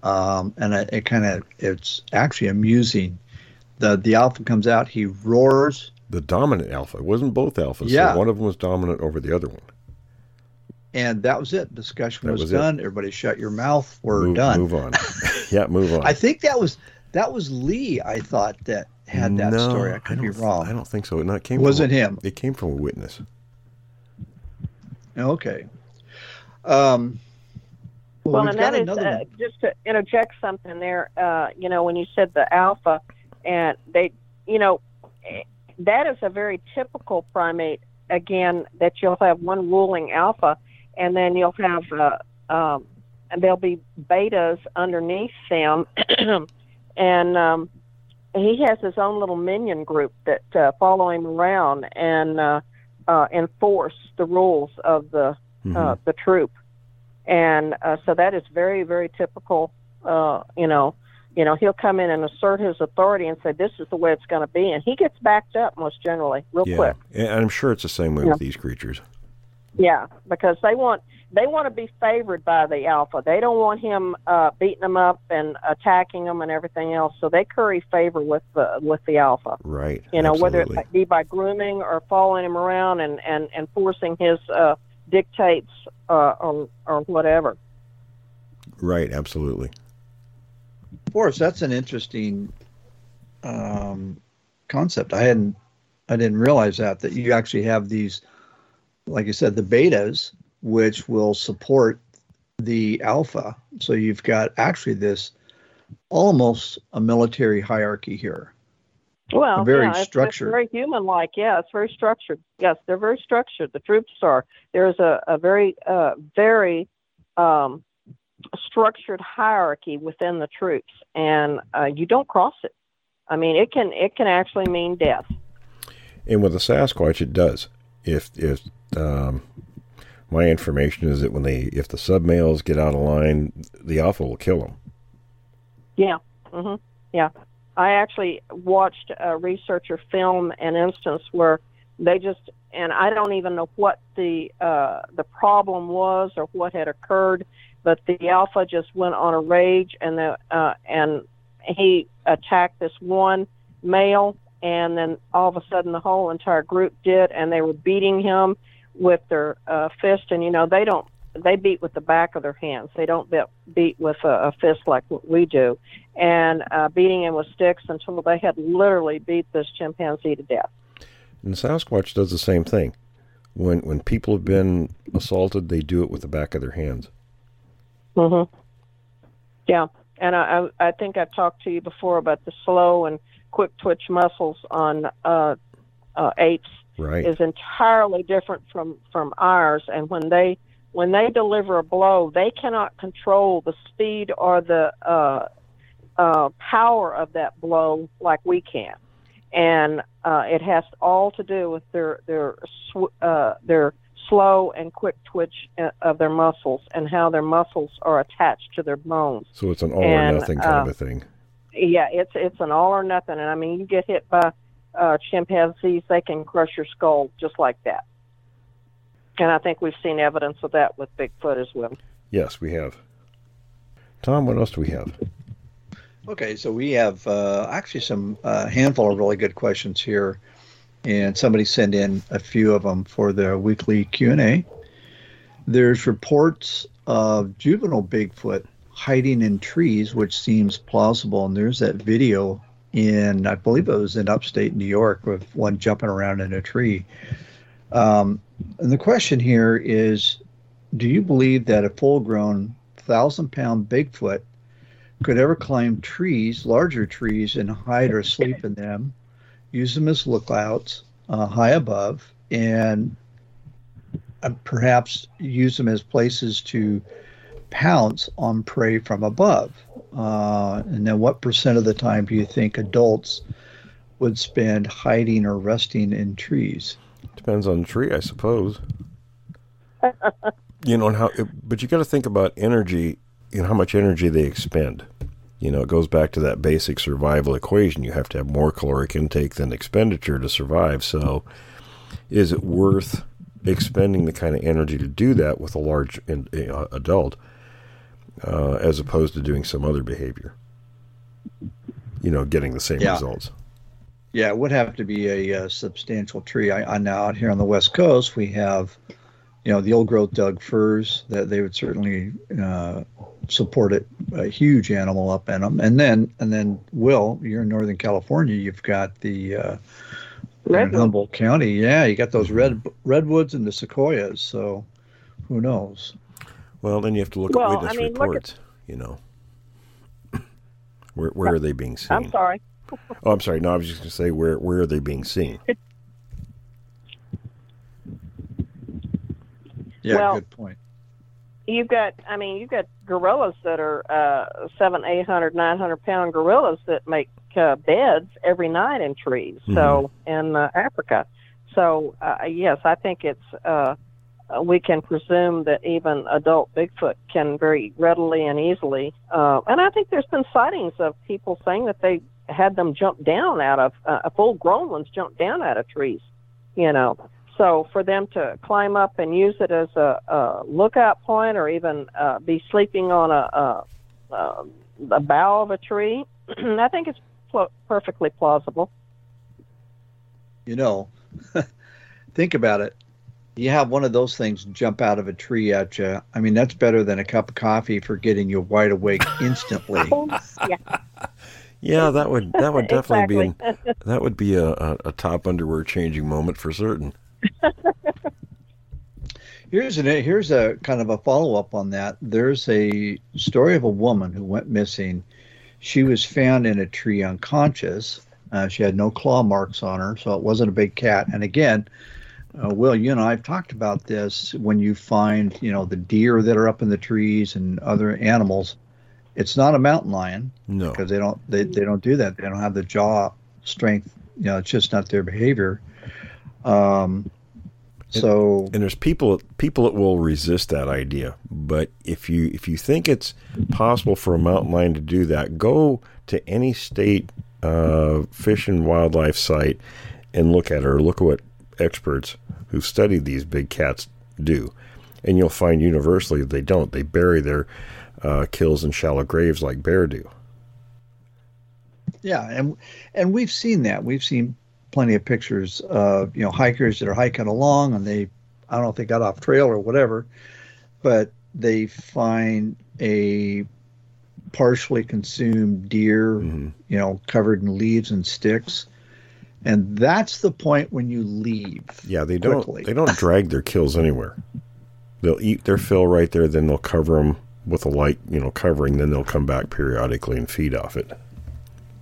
um, and it, it kind of it's actually amusing. The the alpha comes out, he roars. The dominant alpha. It wasn't both alphas. Yeah. So one of them was dominant over the other one. And that was it. Discussion was, was, done. Everybody shut your mouth. We're move, done. Move on. yeah, move on. I think that was that was Lee. I thought that had that no, story. I could I be wrong. I don't think so. It came. Wasn't from, him. It came from a witness. Okay. Um, well, well and that is uh, just to interject something there. Uh, you know, when you said the alpha, and they, you know, that is a very typical primate. Again, that you'll have one ruling alpha, and then you'll have, uh, um, and there'll be betas underneath them, and um, he has his own little minion group that uh, follow him around and uh, uh, enforce the rules of the uh, mm-hmm. uh, the troop and uh, so that is very very typical. Uh, you know, you know he'll come in and assert his authority and say this is the way it's going to be, and he gets backed up most generally real yeah. quick. And I'm sure it's the same way yeah. with these creatures. Yeah, because they want they want to be favored by the alpha. They don't want him uh, beating them up and attacking them and everything else. So they curry favor with the with the alpha. Right. You know, Absolutely. whether it be by grooming or following him around and and and forcing his uh, dictates uh, or or whatever. Right. Absolutely. Forrest, that's an interesting um, concept. I hadn't, I didn't realize that that you actually have these, like you said, the betas, which will support the alpha. So you've got actually this almost a military hierarchy here. Well, Very yeah, structured. It's very human-like. Yeah, it's very structured. Yes, they're very structured. The troops are. There's a, a very, uh, very um, structured hierarchy within the troops, and uh, you don't cross it. I mean, it can it can actually mean death. And with the Sasquatch, it does. If if um, my information is that when they if the sub males get out of line, the alpha will kill them. Yeah. hmm Yeah. I actually watched a researcher film an instance where they just and I don't even know what the uh, the problem was or what had occurred, but the alpha just went on a rage and the uh, and he attacked this one male and then all of a sudden the whole entire group did and they were beating him with their uh, fist and you know they don't they beat with the back of their hands they don't beat, beat with a, a fist like what we do and uh, beating him with sticks until they had literally beat this chimpanzee to death And Sasquatch does the same thing. When when people have been assaulted, they do it with the back of their hands. hmm Yeah, and I, I I think I've talked to you before about the slow and quick twitch muscles on uh, uh, apes Right. is entirely different from from ours. And when they when they deliver a blow, they cannot control the speed or the uh, uh, power of that blow like we can. And uh, it has all to do with their their sw- uh, their slow and quick twitch uh, of their muscles and how their muscles are attached to their bones. So it's an all And, or nothing kind of uh, a thing. Yeah, it's it's an all or nothing. And I mean, you get hit by uh, chimpanzees, they can crush your skull just like that. And I think we've seen evidence of that with Bigfoot as well. Yes, we have. Tom, what else do we have? Okay, so we have uh, actually some uh, handful of really good questions here, and somebody sent in a few of them for the weekly Q and A. There's reports of juvenile Bigfoot hiding in trees, which seems plausible, and there's that video in I believe it was in upstate New York with one jumping around in a tree. Um, and the question here is, do you believe that a full-grown thousand-pound Bigfoot could ever climb trees, larger trees, and hide or sleep in them, use them as lookouts uh, high above, and uh, perhaps use them as places to pounce on prey from above. Uh, and then, what percent of the time do you think adults would spend hiding or resting in trees? Depends on the tree, I suppose. you know, and how, but you got to think about energy, you know, how much energy they expend. You know, it goes back to that basic survival equation. You have to have more caloric intake than expenditure to survive. So, is it worth expending the kind of energy to do that with a large in, know, adult, uh, as opposed to doing some other behavior? You know, getting the same Yeah. results. Yeah, it would have to be a, uh substantial tree. I, I now out here on the west coast, we have, you know, the old growth Doug firs that they would certainly uh, support it. A huge animal up in them, and then and then Will, you're in Northern California. You've got the uh, in Redwood. Humboldt County. Yeah, you got those red redwoods and the sequoias. So who knows? Well, then you have to look Well, at witness I mean, look at- reports. You know, where where are they being seen? I'm sorry. Oh, I'm sorry. No, I was just going to say where where are they being seen? Yeah, Well- good point. You've got, I mean, you've got gorillas that are uh, seven, eight hundred, nine hundred pound gorillas that make uh, beds every night in trees. So in uh, Africa, so uh, yes, I think it's. Uh, uh, we can presume that even adult Bigfoot can very readily and easily. Uh, and I think there's been sightings of people saying that they had them jump down out of uh, full grown ones jump down out of trees. You know, so so for them to climb up and use it as a, a lookout point, or even uh, be sleeping on a, a, a, a bough of a tree, I think it's pl- perfectly plausible. You know, think about it. You have one of those things jump out of a tree at you. I mean, that's better than a cup of coffee for getting you wide awake instantly. yeah. Yeah, that would that would definitely exactly. be an, that would be a, a, a top underwear changing moment for certain. Here's an here's a kind of a follow up on that. There's a story of a woman who went missing. She was found in a tree unconscious. Uh, she had no claw marks on her, so it wasn't a big cat. And again, uh, Will, you know, I've talked about this. When you find, you know, the deer that are up in the trees and other animals, it's not a mountain lion No, because they don't they, they don't do that. They don't have the jaw strength. You know, it's just not their behavior. Um, so and there's people people that will resist that idea. But if you if you think it's possible for a mountain lion to do that, go to any state uh, fish and wildlife site and look at it, or look at what experts who've studied these big cats do, and you'll find universally they don't. They bury their uh, kills in shallow graves like bear do. Yeah, and and we've seen that. We've seen plenty of pictures of you know hikers that are hiking along and they I don't know if they got off trail or whatever, but they find a partially consumed deer, Mm-hmm. you know, covered in leaves and sticks. And that's the point when you leave. Yeah, they don't they don't drag their kills anywhere. They'll eat their fill right there, then they'll cover them with a light, you know, covering. Then they'll come back periodically and feed off it.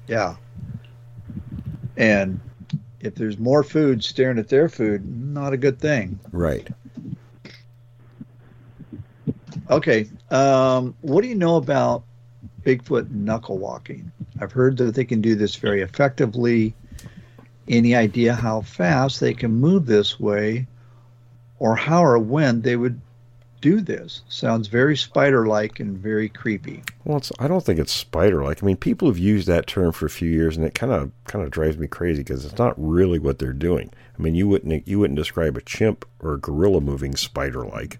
Yeah. And if there's more food staring at their food, not a good thing. Right. Okay. Um, what do you know about Bigfoot knuckle walking? I've heard that they can do this very effectively. Any idea how fast they can move this way or how or when they would do this? Sounds very spider like and very creepy. Well, it's, I don't think it's spider-like. I mean, people have used that term for a few years, and it kind of kind of drives me crazy because it's not really what they're doing. I mean, you wouldn't you wouldn't describe a chimp or a gorilla moving spider-like.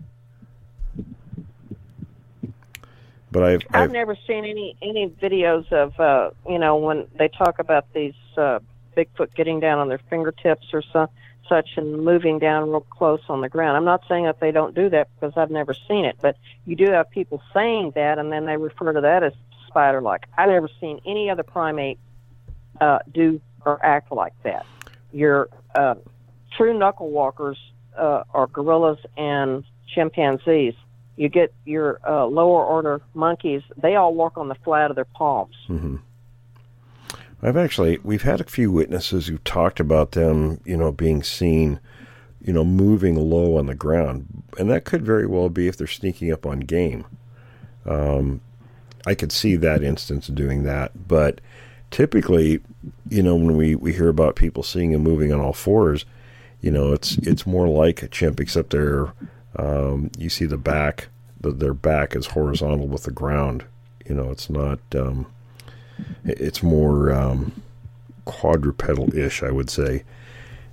But I've, I've I've never seen any any videos of uh, you know when they talk about these uh, Bigfoot getting down on their fingertips or so, such and moving down real close on the ground. I'm not saying that they don't do that because I've never seen it, but you do have people saying that, and then they refer to that as spider-like. I've never seen any other primate uh, do or act like that. Your uh, true knuckle walkers uh, are gorillas and chimpanzees. You get your uh, lower order monkeys; they all walk on the flat of their palms. hmm I've actually we've had a few witnesses who talked about them, you know, being seen, you know, moving low on the ground, and that could very well be if they're sneaking up on game. Um, I could see that instance doing that, but typically, you know, when we, we hear about people seeing them moving on all fours, you know, it's it's more like a chimp, except they're um, you see the back, the, their back is horizontal with the ground. You know, it's not. Um, it's more um, quadrupedal-ish, I would say,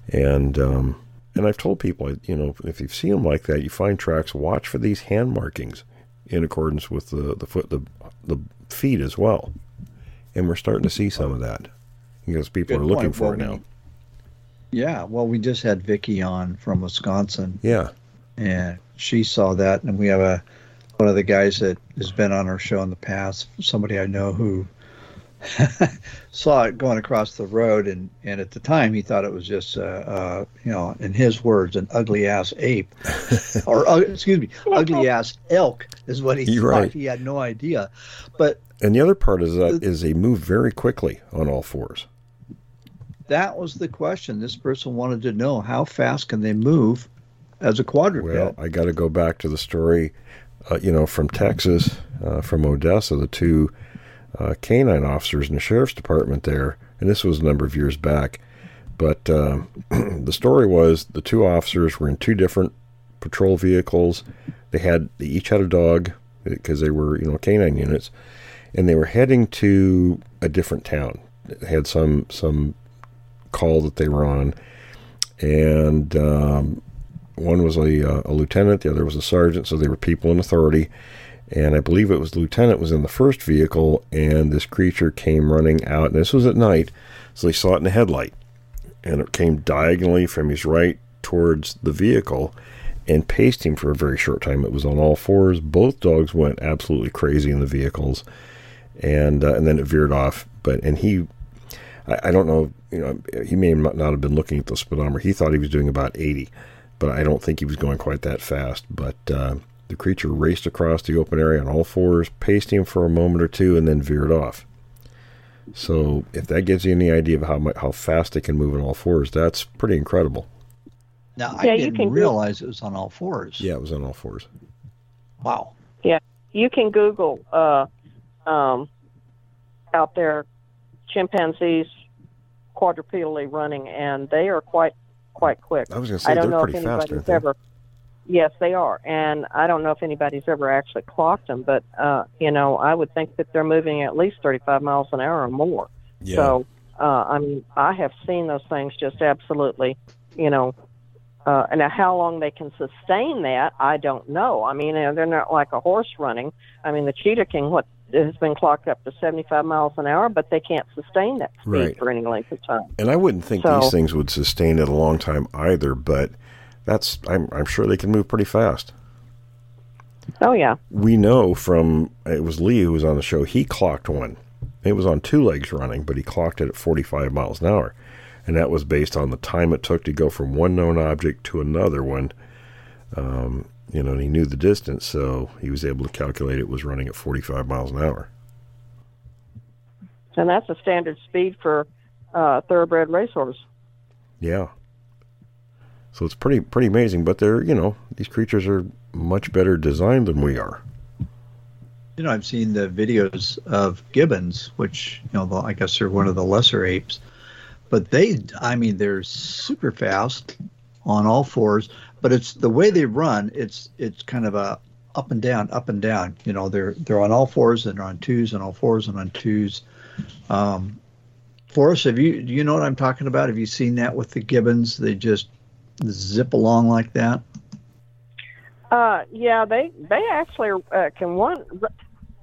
and um, and I've told people, you know, if you see them like that, you find tracks, watch for these hand markings in accordance with the the foot the the feet as well, and we're starting to see some of that because people Good are looking point. for Well, it now. Yeah, well, we just had Vicky on from Wisconsin, Yeah, and she saw that, and we have a one of the guys that has been on our show in the past, somebody I know who saw it going across the road, and and at the time he thought it was just, uh, uh, you know, in his words, an ugly ass ape, or uh, excuse me, ugly ass elk is what he You're thought. right. He had no idea, but and the other part is that is they move very quickly on all fours. that was the question. This person wanted to know how fast can they move as a quadruped. Well, I got to go back to the story, uh, you know, from Texas, uh, from Odessa, the two uh, canine officers in the sheriff's department there, and this was a number of years back. But um the story was the two officers were in two different patrol vehicles. They had they each had a dog because they were you know canine units, and they were heading to a different town. They had some some call that they were on, and um, one was a, uh, a lieutenant, the other was a sergeant, so they were people in authority. And I believe it was the lieutenant was in the first vehicle, and this creature came running out. And this was at night, so they saw it in the headlight, and it came diagonally from his right towards the vehicle, and paced him for a very short time. It was on all fours. Both dogs went absolutely crazy in the vehicles, and uh, and then it veered off. But and he, I, I don't know, you know, he may not have been looking at the speedometer. He thought he was doing about eighty but I don't think he was going quite that fast. But uh, the creature raced across the open area on all fours, paced him for a moment or two, and then veered off. So if that gives you any idea of how much, how fast they can move on all fours, that's pretty incredible. Now I Yeah, you didn't can realize it was on all fours. Yeah, it was on all fours. Wow. Yeah, you can Google uh, um, out there chimpanzees quadrupedally running, and they are quite quite quick. I was going to say I don't they're know if pretty fast, anybody's aren't they? ever. Yes, they are, and I don't know if anybody's ever actually clocked them, but uh, you know, I would think that they're moving at least 35 miles an hour or more. Yeah. So, uh, I mean, I have seen those things just absolutely, you know, uh, and how long they can sustain that, I don't know. I mean, uh, they're not like a horse running. I mean, the cheetah King, what has been clocked up to 75 miles an hour, but they can't sustain that speed Right. for any length of time. And I wouldn't think So- these things would sustain it a long time either, but that's I'm I'm sure they can move pretty fast. Oh yeah, We know from it was Lee who was on the show. He clocked one. It was on two legs running, but he clocked it at 45 miles an hour, and that was based on the time it took to go from one known object to another one. Um, you know, and he knew the distance, so he was able to calculate it was running at 45 miles an hour. and that's a standard speed for uh, thoroughbred racehorse. Yeah. So it's pretty pretty amazing, but they're you know these creatures are much better designed than we are. You know, I've seen the videos of gibbons, which you know, I guess they're one of the lesser apes, but they, I mean, they're super fast on all fours. But it's the way they run. It's it's kind of a up and down, up and down. You know, they're they're on all fours and they're on twos and all fours and on twos. Um, Forrest, have you do you know what I'm talking about? Have you seen that with the gibbons? They just zip along like that. Uh, yeah, they they actually uh, can run.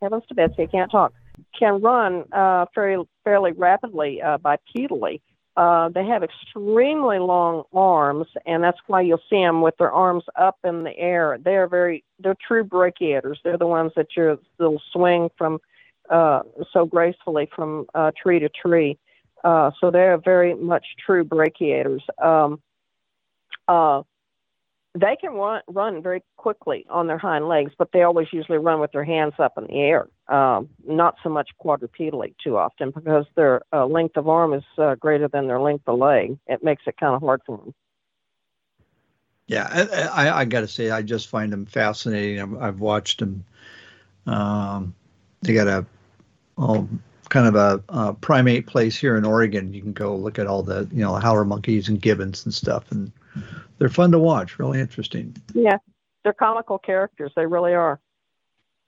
Heavens to Betsy, I can't talk. Can run uh, fairly fairly rapidly uh, bipedally. Uh, they have extremely long arms, and that's why you'll see them with their arms up in the air. They're very they're true brachiators. They're the ones that you they'll swing from uh, so gracefully from uh, tree to tree. Uh, so they're very much true brachiators. Um, uh, they can run run very quickly on their hind legs, but they always usually run with their hands up in the air. Um, not so much quadrupedally too often because their uh, length of arm is uh, greater than their length of leg. It makes it kind of hard for them. Yeah, I, I, I got to say, I just find them fascinating. I've, I've watched them. Um, they got a oh, kind of a, a primate place here in Oregon. You can go look at all the you know howler monkeys and gibbons and stuff, and they're fun to watch. Really interesting. Yeah, they're comical characters. They really are.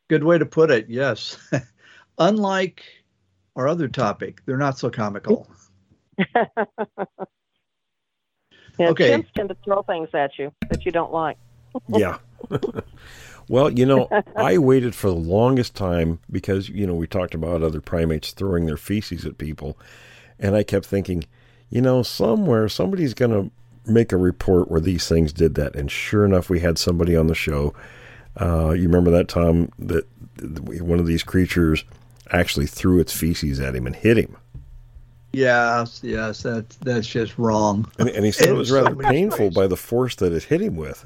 Good way to put it. Yes. Unlike our other topic, they're not so comical. Yeah, Okay. chimps tend to throw things at you that you don't like. Yeah. well, you know, I waited for the longest time because, you know, we talked about other primates throwing their feces at people. And I kept thinking, you know, somewhere somebody's going to make a report where these things did that. And sure enough, we had somebody on the show. Uh, you remember that, Tom, that one of these creatures actually threw its feces at him and hit him. Yes, yes, that's that's just wrong. And, and he said It it was was so rather painful stories. by the force that it hit him with.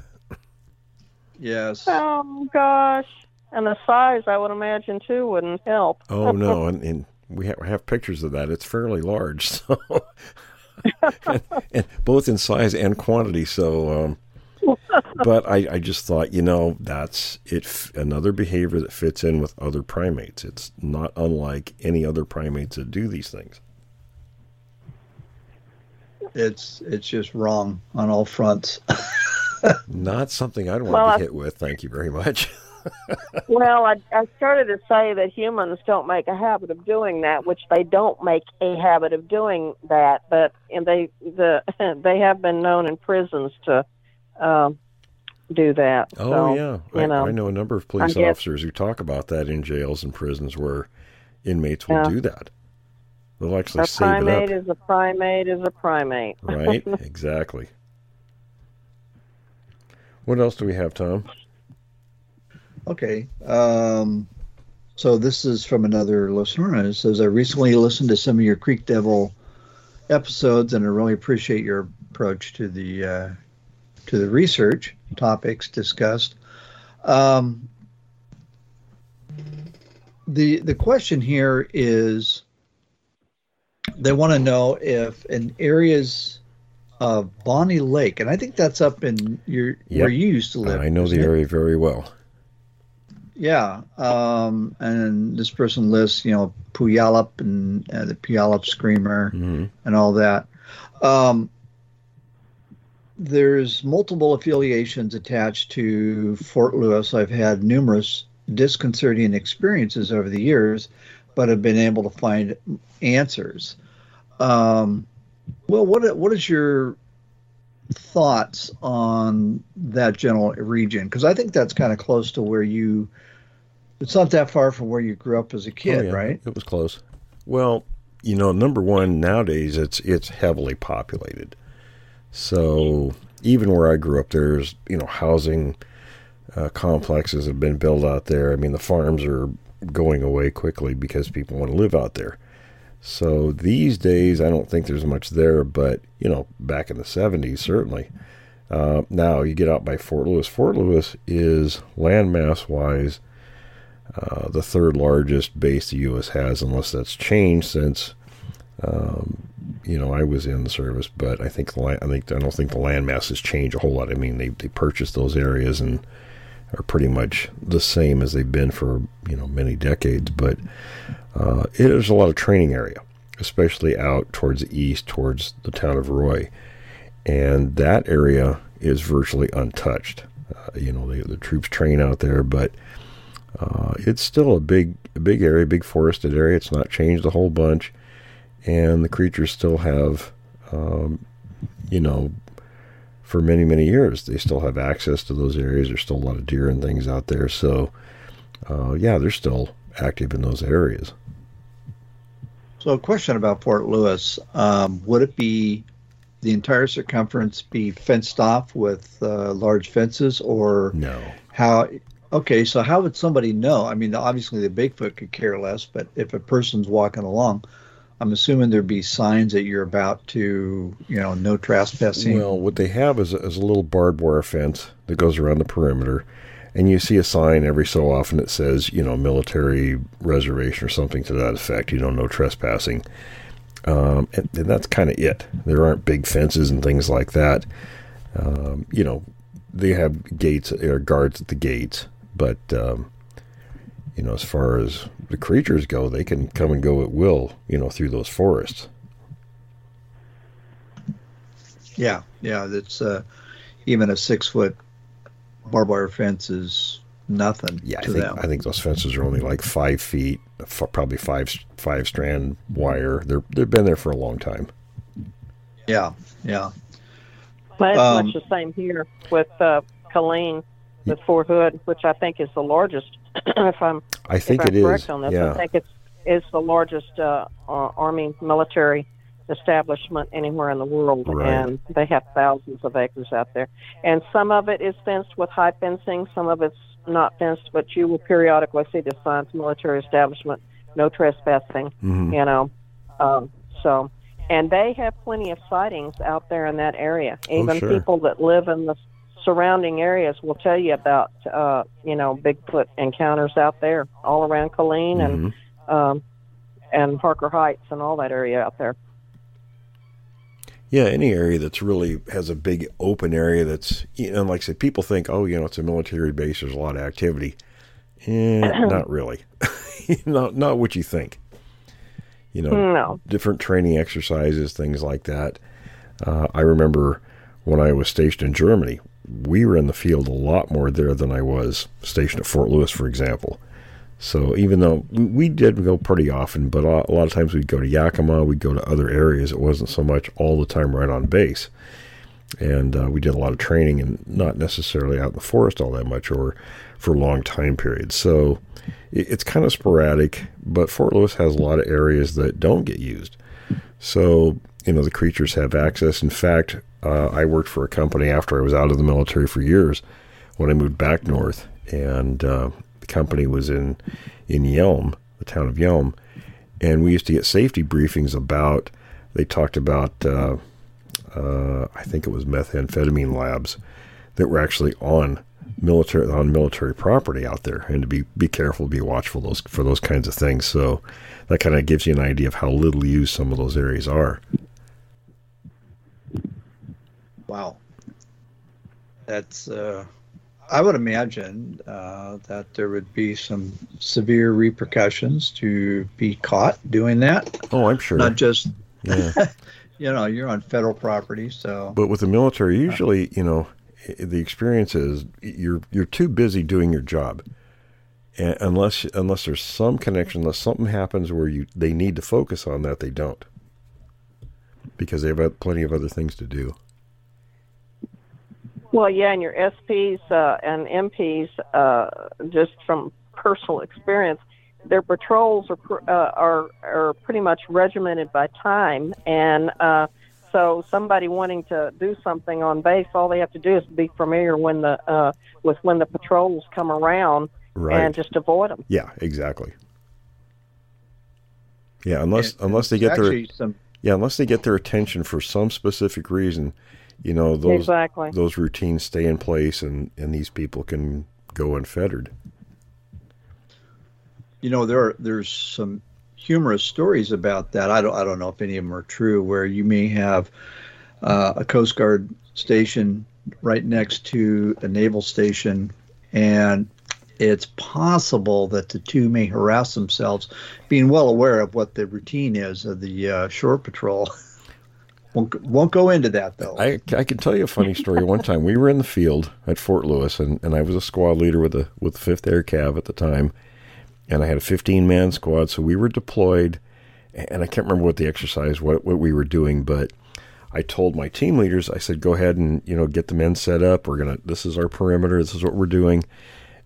Yes. Oh gosh, and the size I would imagine too wouldn't help. Oh no, and, and we have, have pictures of that. It's fairly large, so and, and both in size and quantity. So, um, but I, I just thought, you know, that's it. Another behavior that fits in with other primates. It's not unlike any other primates that do these things. It's it's just wrong on all fronts. Not something I'd want Well, to I- be hit with. Thank you very much. well, I, I started to say that humans don't make a habit of doing that, which they don't make a habit of doing that, but and they the they have been known in prisons to um, do that. Oh so, yeah, you I, know, I know a number of police guess- officers who talk about that in jails and prisons where inmates will Yeah. do that. They'll actually a save it primate up. is a primate is a primate. Right? exactly. What else do we have, Tom? Okay. Um, so this is from another listener, it says, "I recently listened to some of your Creek Devil episodes, and I really appreciate your approach to the uh, to the research topics discussed." Um, the the question here is, they want to know if in areas of Bonney Lake, and I think that's up in your where you used to live. I know the it? area very well. Yeah, um, and this person lists, you know, Puyallup and uh, the Puyallup Screamer hmm and all that. Um, there's multiple affiliations attached to Fort Lewis. I've had numerous disconcerting experiences over the years, but have been able to find answers. Um, well, what what is your thoughts on that general region? Because I think that's kind of close to where you. It's not that far from where you grew up as a kid, Oh, yeah, right? It was close. Well, you know, number one nowadays it's it's heavily populated. So even where I grew up, there's you know housing uh, complexes have been built out there. I mean, the farms are going away quickly because people want to live out there. So these days, I don't think there's much there. But you know, back in the '70s, certainly. Uh, now you get out by Fort Lewis. Fort Lewis is landmass wise uh, the third largest base the U.S. has, unless that's changed since um, you know I was in the service. But I think the I think I don't think the landmass has changed a whole lot. I mean, they they purchased those areas and are pretty much the same as they've been for you know many decades. But uh, it is a lot of training area, especially out towards the east, towards the town of Roy, and that area is virtually untouched. Uh, you know, the, the troops train out there, but uh, it's still a big, big area, big forested area. It's not changed a whole bunch, and the creatures still have, um, you know, for many, many years, they still have access to those areas. There's still a lot of deer and things out there. So, uh, yeah, they're still active in those areas. So, a question about Fort Lewis: um, Would it be the entire circumference be fenced off with uh, large fences, or No, how? Okay, so how would somebody know? I mean, obviously the Bigfoot could care less, but if a person's walking along, I'm assuming there'd be signs that you're about to, you know, no trespassing. Well, what they have is a, is a little barbed wire fence that goes around the perimeter, and you see a sign every so often that says, you know, military reservation or something to that effect. You know, no trespassing, um, and, and that's kind of it. There aren't big fences and things like that. Um, you know, they have gates or guards at the gates, but um, you know, as far as the creatures go, they can come and go at will. You know, through those forests. yeah, yeah, that's uh, even a six foot barbed wire fence is nothing Yeah, I think them. I think those fences are only like five feet, f- probably five five strand wire. They're they've been there for a long time. yeah, yeah. But it's Um, much the same here with uh, Killeen, with Fort Hood, which I think is the largest. if I'm I think if I'm it correct is. on this, Yeah, I think it's it's the largest uh, uh, army military establishment anywhere in the world, Right. and they have thousands of acres out there. And some of it is fenced with high fencing, some of it's not fenced, but you will periodically see the signs: military establishment, no trespassing. Mhm. You know, um, so. And they have plenty of sightings out there in that area. Even Oh, sure. people that live in the surrounding areas will tell you about, uh, you know, Bigfoot encounters out there all around Killeen and Mhm. um, and Harker Heights and all that area out there. Yeah. Any area that's really has a big open area that's you know, like I said, people think, oh, you know, it's a military base. There's a lot of activity. Eh, not really. not not what you think. You know, No, different training exercises, things like that. Uh, I remember when I was stationed in Germany, we were in the field a lot more there than I was stationed at Fort Lewis, for example. So even though we, did go pretty often, but a, lot of times we'd go to Yakima, we'd go to other areas. It wasn't so much all the time right on base. And uh, we did a lot of training and not necessarily out in the forest all that much or for long time periods. So it, it's kind of sporadic, but Fort Lewis has a lot of areas that don't get used. So, you know, the creatures have access. In fact, uh, I worked for a company after I was out of the military for years when I moved back north. And uh, company was in in Yelm, the town of Yelm, and we used to get safety briefings about. They talked about, uh, uh, I think it was methamphetamine labs that were actually on military on military property out there, and to be be careful, be watchful those for those kinds of things. So that kind of gives you an idea of how little used some of those areas are. Wow, that's uh, I would imagine uh, that there would be some severe repercussions to be caught doing that. Oh, I'm sure. Not just, yeah. you know, you're on federal property, so. But with the military, usually, you know, the experience is you're you're too busy doing your job, and unless unless there's some connection, unless something happens where you they need to focus on that, they don't, because they have plenty of other things to do. Well, yeah, and your SPs uh, and MPs, uh, just from personal experience, their patrols are uh, are are pretty much regimented by time, and uh, so somebody wanting to do something on base, all they have to do is be familiar when the uh, with when the patrols come around, right. and just avoid them. Yeah, exactly. Yeah, unless and, unless they get their some... yeah unless they get their attention for some specific reason you know those exactly. those routines stay in place and and these people can go unfettered. You know there are, there's some humorous stories about that. I don't i don't know if any of them are true where you may have uh, a coast guard station right next to a naval station and it's possible that the two may harass themselves being well aware of what the routine is of the uh, shore patrol Won't, won't go into that though. I, I can tell you a funny story. One time we were in the field at Fort Lewis, and, and I was a squad leader with the with Fifth Air Cav at the time, and I had a 15 man squad. So we were deployed, and I can't remember what the exercise what what we were doing, but I told my team leaders, I said, go ahead and you know get the men set up. We're gonna this is our perimeter. This is what we're doing,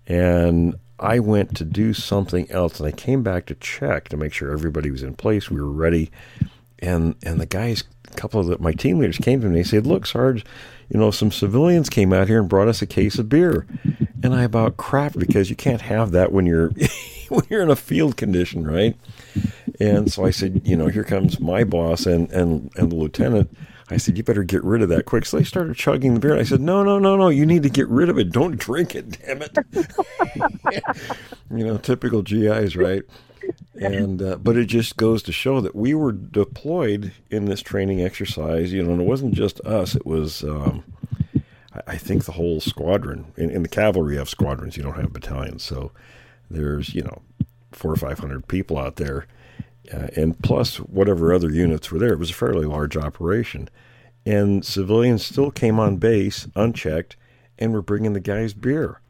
and I went to do something else, and I came back to check to make sure everybody was in place. We were ready, and and the guys couple of the, my team leaders came to me and said, "Look, Sarge, you know, some civilians came out here and brought us a case of beer," and I about crapped because you can't have that when you're when you're in a field condition, right? And so I said, you know, here comes my boss and and and the lieutenant. I said, you better get rid of that quick. So they started chugging the beer. I said, no, no, no, no. You need to get rid of it. Don't drink it, damn it. you know, typical GIs, right? And uh, but it just goes to show that we were deployed in this training exercise you know and it wasn't just us it was um, I, think the whole squadron in, in, the cavalry you have squadrons you don't have battalions so there's you know four or five hundred people out there uh, and plus whatever other units were there it was a fairly large operation. And civilians still came on base unchecked and were bringing the guys beer.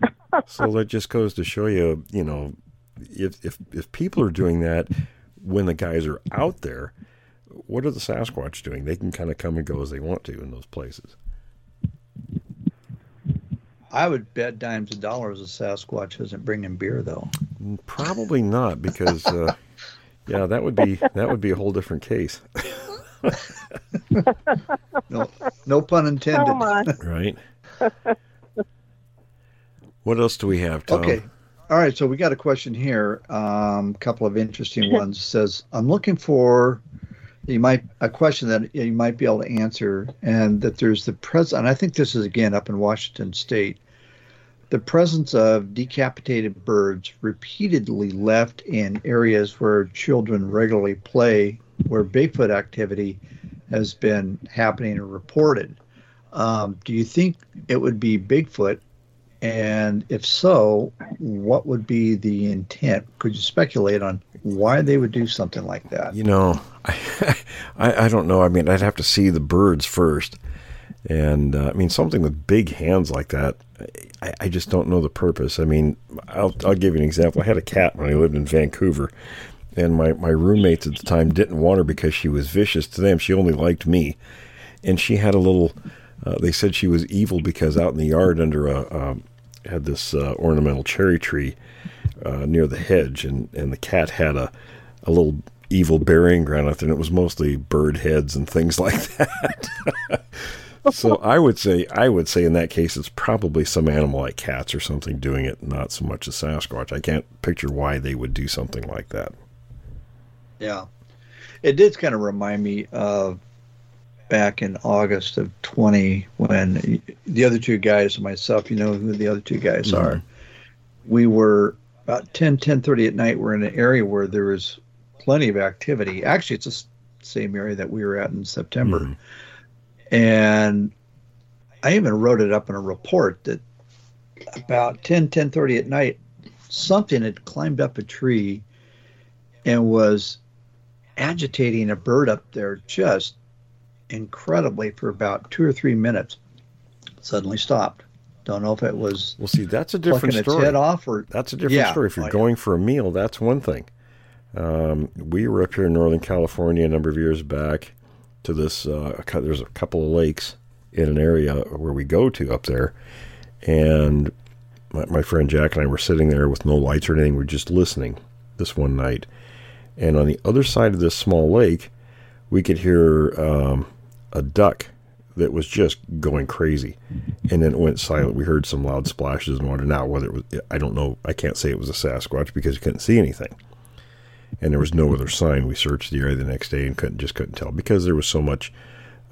So that just goes to show you, you know, if if if people are doing that when the guys are out there, what are the Sasquatch doing? They can kind of come and go as they want to in those places. I would bet dimes and dollars a Sasquatch isn't bringing beer though. Probably not because, uh, yeah, that would be that would be a whole different case. no, no pun intended. Oh right. What else do we have, Tom? Okay. All right, so we got a question here. A um, couple of interesting ones. says, "I'm looking for you might a question that you might be able to answer, and that there's the present. I think this is again up in Washington State. The presence of decapitated birds repeatedly left in areas where children regularly play, where Bigfoot activity has been happening or reported. Um, do you think it would be Bigfoot and if so, what would be the intent? Could you speculate on why they would do something like that? You know, I, I, I don't know. I mean, I'd have to see the birds first. And uh, I mean, something with big hands like that, I, I just don't know the purpose. I mean, I'll, I'll give you an example. I had a cat when I lived in Vancouver, and my, my roommates at the time didn't want her because she was vicious to them. She only liked me. And she had a little, uh, they said she was evil because out in the yard under a, uh, had this uh, ornamental cherry tree uh, near the hedge, and, and the cat had a, a little evil burying ground out there, and it was mostly bird heads and things like that. so I would say I would say in that case it's probably some animal like cats or something doing it, not so much a Sasquatch. I can't picture why they would do something like that. Yeah, it did kind of remind me of back in August of 20 when the other two guys and myself, you know who the other two guys mm-hmm. are. We were about 10 10 30 at night we're in an area where there was plenty of activity actually it's the same area that we were at in september mm-hmm. and i even wrote it up in a report that about 10 10 30 at night something had climbed up a tree and was agitating a bird up there just incredibly for about two or three minutes suddenly stopped don't know if it was. Well, see, that's a different story. Its head off, or that's a different yeah, story. If you're oh, going for a meal, that's one thing. Um, we were up here in Northern California a number of years back to this. Uh, there's a couple of lakes in an area where we go to up there, and my, my friend Jack and I were sitting there with no lights or anything. We're just listening this one night, and on the other side of this small lake, we could hear um, a duck that was just going crazy, and then it went silent. We heard some loud splashes and water. Now, whether it was, I don't know. I can't say it was a Sasquatch because you couldn't see anything, and there was no other sign. We searched the area the next day and couldn't just couldn't tell because there was so much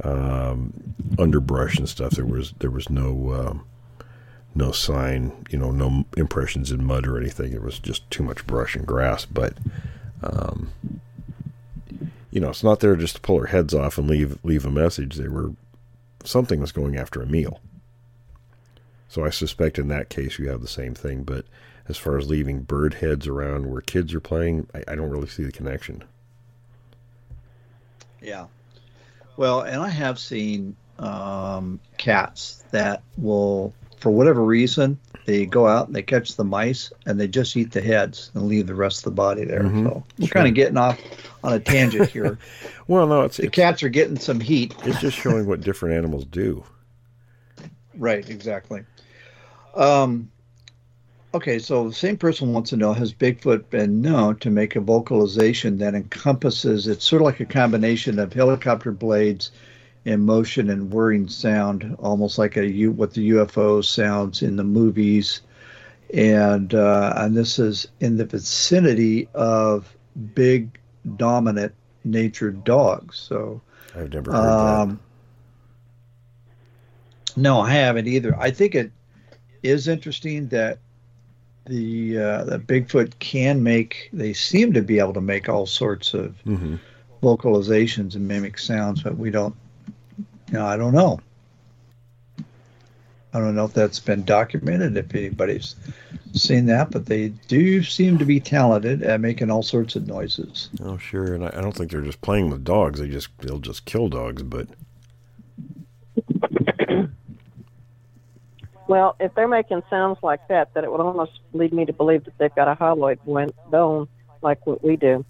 um, underbrush and stuff. There was there was no um, no sign, you know, no impressions in mud or anything. It was just too much brush and grass. But um, you know, it's not there just to pull our heads off and leave leave a message. They were something was going after a meal. So I suspect in that case you have the same thing. But as far as leaving bird heads around where kids are playing, I, I don't really see the connection. Yeah. Well, and I have seen um, cats that will, for whatever reason, they go out and they catch the mice and they just eat the heads and leave the rest of the body there. Mm-hmm. So we're sure. kind of getting off on a tangent here. well, no, it's the it's, cats are getting some heat. It's just showing what different animals do. Right, exactly. Um, okay, so the same person wants to know Has Bigfoot been known to make a vocalization that encompasses, it's sort of like a combination of helicopter blades in motion and whirring sound, almost like a U, what the UFO sounds in the movies. And, uh, and this is in the vicinity of big dominant natured dogs. So I've never heard um, that. No, I haven't either. I think it is interesting that the uh, that Bigfoot can make. They seem to be able to make all sorts of mm-hmm. vocalizations and mimic sounds, but we don't. You know, I don't know. I don't know if that's been documented, if anybody's seen that, but they do seem to be talented at making all sorts of noises. Oh, sure, and I, I don't think they're just playing with dogs. They just they'll just kill dogs, but. Well, if they're making sounds like that, that it would almost lead me to believe that they've got a hyoid bone like what we do.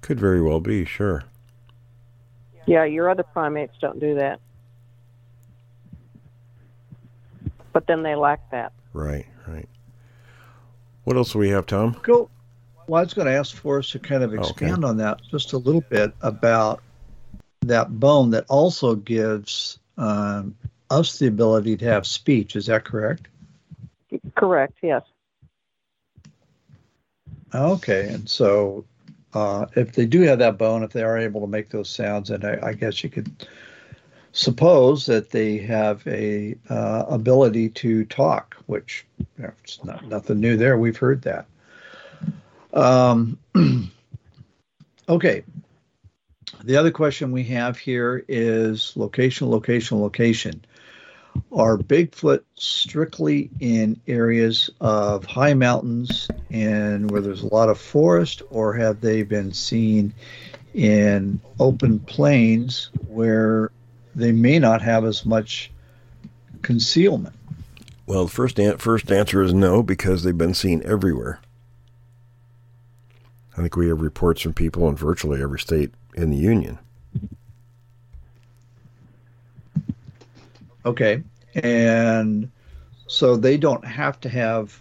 Could very well be, sure. Yeah, your other primates don't do that. But then they lack that. Right, right. What else do we have, Tom? Cool. Well, I was going to ask for us to kind of expand okay. on that just a little bit about that bone that also gives um, us the ability to have speech. Is that correct? Correct, yes. Okay, and so uh, if they do have that bone, if they are able to make those sounds, and I, I guess you could suppose that they have a uh, ability to talk, which you know, it's not nothing new there. We've heard that. Um, okay. The other question we have here is location, location, location. Are Bigfoot strictly in areas of high mountains and where there's a lot of forest, or have they been seen in open plains where they may not have as much concealment. Well, the first an- first answer is no because they've been seen everywhere. I think we have reports from people in virtually every state in the union. Okay, and so they don't have to have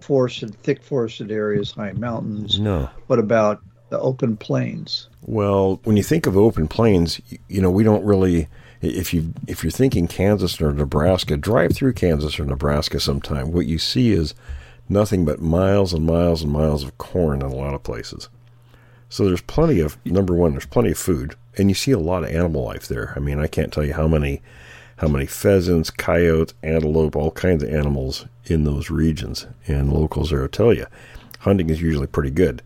forested, thick forested areas, high mountains. No. What about the open plains? Well, when you think of open plains, you know we don't really. If you if you're thinking Kansas or Nebraska, drive through Kansas or Nebraska sometime. What you see is nothing but miles and miles and miles of corn in a lot of places. So there's plenty of number one. There's plenty of food, and you see a lot of animal life there. I mean, I can't tell you how many how many pheasants, coyotes, antelope, all kinds of animals in those regions. And locals there will tell you, hunting is usually pretty good.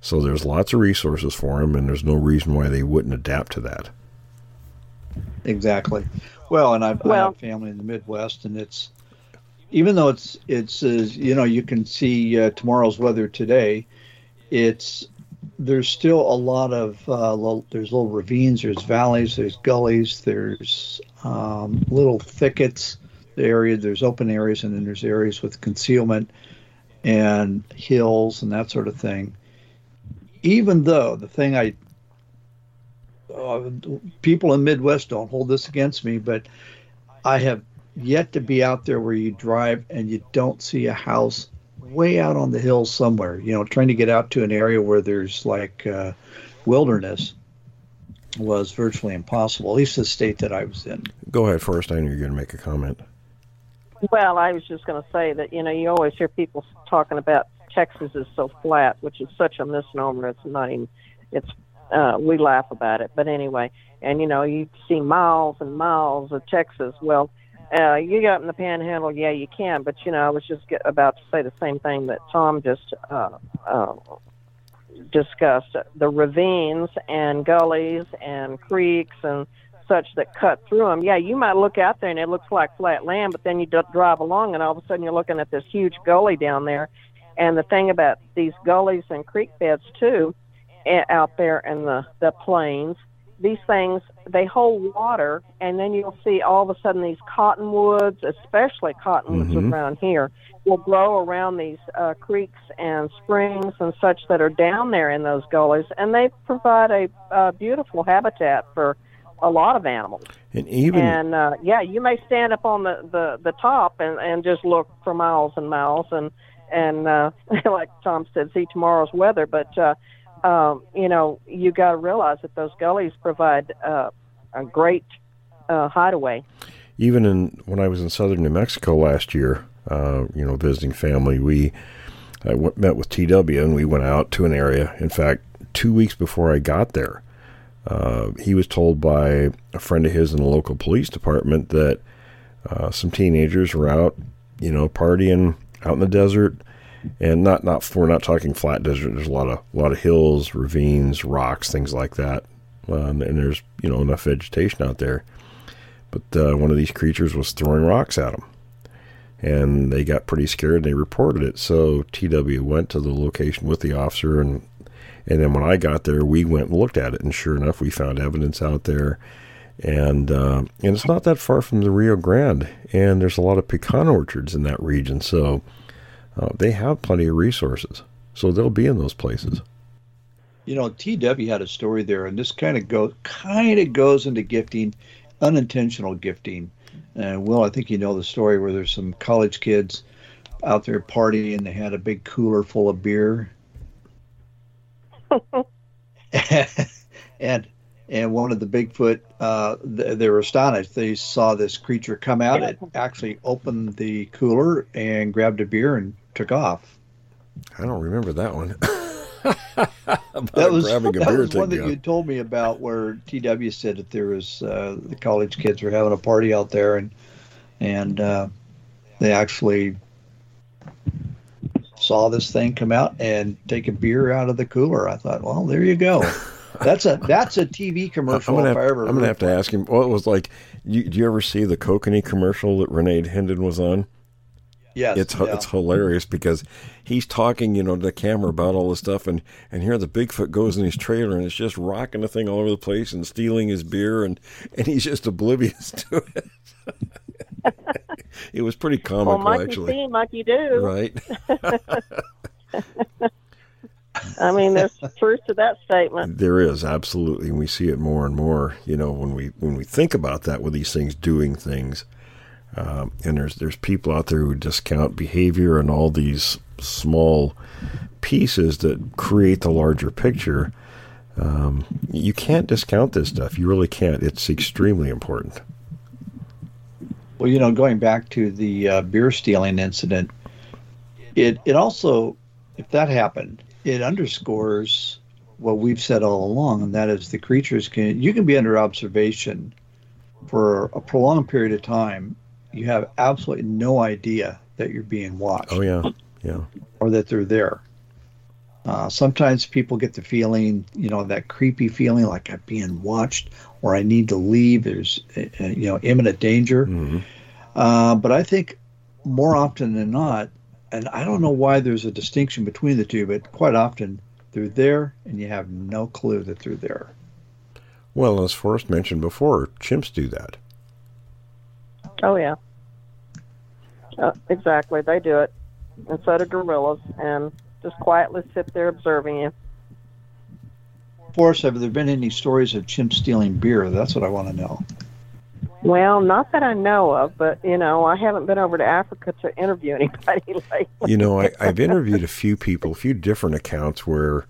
So there's lots of resources for them, and there's no reason why they wouldn't adapt to that. Exactly. Well, and I've, I have family in the Midwest, and it's even though it's it's uh, you know you can see uh, tomorrow's weather today, it's there's still a lot of uh, little, there's little ravines, there's valleys, there's gullies, there's um, little thickets. The area there's open areas, and then there's areas with concealment and hills and that sort of thing. Even though the thing I uh, people in Midwest don't hold this against me, but I have yet to be out there where you drive and you don't see a house way out on the hills somewhere. You know, trying to get out to an area where there's like uh, wilderness was virtually impossible. At least the state that I was in. Go ahead, Forrest. I know you're going to make a comment. Well, I was just going to say that you know you always hear people talking about Texas is so flat, which is such a misnomer. It's not even. It's uh, we laugh about it, but anyway. And you know you see miles and miles of Texas. Well, uh, you got in the Panhandle, yeah, you can. But you know I was just get, about to say the same thing that Tom just uh, uh, discussed: the ravines and gullies and creeks and such that cut through them. Yeah, you might look out there and it looks like flat land, but then you d- drive along and all of a sudden you're looking at this huge gully down there. And the thing about these gullies and creek beds too, eh, out there in the the plains, these things they hold water, and then you'll see all of a sudden these cottonwoods, especially cottonwoods Mhm. around here, will grow around these uh, creeks and springs and such that are down there in those gullies, and they provide a, a beautiful habitat for a lot of animals. And even And uh, yeah, you may stand up on the, the, the top and, and just look for miles and miles and and uh, like Tom said, see tomorrow's weather. But uh, um, you know, you got to realize that those gullies provide uh, a great uh, hideaway. even in when I was in southern New Mexico last year, uh, you know, visiting family, we met with TW and we went out to an area. In fact, two weeks before I got there, uh, he was told by a friend of his in the local police department that uh, some teenagers were out, you know, partying out in the desert, and not not we're not talking flat desert. There's a lot of a lot of hills, ravines, rocks, things like that, um, and there's you know enough vegetation out there but uh, one of these creatures was throwing rocks at them. And they got pretty scared and they reported it. So TW went to the location with the officer, and and then when I got there, we went and looked at it, and sure enough, we found evidence out there. And uh, and it's not that far from the Rio Grande, and there's a lot of pecan orchards in that region, so uh, they have plenty of resources. So they'll be in those places. You know, TW had a story there, and this kind of go kind of goes into gifting, unintentional gifting. And Will, I think you know the story where there's some college kids out there partying. and They had a big cooler full of beer, and and one of the Bigfoot, uh, th- they were astonished. They saw this creature come out. It actually opened the cooler and grabbed a beer and took off. I don't remember that one. That was, that was one that takedown. you told me about where TW said that there was uh, the college kids were having a party out there and and uh, they actually saw this thing come out and take a beer out of the cooler. I thought, well, there you go. That's a that's a TV commercial I'm gonna, if have, I ever. I'm gonna have to ask him. What was like? You, do you ever see the Kokanee commercial that Rene Dahinden was on? Yes, it's yeah. it's hilarious because he's talking, you know, to the camera about all this stuff, and and here the Bigfoot goes in his trailer and it's just rocking the thing all over the place and stealing his beer, and and he's just oblivious to it. it was pretty comical, well, monkey actually. see, monkey do. Right. I mean, there's truth to that statement. There is absolutely, and we see it more and more. You know, when we when we think about that with these things doing things, um, and there's there's people out there who discount behavior and all these small pieces that create the larger picture. Um, you can't discount this stuff. You really can't. It's extremely important. Well, you know, going back to the uh, beer stealing incident, it it also, if that happened, it underscores what we've said all along, and that is the creatures can you can be under observation for a prolonged period of time. You have absolutely no idea that you're being watched Oh yeah, yeah. or that they're there. Uh, sometimes people get the feeling, you know, that creepy feeling like I'm being watched or I need to leave. There's, uh, you know, imminent danger. Mhm. Uh, but I think more often than not, and I don't know why there's a distinction between the two, but quite often they're there and you have no clue that they're there. Well, as Forrest mentioned before, chimps do that. Oh yeah. Uh, exactly, they do it, and so do gorillas, and just quietly sit there observing you. Forrest, have there been any stories of chimps stealing beer? That's what I want to know. Well, not that I know of, but you know, I haven't been over to Africa to interview anybody lately. You know, I, I've interviewed a few people, a few different accounts where,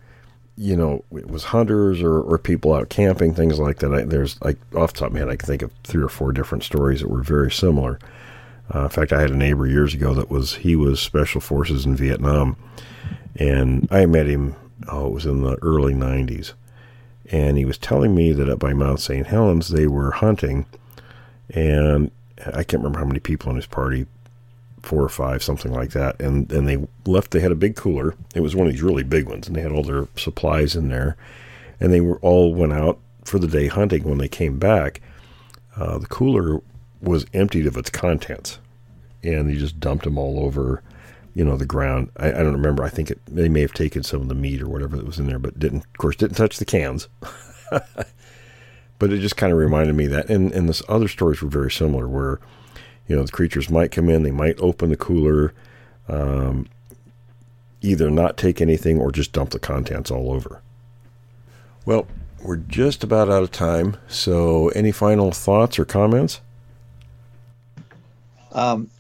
you know, it was hunters or, or people out camping, things like that. I, there's like off the top of my head, I can think of three or four different stories that were very similar. Uh, in fact, I had a neighbor years ago that was he was special forces in Vietnam, and I met him. Oh, it was in the early '90s, and he was telling me that up by Mount St. Helens they were hunting, and I can't remember how many people in his party, four or five, something like that. And and they left. They had a big cooler. It was one of these really big ones, and they had all their supplies in there. And they were all went out for the day hunting. When they came back, uh, the cooler was emptied of its contents, and they just dumped them all over, you know, the ground. I, I don't remember. I think it, they may have taken some of the meat or whatever that was in there, but didn't. Of course, didn't touch the cans. but it just kind of reminded me that, and and this other stories were very similar, where you know the creatures might come in, they might open the cooler, um, either not take anything or just dump the contents all over. Well, we're just about out of time. So, any final thoughts or comments? Um,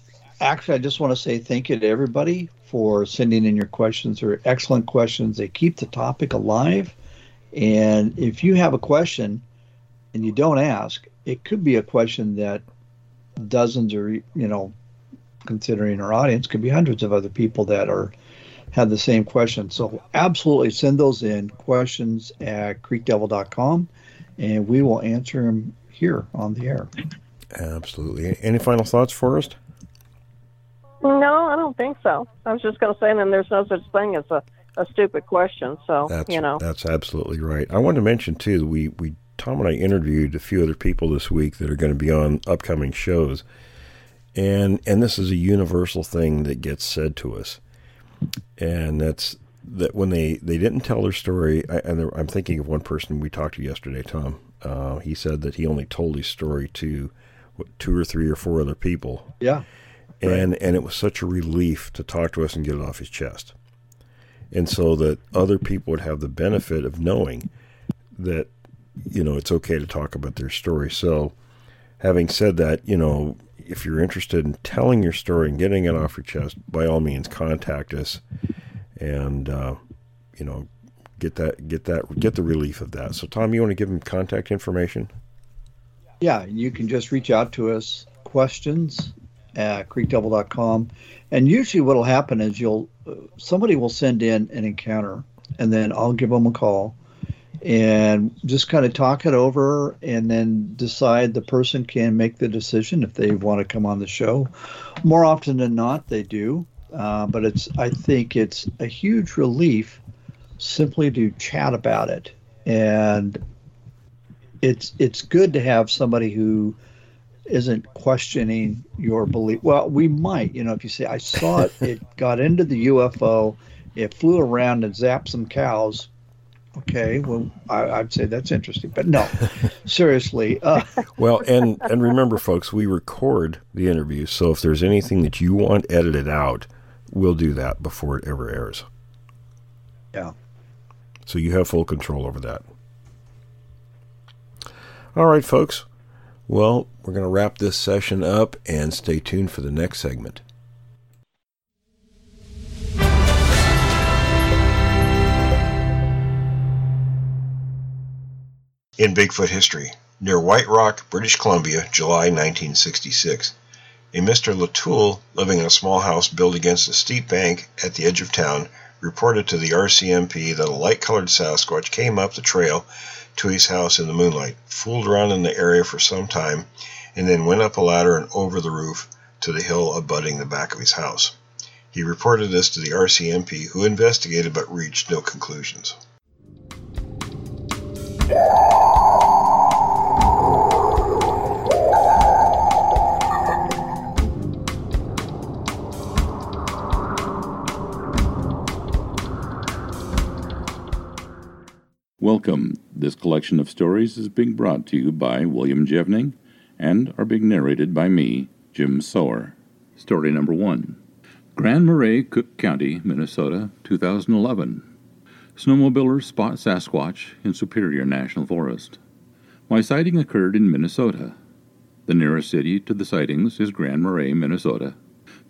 actually, I just want to say thank you to everybody for sending in your questions. They're excellent questions. They keep the topic alive. And if you have a question and you don't ask, it could be a question that dozens or, you know, considering our audience, could be hundreds of other people that are have the same question. So absolutely send those in questions at creekdevil.com and we will answer them here on the air. Absolutely. Any final thoughts, Forrest? No, I don't think so. I was just going to say, then there's no such thing as a, a stupid question. So That's you know, that's absolutely right. I wanted to mention too. that We we Tom and I interviewed a few other people this week that are going to be on upcoming shows, and and this is a universal thing that gets said to us, and that's that when they they didn't tell their story. I, and there- I'm thinking of one person we talked to yesterday, Tom. Uh, he said that he only told his story to two or three or four other people, Yeah. and and it was such a relief to talk to us and get it off his chest. And so that other people would have the benefit of knowing that you know it's okay to talk about their story. So having said that you know if you're interested in telling your story and getting it off your chest by all means contact us and uh, you know get that get that get the relief of that. So tom you want to give them contact information Yeah, you can just reach out to us, questions at creekdevil.com. And usually what'll happen is you'll uh, somebody will send in an encounter and then I'll give them a call and just kind of talk it over and then decide the person can make the decision if they want to come on the show. More often than not, they do. Uh, but it's I think it's a huge relief simply to chat about it and it's it's good to have somebody who isn't questioning your belief. Well, we might, you know, if you say, I saw it, it got into the UFO, it flew around and zapped some cows. Okay, well, I, would say that's interesting, but no, seriously. Uh, well, and and remember, folks, we record the interview, so if there's anything that you want edited out, we'll do that before it ever airs. Yeah. So you have full control over that. All right, folks. Well, we're going to wrap this session up and stay tuned for the next segment. In Bigfoot history, near White Rock, British Columbia, July 1966. A Mr. Latoul, living in a small house built against a steep bank at the edge of town, reported to the RCMP that a light colored Sasquatch came up the trail to his house in the moonlight, fooled around in the area for some time, and then went up a ladder and over the roof to the hill abutting the back of his house. He reported this to the RCMP, who investigated but reached no conclusions. Welcome. This collection of stories is being brought to you by William Jevning and are being narrated by me, Jim Sower. Story number one Grand Marais, Cook County, Minnesota, 2011. Snowmobilers spot Sasquatch in Superior National Forest. My sighting occurred in Minnesota. The nearest city to the sightings is Grand Marais, Minnesota.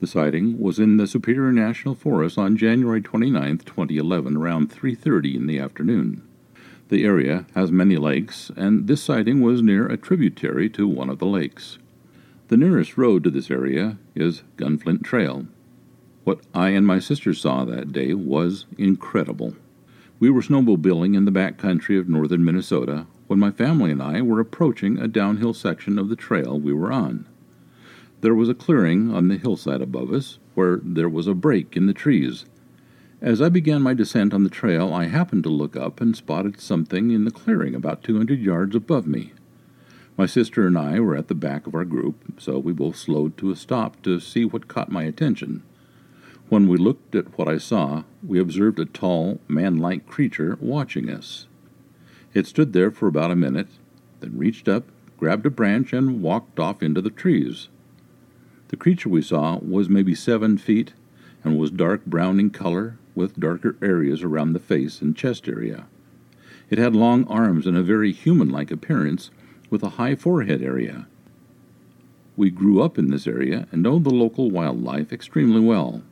The sighting was in the Superior National Forest on January 29, 2011, around 3:30 in the afternoon. The area has many lakes, and this sighting was near a tributary to one of the lakes. The nearest road to this area is Gunflint Trail. What I and my sister saw that day was incredible. We were snowmobiling in the back country of northern Minnesota when my family and I were approaching a downhill section of the trail we were on. There was a clearing on the hillside above us where there was a break in the trees as I began my descent on the trail, I happened to look up and spotted something in the clearing about 200 yards above me. My sister and I were at the back of our group, so we both slowed to a stop to see what caught my attention. When we looked at what I saw, we observed a tall, man like creature watching us. It stood there for about a minute, then reached up, grabbed a branch, and walked off into the trees. The creature we saw was maybe seven feet and was dark brown in color with darker areas around the face and chest area. It had long arms and a very human like appearance, with a high forehead area. We grew up in this area and know the local wildlife extremely well.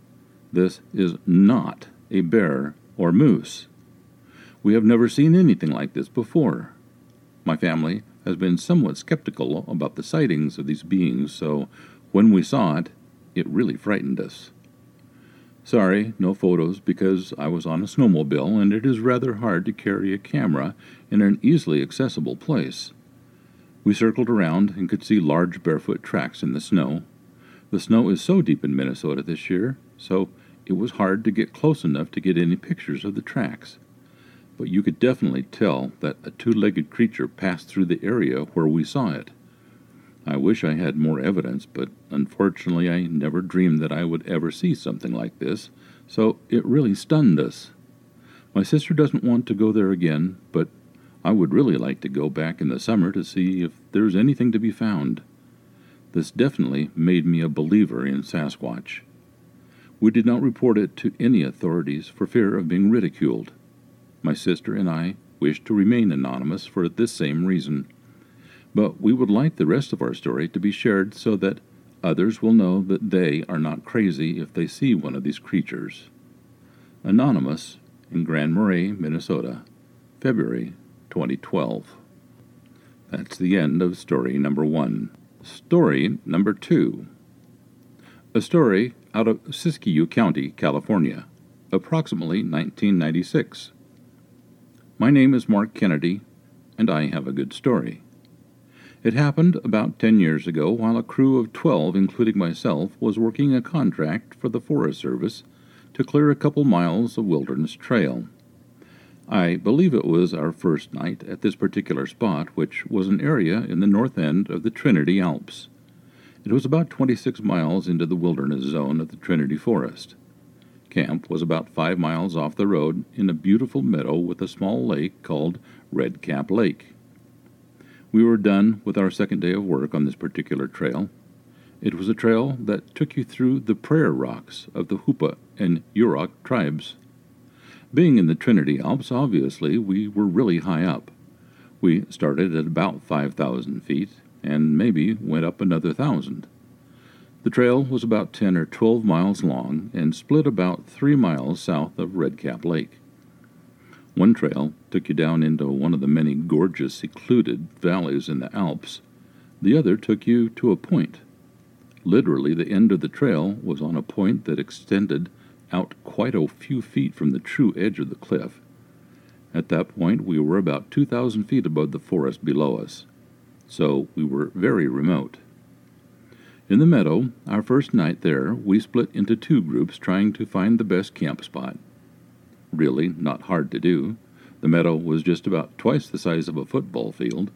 This is not a bear or moose. We have never seen anything like this before. My family has been somewhat skeptical about the sightings of these beings, so when we saw it, it really frightened us. Sorry, no photos because I was on a snowmobile and it is rather hard to carry a camera in an easily accessible place. We circled around and could see large barefoot tracks in the snow. The snow is so deep in Minnesota this year, so it was hard to get close enough to get any pictures of the tracks. But you could definitely tell that a two legged creature passed through the area where we saw it. I wish I had more evidence, but unfortunately I never dreamed that I would ever see something like this, so it really stunned us. My sister doesn't want to go there again, but I would really like to go back in the summer to see if there's anything to be found. This definitely made me a believer in Sasquatch. We did not report it to any authorities for fear of being ridiculed. My sister and I wished to remain anonymous for this same reason. But we would like the rest of our story to be shared so that others will know that they are not crazy if they see one of these creatures. Anonymous in Grand Marais, Minnesota, February 2012. That's the end of story number one. Story number two. A story out of Siskiyou County, California, approximately 1996. My name is Mark Kennedy, and I have a good story. It happened about 10 years ago while a crew of 12, including myself, was working a contract for the Forest Service to clear a couple miles of wilderness trail. I believe it was our first night at this particular spot, which was an area in the north end of the Trinity Alps. It was about 26 miles into the wilderness zone of the Trinity Forest. Camp was about five miles off the road in a beautiful meadow with a small lake called Red Cap Lake. We were done with our second day of work on this particular trail. It was a trail that took you through the prayer rocks of the Hupa and Yurok tribes. Being in the Trinity Alps, obviously, we were really high up. We started at about 5,000 feet and maybe went up another thousand. The trail was about 10 or 12 miles long and split about 3 miles south of Red Cap Lake. One trail took you down into one of the many gorgeous, secluded valleys in the Alps. The other took you to a point. Literally, the end of the trail was on a point that extended out quite a few feet from the true edge of the cliff. At that point, we were about 2,000 feet above the forest below us, so we were very remote. In the meadow, our first night there, we split into two groups trying to find the best camp spot really not hard to do. The meadow was just about twice the size of a football field.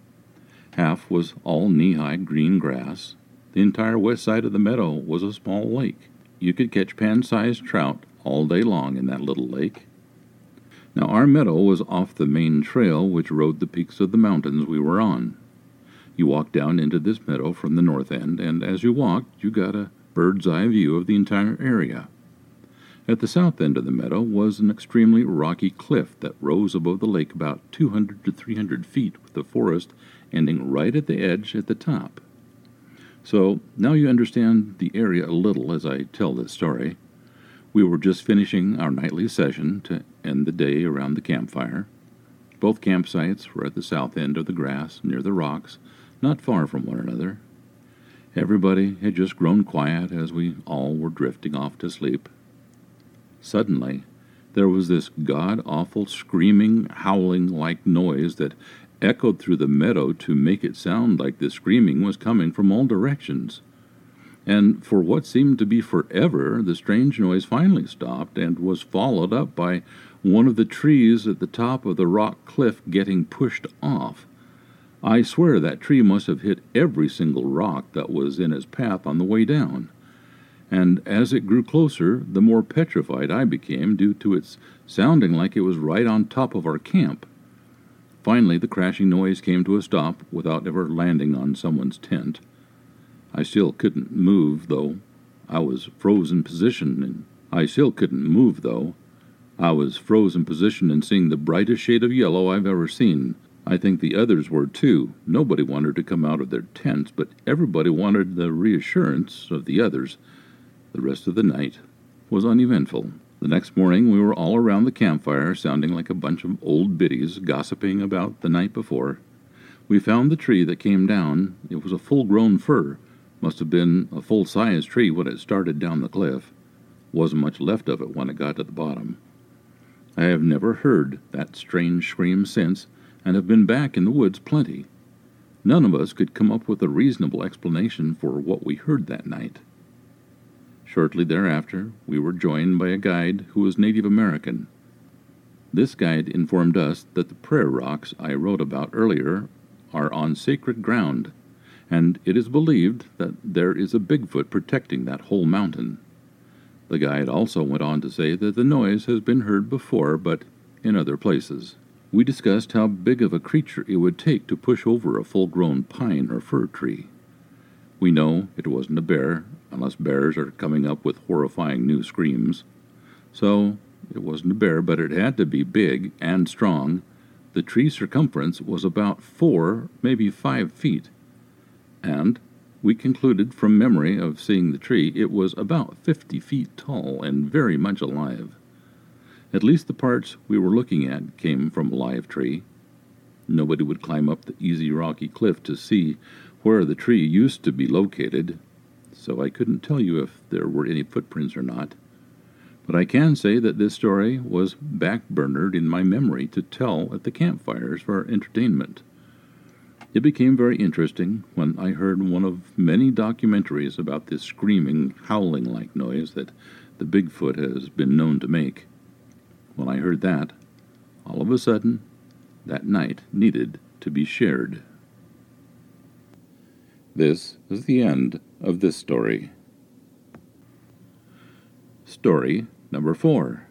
Half was all knee high green grass. The entire west side of the meadow was a small lake. You could catch pan sized trout all day long in that little lake. Now, our meadow was off the main trail which rode the peaks of the mountains we were on. You walked down into this meadow from the north end, and as you walked, you got a bird's eye view of the entire area. At the south end of the meadow was an extremely rocky cliff that rose above the lake about 200 to 300 feet, with the forest ending right at the edge at the top. So now you understand the area a little as I tell this story. We were just finishing our nightly session to end the day around the campfire. Both campsites were at the south end of the grass, near the rocks, not far from one another. Everybody had just grown quiet as we all were drifting off to sleep. Suddenly, there was this god awful screaming, howling like noise that echoed through the meadow to make it sound like the screaming was coming from all directions. And for what seemed to be forever, the strange noise finally stopped and was followed up by one of the trees at the top of the rock cliff getting pushed off. I swear that tree must have hit every single rock that was in its path on the way down and as it grew closer, the more petrified I became due to its sounding like it was right on top of our camp. Finally, the crashing noise came to a stop without ever landing on someone's tent. I still couldn't move, though. I was frozen position, and I still couldn't move, though. I was frozen position and seeing the brightest shade of yellow I've ever seen. I think the others were too. Nobody wanted to come out of their tents, but everybody wanted the reassurance of the others the rest of the night was uneventful. The next morning we were all around the campfire, sounding like a bunch of old biddies gossiping about the night before. We found the tree that came down. It was a full grown fir. Must have been a full sized tree when it started down the cliff. Wasn't much left of it when it got to the bottom. I have never heard that strange scream since, and have been back in the woods plenty. None of us could come up with a reasonable explanation for what we heard that night. Shortly thereafter, we were joined by a guide who was Native American. This guide informed us that the prayer rocks I wrote about earlier are on sacred ground, and it is believed that there is a Bigfoot protecting that whole mountain. The guide also went on to say that the noise has been heard before, but in other places. We discussed how big of a creature it would take to push over a full grown pine or fir tree. We know it wasn't a bear, unless bears are coming up with horrifying new screams. So, it wasn't a bear, but it had to be big and strong. The tree circumference was about four, maybe five feet. And we concluded from memory of seeing the tree it was about fifty feet tall and very much alive. At least the parts we were looking at came from a live tree. Nobody would climb up the easy rocky cliff to see where the tree used to be located, so I couldn't tell you if there were any footprints or not. But I can say that this story was backburnered in my memory to tell at the campfires for entertainment. It became very interesting when I heard one of many documentaries about this screaming, howling like noise that the Bigfoot has been known to make. When I heard that, all of a sudden, that night needed to be shared. This is the end of this story. Story number four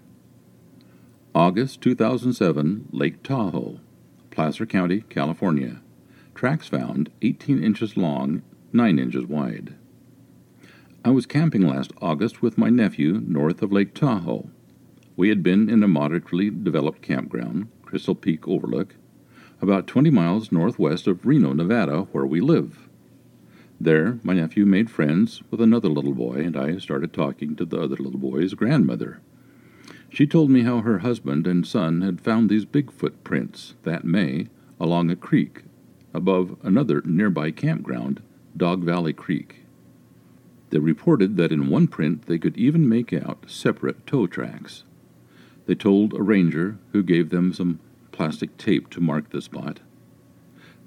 August 2007, Lake Tahoe, Placer County, California. Tracks found 18 inches long, 9 inches wide. I was camping last August with my nephew north of Lake Tahoe. We had been in a moderately developed campground, Crystal Peak Overlook, about 20 miles northwest of Reno, Nevada, where we live. There, my nephew made friends with another little boy, and I started talking to the other little boy's grandmother. She told me how her husband and son had found these Bigfoot prints that May along a creek above another nearby campground, Dog Valley Creek. They reported that in one print they could even make out separate toe tracks. They told a ranger who gave them some plastic tape to mark the spot.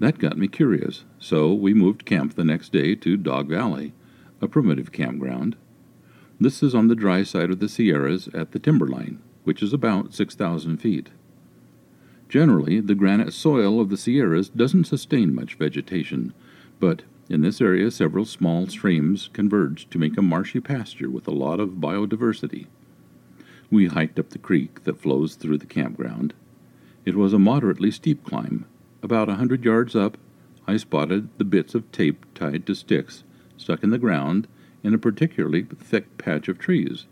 That got me curious, so we moved camp the next day to Dog Valley, a primitive campground. This is on the dry side of the Sierras at the timberline, which is about 6,000 feet. Generally, the granite soil of the Sierras doesn't sustain much vegetation, but in this area several small streams converge to make a marshy pasture with a lot of biodiversity. We hiked up the creek that flows through the campground. It was a moderately steep climb. About a hundred yards up, I spotted the bits of tape tied to sticks stuck in the ground in a particularly thick patch of trees.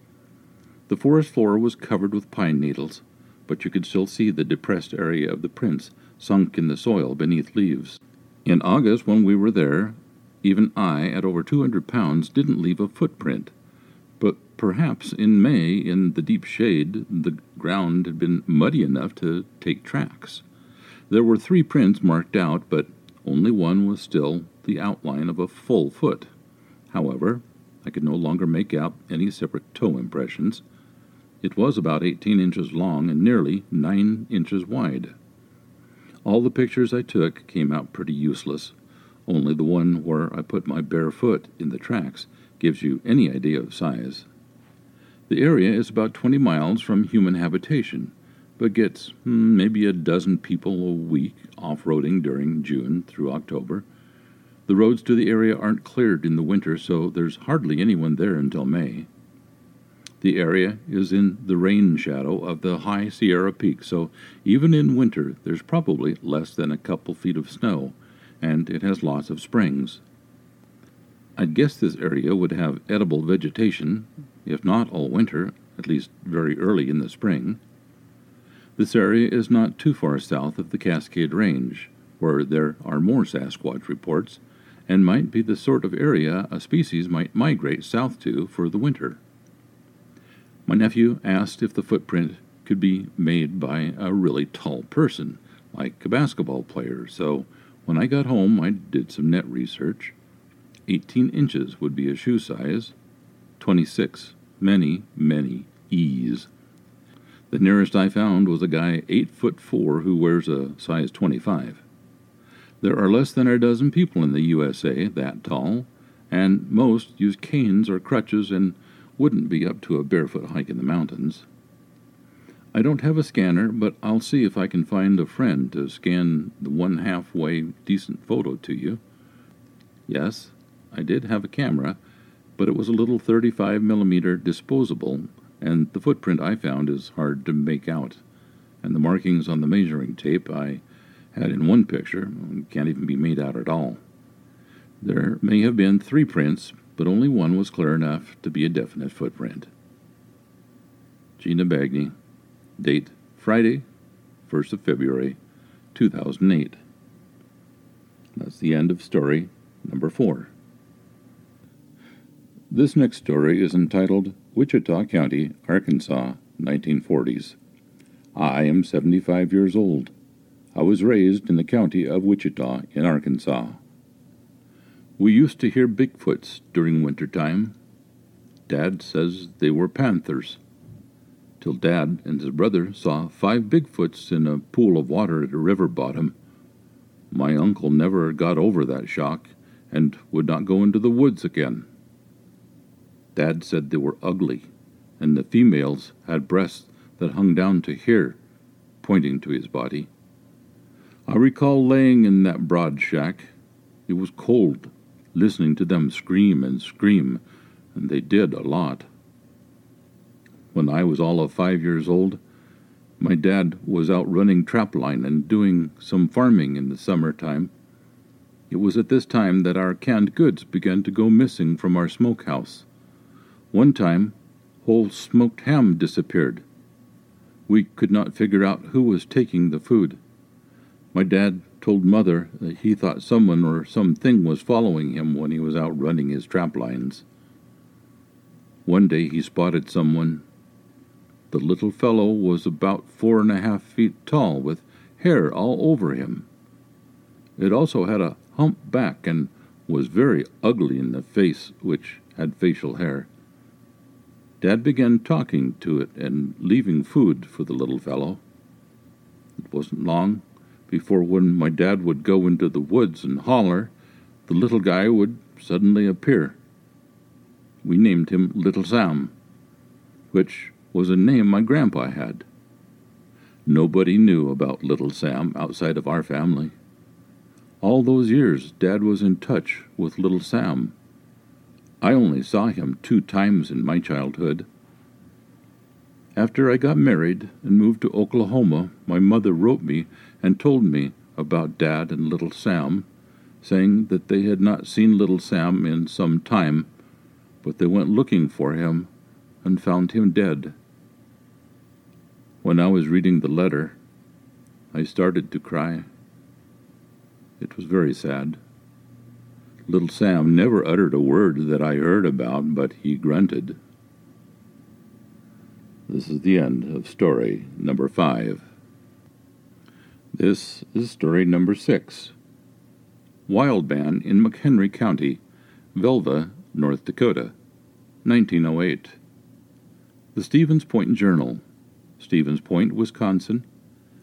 The forest floor was covered with pine needles, but you could still see the depressed area of the prints sunk in the soil beneath leaves. In August, when we were there, even I, at over 200 pounds, didn't leave a footprint. But perhaps in May, in the deep shade, the ground had been muddy enough to take tracks. There were three prints marked out, but only one was still the outline of a full foot. However, I could no longer make out any separate toe impressions. It was about 18 inches long and nearly 9 inches wide. All the pictures I took came out pretty useless. Only the one where I put my bare foot in the tracks gives you any idea of size. The area is about 20 miles from human habitation, but gets hmm, maybe a dozen people a week off roading during June through October. The roads to the area aren't cleared in the winter, so there's hardly anyone there until May. The area is in the rain shadow of the high Sierra Peak, so even in winter there's probably less than a couple feet of snow, and it has lots of springs. I'd guess this area would have edible vegetation, if not all winter, at least very early in the spring. This area is not too far south of the Cascade Range, where there are more Sasquatch reports, and might be the sort of area a species might migrate south to for the winter. My nephew asked if the footprint could be made by a really tall person, like a basketball player, so when I got home I did some net research. 18 inches would be a shoe size, 26, many, many E's. The nearest I found was a guy 8 foot 4 who wears a size 25. There are less than a dozen people in the USA that tall, and most use canes or crutches and wouldn't be up to a barefoot hike in the mountains. I don't have a scanner, but I'll see if I can find a friend to scan the one halfway decent photo to you. Yes, I did have a camera, but it was a little 35 millimeter disposable, and the footprint I found is hard to make out, and the markings on the measuring tape I had in one picture can't even be made out at all. There may have been three prints, but only one was clear enough to be a definite footprint. Gina Bagney, date Friday, 1st of February, 2008. That's the end of story number four. This next story is entitled Ouachita County, Arkansas, 1940s. I am 75 years old. I was raised in the county of Ouachita in Arkansas. We used to hear Bigfoots during winter time. Dad says they were panthers. Till Dad and his brother saw five Bigfoots in a pool of water at a river bottom. My uncle never got over that shock and would not go into the woods again. Dad said they were ugly, and the females had breasts that hung down to here, pointing to his body. I recall laying in that broad shack. It was cold listening to them scream and scream, and they did a lot. When I was all of five years old, my dad was out running trapline and doing some farming in the summer time. It was at this time that our canned goods began to go missing from our smokehouse. One time, whole smoked ham disappeared. We could not figure out who was taking the food. My dad told mother that he thought someone or something was following him when he was out running his trap lines. One day he spotted someone the little fellow was about four and a half feet tall, with hair all over him. It also had a hump back and was very ugly in the face, which had facial hair. Dad began talking to it and leaving food for the little fellow. It wasn't long before, when my dad would go into the woods and holler, the little guy would suddenly appear. We named him Little Sam, which was a name my grandpa had. Nobody knew about Little Sam outside of our family. All those years, Dad was in touch with Little Sam. I only saw him two times in my childhood. After I got married and moved to Oklahoma, my mother wrote me and told me about Dad and Little Sam, saying that they had not seen Little Sam in some time, but they went looking for him and found him dead. When I was reading the letter, I started to cry. It was very sad. Little Sam never uttered a word that I heard about, but he grunted. This is the end of story number five. This is story number six. Wild Man in McHenry County, Velva, North Dakota, 1908. The Stevens Point Journal, Stevens Point, Wisconsin,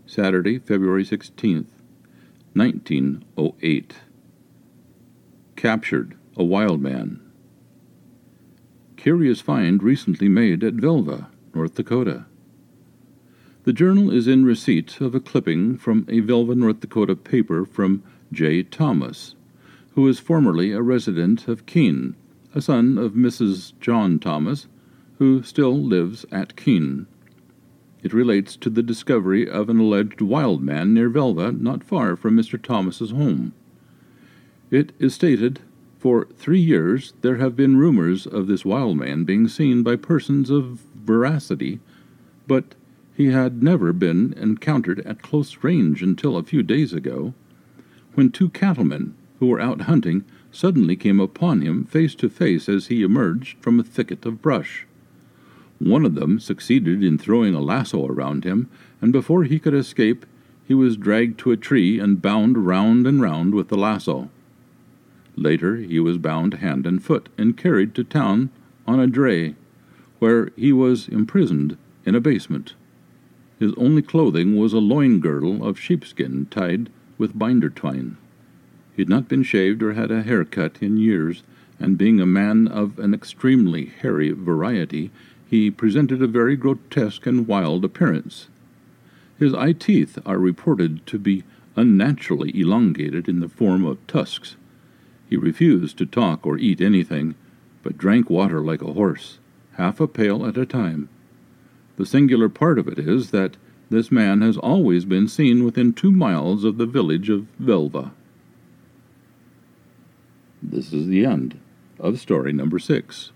Saturday, February 16th, 1908. Captured a wild man. Curious find recently made at Velva, North Dakota. The journal is in receipt of a clipping from a Velva, North Dakota paper from J. Thomas, who is formerly a resident of Keene, a son of Mrs. John Thomas, who still lives at Keene. It relates to the discovery of an alleged wild man near Velva, not far from Mr. Thomas's home. It is stated, for three years there have been rumors of this wild man being seen by persons of veracity, but he had never been encountered at close range until a few days ago, when two cattlemen who were out hunting suddenly came upon him face to face as he emerged from a thicket of brush. One of them succeeded in throwing a lasso around him, and before he could escape, he was dragged to a tree and bound round and round with the lasso. Later, he was bound hand and foot and carried to town on a dray, where he was imprisoned in a basement. His only clothing was a loin girdle of sheepskin tied with binder twine. He had not been shaved or had a haircut in years, and being a man of an extremely hairy variety, he presented a very grotesque and wild appearance. His eye teeth are reported to be unnaturally elongated in the form of tusks. He refused to talk or eat anything, but drank water like a horse, half a pail at a time. The singular part of it is that this man has always been seen within two miles of the village of Velva. This is the end of story number six.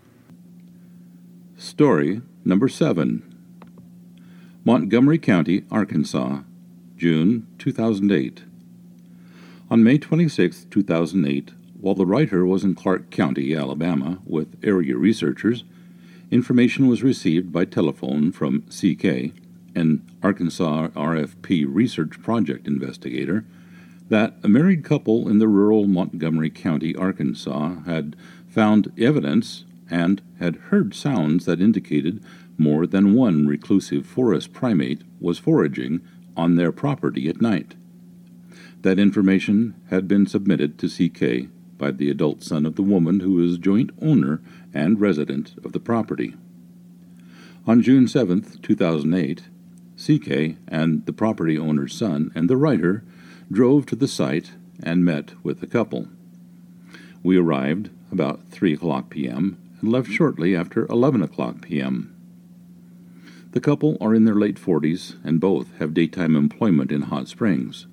Story number 7 Montgomery County, Arkansas, June 2008. On May 26, 2008, while the writer was in Clarke County, Alabama, with area researchers, information was received by telephone from CK, an Arkansas RFP research project investigator, that a married couple in the rural Montgomery County, Arkansas, had found evidence and had heard sounds that indicated more than one reclusive forest primate was foraging on their property at night. That information had been submitted to CK by the adult son of the woman who is joint owner and resident of the property. On June 7, 2008, CK and the property owner's son and the writer drove to the site and met with the couple. We arrived about 3 o'clock p.m. and left shortly after 11 o'clock p.m. The couple are in their late 40s and both have daytime employment in Hot Springs.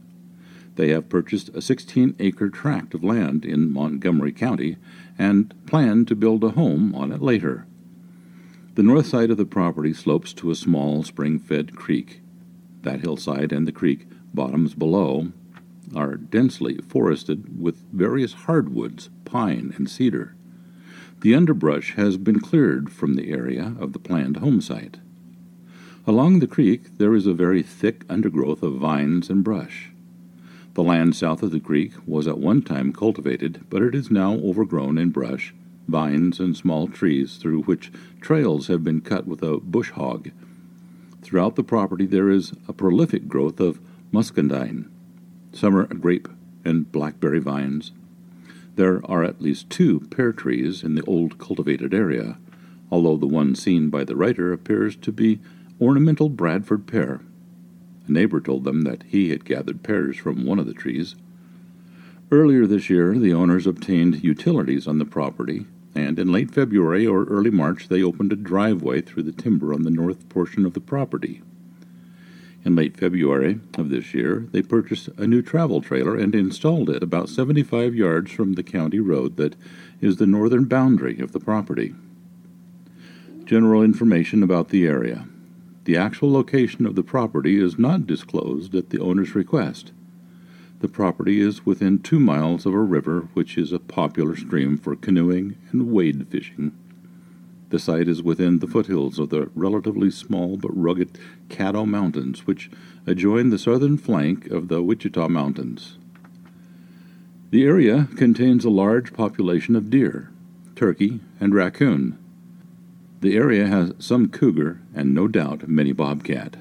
They have purchased a 16 acre tract of land in Montgomery County and plan to build a home on it later. The north side of the property slopes to a small spring fed creek. That hillside and the creek bottoms below are densely forested with various hardwoods, pine, and cedar. The underbrush has been cleared from the area of the planned home site. Along the creek there is a very thick undergrowth of vines and brush. The land south of the creek was at one time cultivated, but it is now overgrown in brush, vines, and small trees through which trails have been cut with a bush hog. Throughout the property there is a prolific growth of muscadine, summer grape, and blackberry vines. There are at least two pear trees in the old cultivated area, although the one seen by the writer appears to be ornamental Bradford pear. A neighbor told them that he had gathered pears from one of the trees. Earlier this year, the owners obtained utilities on the property, and in late February or early March they opened a driveway through the timber on the north portion of the property. In late February of this year, they purchased a new travel trailer and installed it about 75 yards from the county road that is the northern boundary of the property. General information about the area. The actual location of the property is not disclosed at the owner's request. The property is within two miles of a river which is a popular stream for canoeing and wade fishing. The site is within the foothills of the relatively small but rugged Caddo Mountains, which adjoin the southern flank of the Ouachita Mountains. The area contains a large population of deer, turkey, and raccoon. The area has some cougar and no doubt many bobcat.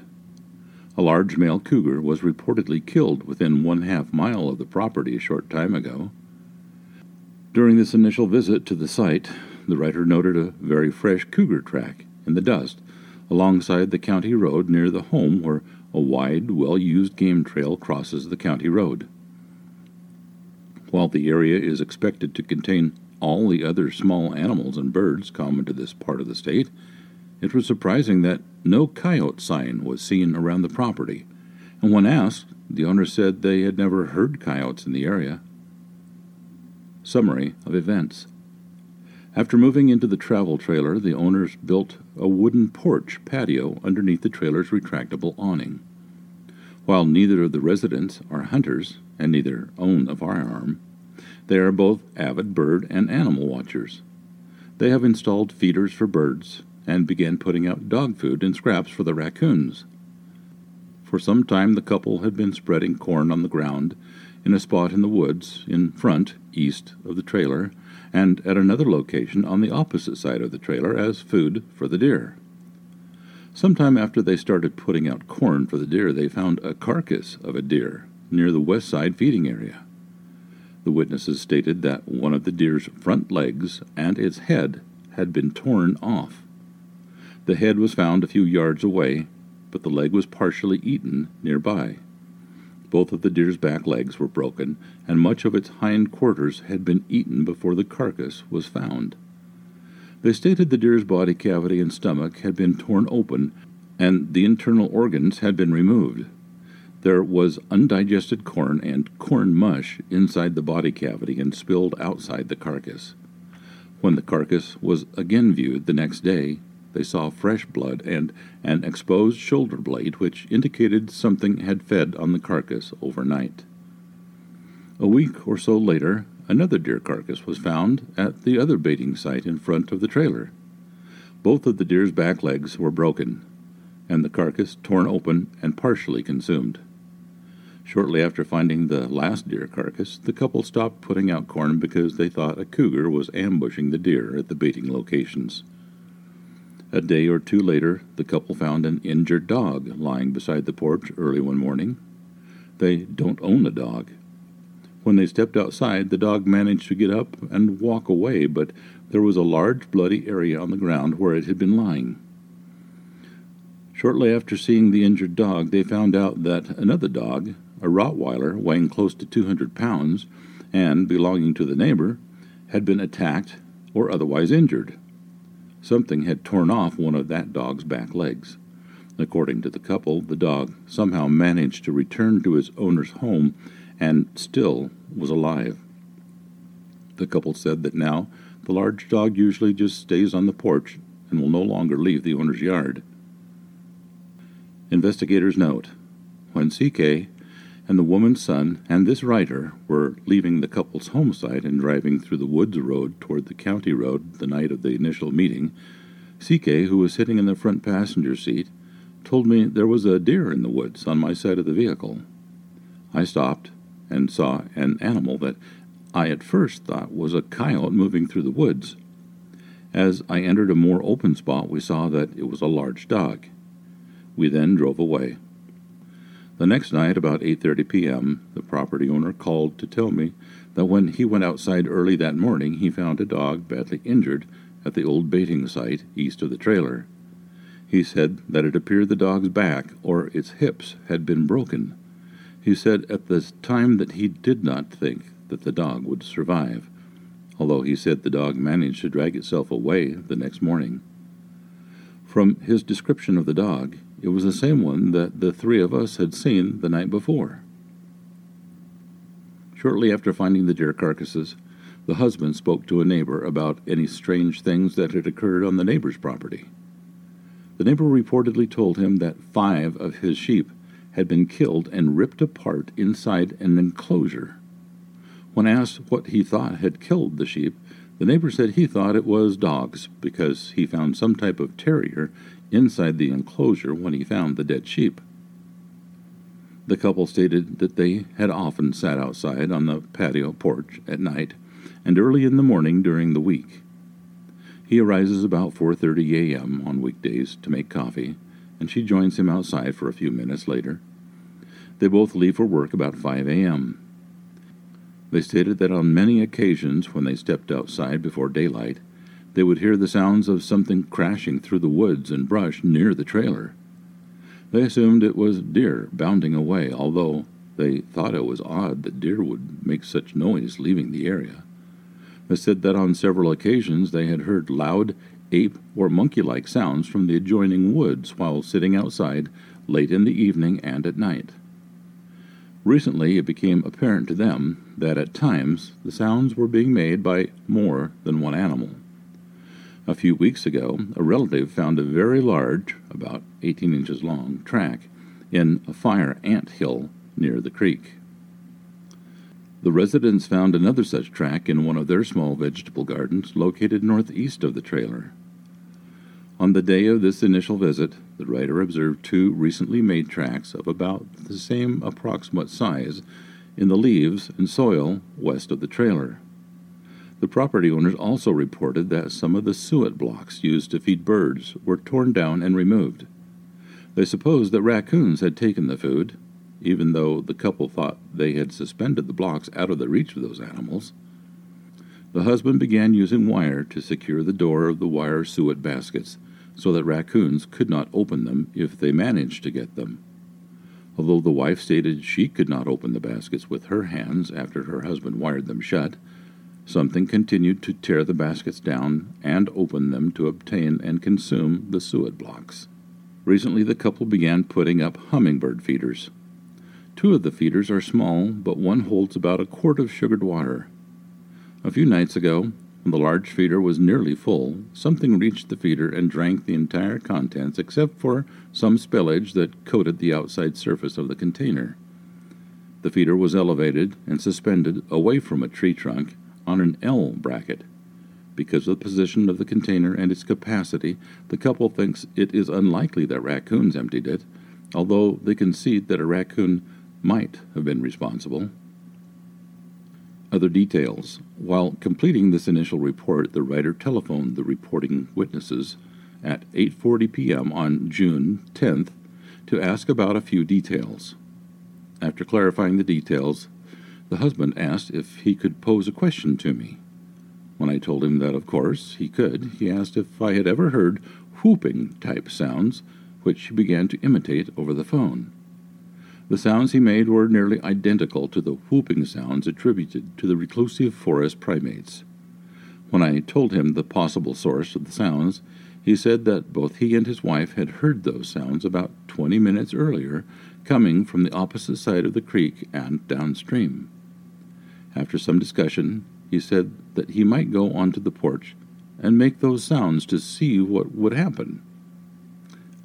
A large male cougar was reportedly killed within one half mile of the property a short time ago. During this initial visit to the site, the writer noted a very fresh cougar track in the dust alongside the county road near the home where a wide, well used game trail crosses the county road. While the area is expected to contain all the other small animals and birds common to this part of the state, it was surprising that no coyote sign was seen around the property, and when asked, the owner said they had never heard coyotes in the area. Summary of events After moving into the travel trailer, the owners built a wooden porch patio underneath the trailer's retractable awning. While neither of the residents are hunters and neither own a firearm, they are both avid bird and animal watchers. They have installed feeders for birds and began putting out dog food and scraps for the raccoons. For some time, the couple had been spreading corn on the ground in a spot in the woods in front, east of the trailer, and at another location on the opposite side of the trailer as food for the deer. Sometime after they started putting out corn for the deer, they found a carcass of a deer near the west side feeding area. The witnesses stated that one of the deer's front legs and its head had been torn off. The head was found a few yards away, but the leg was partially eaten nearby. Both of the deer's back legs were broken, and much of its hind quarters had been eaten before the carcass was found. They stated the deer's body cavity and stomach had been torn open, and the internal organs had been removed. There was undigested corn and corn mush inside the body cavity and spilled outside the carcass. When the carcass was again viewed the next day, they saw fresh blood and an exposed shoulder blade, which indicated something had fed on the carcass overnight. A week or so later, another deer carcass was found at the other baiting site in front of the trailer. Both of the deer's back legs were broken, and the carcass torn open and partially consumed. Shortly after finding the last deer carcass, the couple stopped putting out corn because they thought a cougar was ambushing the deer at the baiting locations. A day or two later, the couple found an injured dog lying beside the porch early one morning. They don't own the dog. When they stepped outside, the dog managed to get up and walk away, but there was a large bloody area on the ground where it had been lying. Shortly after seeing the injured dog, they found out that another dog, a Rottweiler weighing close to 200 pounds and belonging to the neighbor, had been attacked or otherwise injured. Something had torn off one of that dog's back legs. According to the couple, the dog somehow managed to return to his owner's home and still was alive. The couple said that now the large dog usually just stays on the porch and will no longer leave the owner's yard. Investigators note when CK and the woman's son and this writer were leaving the couple's home site and driving through the woods road toward the county road the night of the initial meeting, CK, who was sitting in the front passenger seat, told me there was a deer in the woods on my side of the vehicle. I stopped and saw an animal that I at first thought was a coyote moving through the woods. As I entered a more open spot, we saw that it was a large dog. We then drove away. The next night, about 8:30 p.m., the property owner called to tell me that when he went outside early that morning, he found a dog badly injured at the old baiting site east of the trailer. He said that it appeared the dog's back or its hips had been broken. He said at the time that he did not think that the dog would survive, although he said the dog managed to drag itself away the next morning. From his description of the dog, it was the same one that the three of us had seen the night before. Shortly after finding the deer carcasses, the husband spoke to a neighbor about any strange things that had occurred on the neighbor's property. The neighbor reportedly told him that five of his sheep had been killed and ripped apart inside an enclosure. When asked what he thought had killed the sheep, the neighbor said he thought it was dogs because he found some type of terrier inside the enclosure when he found the dead sheep. The couple stated that they had often sat outside on the patio porch at night and early in the morning during the week. He arises about 4:30 a.m. on weekdays to make coffee, and she joins him outside for a few minutes later. They both leave for work about 5 a.m. They stated that on many occasions when they stepped outside before daylight, they would hear the sounds of something crashing through the woods and brush near the trailer. They assumed it was deer bounding away, although they thought it was odd that deer would make such noise leaving the area. They said that on several occasions they had heard loud ape or monkey like sounds from the adjoining woods while sitting outside late in the evening and at night. Recently, it became apparent to them that at times the sounds were being made by more than one animal. A few weeks ago, a relative found a very large, about 18 inches long, track in a fire ant hill near the creek. The residents found another such track in one of their small vegetable gardens located northeast of the trailer. On the day of this initial visit, the writer observed two recently made tracks of about the same approximate size in the leaves and soil west of the trailer. The property owners also reported that some of the suet blocks used to feed birds were torn down and removed. They supposed that raccoons had taken the food, even though the couple thought they had suspended the blocks out of the reach of those animals. The husband began using wire to secure the door of the wire suet baskets so that raccoons could not open them if they managed to get them. Although the wife stated she could not open the baskets with her hands after her husband wired them shut, Something continued to tear the baskets down and open them to obtain and consume the suet blocks. Recently, the couple began putting up hummingbird feeders. Two of the feeders are small, but one holds about a quart of sugared water. A few nights ago, when the large feeder was nearly full, something reached the feeder and drank the entire contents except for some spillage that coated the outside surface of the container. The feeder was elevated and suspended away from a tree trunk on an L bracket. Because of the position of the container and its capacity, the couple thinks it is unlikely that raccoons emptied it, although they concede that a raccoon might have been responsible. Other details. While completing this initial report, the writer telephoned the reporting witnesses at 8:40 p.m. on June 10th to ask about a few details. After clarifying the details, the husband asked if he could pose a question to me. When I told him that, of course, he could, he asked if I had ever heard whooping type sounds, which he began to imitate over the phone. The sounds he made were nearly identical to the whooping sounds attributed to the reclusive forest primates. When I told him the possible source of the sounds, he said that both he and his wife had heard those sounds about 20 minutes earlier coming from the opposite side of the creek and downstream. After some discussion, he said that he might go onto the porch and make those sounds to see what would happen.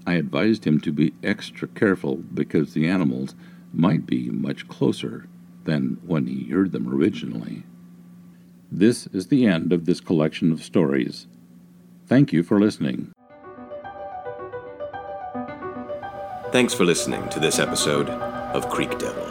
I advised him to be extra careful because the animals might be much closer than when he heard them originally. This is the end of this collection of stories. Thank you for listening. Thanks for listening to this episode of Creek Devil.